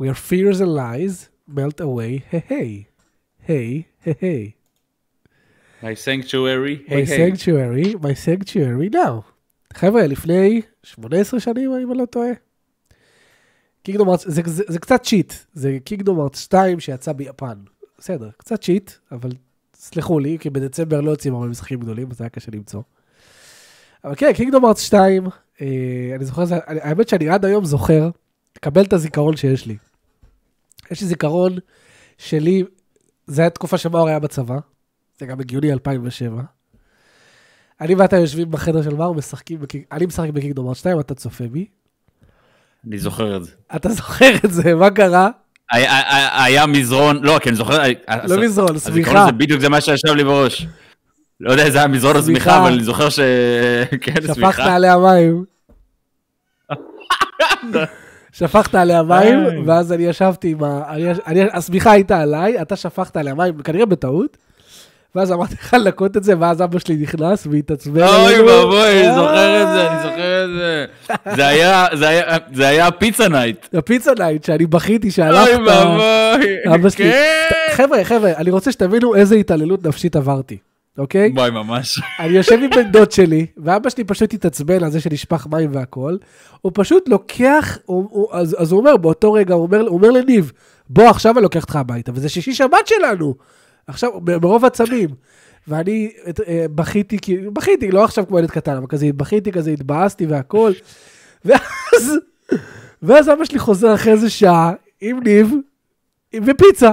Where fears and lies melt away, hey. היי, היי, היי. My sanctuary, My sanctuary, my sanctuary now. חבר'ה, לפני 18 שנים, אם אני לא טועה. קינגדום ארץ, זה, זה, זה קצת צ'יט, זה קינגדום ארץ 2 שיצא ביפן. בסדר, קצת צ'יט, אבל סלחו לי, כי בדצמבר לא יוצאים הרבה משחקים גדולים, אז היה קשה למצוא. אבל כן, קינגדום ארץ 2, אה, אני זוכר, זה- אני- האמת שאני עד היום זוכר, לקבל את הזיכרון שיש לי. יש לי זיכרון שלי, זה היה תקופה שמאור היה בצבא, זה גם הגיוני 2007. אני ואתה יושבים בחדר של מאור, משחקים, אני משחק בקינגדום ארץ 2, אתה צופה בי. אני זוכר את זה. אתה זוכר את זה, מה קרה? היה- היה היה מזרון, לא, כי אני זוכר, לא מזרון, סמיכה. בדיוק זה מה שישב לי בראש. לא יודע איזה היה מזרון או סמיכה. אבל אני זוכר ש... כן, שפכת סמיכה. עליה מים. שפכת עליה מים. ואז אני ישבתי עם ה... השמיכה הייתה עליי, אתה שפכת עליה מים, כנראה בטעות. ואז אמרתי לך לנקות את זה, ואז אבא שלי נכנס והתעצבן אוי. ואבוי, אני אה. זוכר את זה, אני זוכר את זה. זה היה, זה היה, זה היה פיצה night. הפיצה night, שאני בכיתי אוי שהלכת. ואבוי. אבא שלי. כן. חבר'ה, חבר'ה, אני רוצה שתבינו איזה התעללות נפשית עברתי, אוקיי? וואי, ממש. אני יושב עם בן דוד שלי, ואבא שלי פשוט התעצבן על זה שנשפך מים והכל. הוא פשוט לוקח, אז, הוא אומר, באותו רגע, הוא אומר לניב, בוא עכשיו אני לוקח אותך הביתה, וזה שישי שבת שלנו. עכשיו, ברוב עצבים. ואני אה, בכיתי, כי- בכיתי, לא עכשיו כמו ילד קטן, אבל כזה בכיתי, כזה התבאסתי והכל. ואז, ואז אבא שלי חוזר אחרי איזה שעה, עם ניב, ופיצה.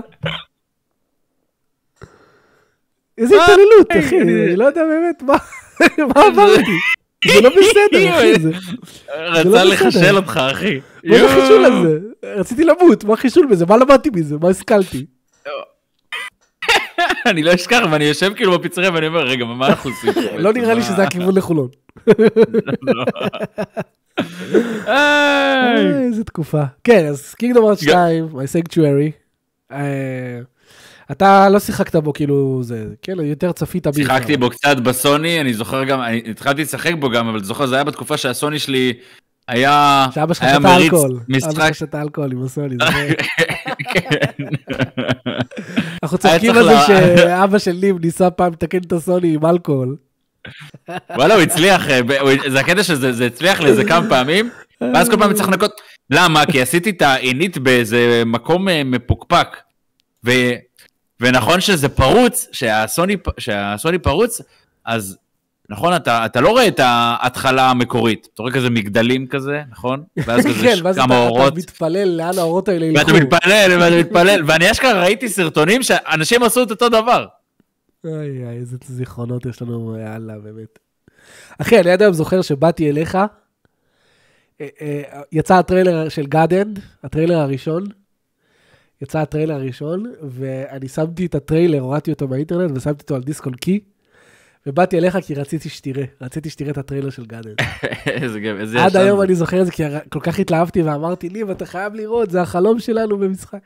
איזה התעללות, אחי, אני לא יודע באמת מה מה עברתי. זה לא בסדר, אחי, זה רצה בסדר. לחשל אותך, אחי. מה זה החישול הזה? רציתי למות, מה החישול בזה? מה למדתי מזה? מה השכלתי? אני לא אשכח, ואני יושב כאילו בפיצריה ואני אומר, רגע, מה אנחנו עושים? לא? נראה לי שזה הכיוון לחולון. לא. איזה תקופה. כן, אז קינגדום ארץ 2, My Sanctuary. אה, אתה לא שיחקת בו כאילו זה, כן, יותר צפית בי. שיחקתי בו קצת בסוני, אני זוכר גם, אני התחלתי לשחק בו גם, אבל זוכר, זה היה בתקופה שהסוני שלי היה שאבא שלך שתה אלכוהול. אבא. שלך שתה אלכוהול עם הסוני. כן. אנחנו צוחקים על זה שאבא של ניב ניסה פעם לתקן את הסוני עם אלכוהול. וואלה, הוא הצליח, אה, זה הקטע שזה זה הצליח לאיזה כמה פעמים, ואז כל פעם צריך לנקות, למה? כי עשיתי את העינית באיזה מקום אה, מפוקפק, ונכון שזה פרוץ, שהסוני פרוץ, אז נכון, אתה, אתה לא רואה את ההתחלה המקורית, אתה רואה כזה מגדלים כזה, נכון? ואז כזה כן, ואז כמה אתה אורות. אתה מתפלל לאן האורות האלה ילכו. ואתה מתפלל, ואתה מתפלל, ואני אשכרה ראיתי סרטונים שאנשים עשו את אותו דבר. איי, איזה זיכרונות יש לנו, יאללה, באמת. אחי, אני עד היום זוכר שבאתי אליך, אה, אה, יצא הטריילר של גאדנד, הטריילר הראשון, יצא הטריילר הראשון, ואני שמתי את הטריילר, הורדתי אותו באינטרנט ושמתי אותו על דיסק און קי, ובאתי אליך כי רציתי שתראה, רציתי שתראה את הטריילר של גאדנד. איזה גב, איזה עד ישן היום זה. אני זוכר את זה, כי כל כך התלהבתי ואמרתי, ניב, אתה חייב לראות, זה החלום שלנו במשחק.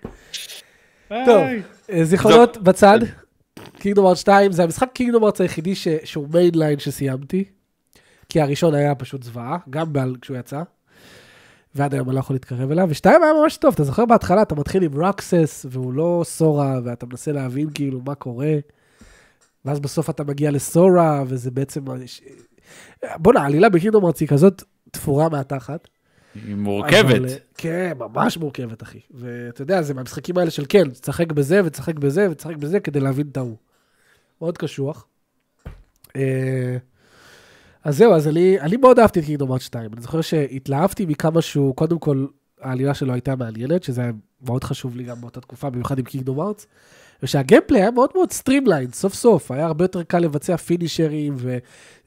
טוב, אה, זיכרונות בצד. Kingdom Hearts 2 זה המשחק Kingdom Hearts היחידי ש- שהוא mainline שסיימתי. כי הראשון היה פשוט זוועה, גם כשהוא יצא. ועד היום אני לא יכול להתקרב אליו, ושתיים היה ממש טוב, אתה זוכר בהתחלה, אתה מתחיל עם רוקסס, והוא לא סורה, ואתה מנסה להבין כאילו מה קורה, ואז בסוף אתה מגיע לסורה, וזה בעצם... בואנה, העלילה בקינגדום ארץ היא כזאת תפורה מהתחת. היא מורכבת. אבל, אה, כן, ממש מורכבת, אחי. ואתה יודע, זה מהמשחקים האלה של כן, תשחק בזה ותשחק בזה ותשחק בזה כדי להבין את ההוא. מאוד קשוח. אה, אז זהו, אז אני, אני מאוד אהבתי את קינגדום ארץ 2. אני זוכר שהתלהבתי מכמה שהוא, קודם כל, העלילה שלו הייתה מעניינת, שזה היה מאוד חשוב לי גם באותה תקופה, במיוחד עם קינגדום ארץ. ושה gameplay היה מאוד מאוד streamline, סוף סוף, היה הרבה יותר קל לבצע פינישרים,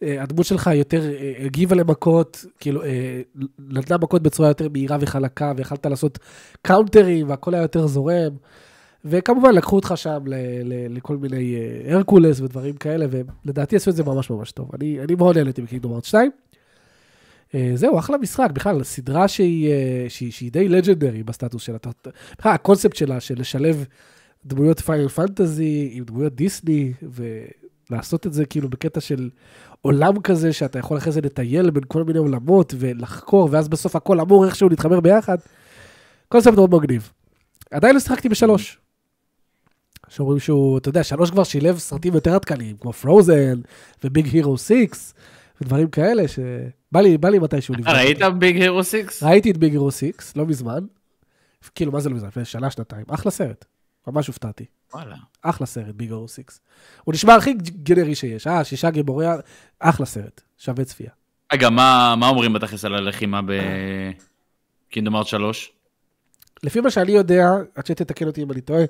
והדמות שלך יותר אה, הגיבה למכות, כאילו, אה, נתנה מכות בצורה יותר מהירה וחלקה, ויכלת לעשות קאונטרים, והכל היה יותר זורם. וכמובן, לקחו אותך שם ל- ל- לכל מיני אה, הרקולס ודברים כאלה, ולדעתי עשו את זה ממש ממש טוב. אני, אני מאוד נהניתי ב Kingdom Hearts 2. אה, זהו, אחלה משחק, בכלל, סדרה שהיא, אה, שהיא, שהיא די legendary בסטטוס שלה. בכלל, הקונספט שלה, של לשלב דמויות Final Fantasy עם דמויות דיסני, ולעשות את זה כאילו בקטע של עולם כזה, שאתה יכול אחרי זה לטייל בין כל מיני עולמות ולחקור, ואז בסוף הכל אמור איכשהו להתחבר ביחד. קונספט מאוד מגניב. עדיין לא שיחקתי בשלוש. שאומרים שהוא, אתה יודע, שלוש כבר שילב סרטים יותר עדכניים, כמו Frozen ו Big Hero 6 ודברים כאלה, שבא לי, בא לי מתישהו לבדוק. ראית. ביג הירו 6? ראיתי את ביג הירו 6, לא מזמן. כאילו, מה זה לא מזמן? לפני שנה, שנתיים. אחלה סרט. ממש הופתעתי. וואלה. אחלה סרט, ביג הירו 6. הוא נשמע הכי גנרי שיש. אה, שישה גיבורי... אחלה סרט. שווה צפייה. רגע, מה מה אומרים בתכלס על הלחימה בקינדום ארט 3? לפי מה שאני יודע, עד שתתקן אותי אם אני טועה,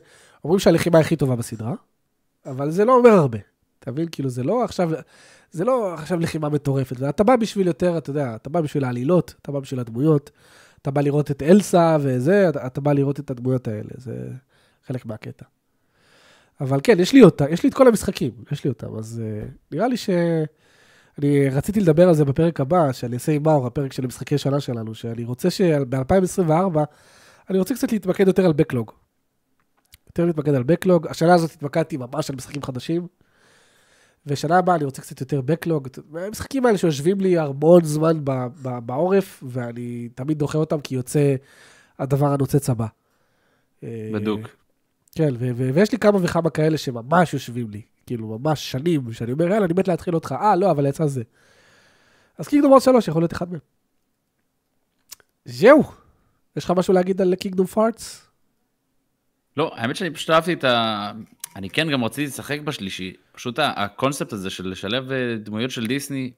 אומרים שהלחימה הכי טובה בסדרה, אבל זה לא אומר הרבה. אתה מבין? כאילו, זה לא עכשיו, זה לא עכשיו לחימה מטורפת. ואתה בא בשביל יותר, אתה יודע, אתה בא בשביל העלילות, אתה בא בשביל הדמויות, אתה בא לראות את אלסה וזה, אתה, אתה בא לראות את הדמויות האלה, זה חלק מהקטע. אבל כן, יש לי אותה, יש לי את כל המשחקים, יש לי אותם, אז uh, נראה לי ש... אני רציתי לדבר על זה בפרק הבא, שאני אעשה עם מאור, הפרק של המשחקי שנה שלנו, שאני רוצה שב-2024, אני רוצה קצת להתמקד יותר על בקלוג. יותר להתמקד על בקלוג. השנה הזאת התמקדתי ממש על משחקים חדשים, ושנה הבאה אני רוצה קצת יותר בקלוג. המשחקים האלה שיושבים לי המון זמן ב- ב- בעורף, ואני תמיד דוחה אותם כי יוצא הדבר הנוצץ הבא. אה, בדוק. כן, ו- ו- ויש לי כמה וכמה כאלה שממש יושבים לי, כאילו ממש שנים, שאני אומר, יאללה, אני מת להתחיל אותך, אה, לא, אבל יצא זה. אז קינגדום עוד שלוש יכול להיות אחד מהם. זהו. יש לך משהו להגיד על קינגדום פארטס? לא, האמת שאני פשוט אהבתי את ה... אני כן גם רציתי לשחק בשלישי. פשוט הקונספט הזה של לשלב אה, דמויות של דיסני,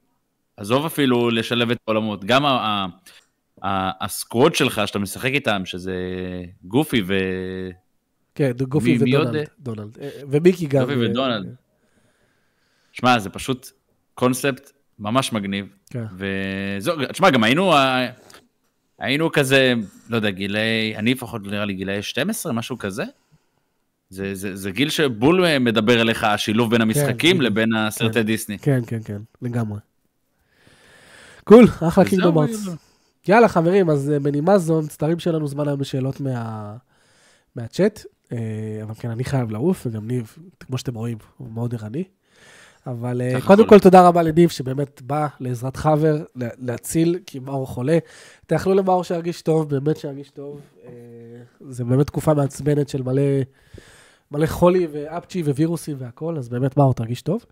עזוב אפילו לשלב את העולמות, גם ה- הסקווד שלך שאתה משחק איתם, שזה גופי. כן, גופי? ודונלד. דונלד. אה, ומיקי גם. גופי ודונלד. שמע, זה פשוט קונספט ממש מגניב. כן. וזהו, תשמע, גם היינו, אה, היינו כזה, לא יודע, גילאי, אני לפחות נראה לי גילאי 12, משהו כזה. זה, זה, זה גיל שבול אה, מדבר אליך, השילוב בין המשחקים בדיוק. לבין הסרטי כן. דיסני. כן, כן, כן, לגמרי. קול, אחלה קינגדום וזהו, ארץ. יאללה. חברים, אז אה, בנימה זו, מצטערים שאין לנו זמן היום לשאלות מה... מהצ'אט, אה, אבל כן, אני חייב לעוף, וגם ניב, כמו שאתם רואים, הוא מאוד ערני. אבל אה, קודם. כל תודה רבה לניב, שבאמת בא לעזרת חבר, לה- להציל, כי מאור חולה. תאכלו למאור שירגיש טוב, באמת שירגיש טוב. אה, זה באמת תקופה מעצבנת של מלא, מלא חולי ואפצ'י ווירוסים והכל, אז באמת מאור תרגיש טוב.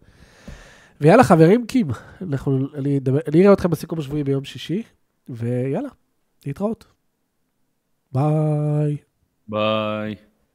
ויאללה חברים, קים, אנחנו, אני, אני אראה אתכם בסיכום השבועי ביום שישי, ויאללה, להתראות. ביי. ביי.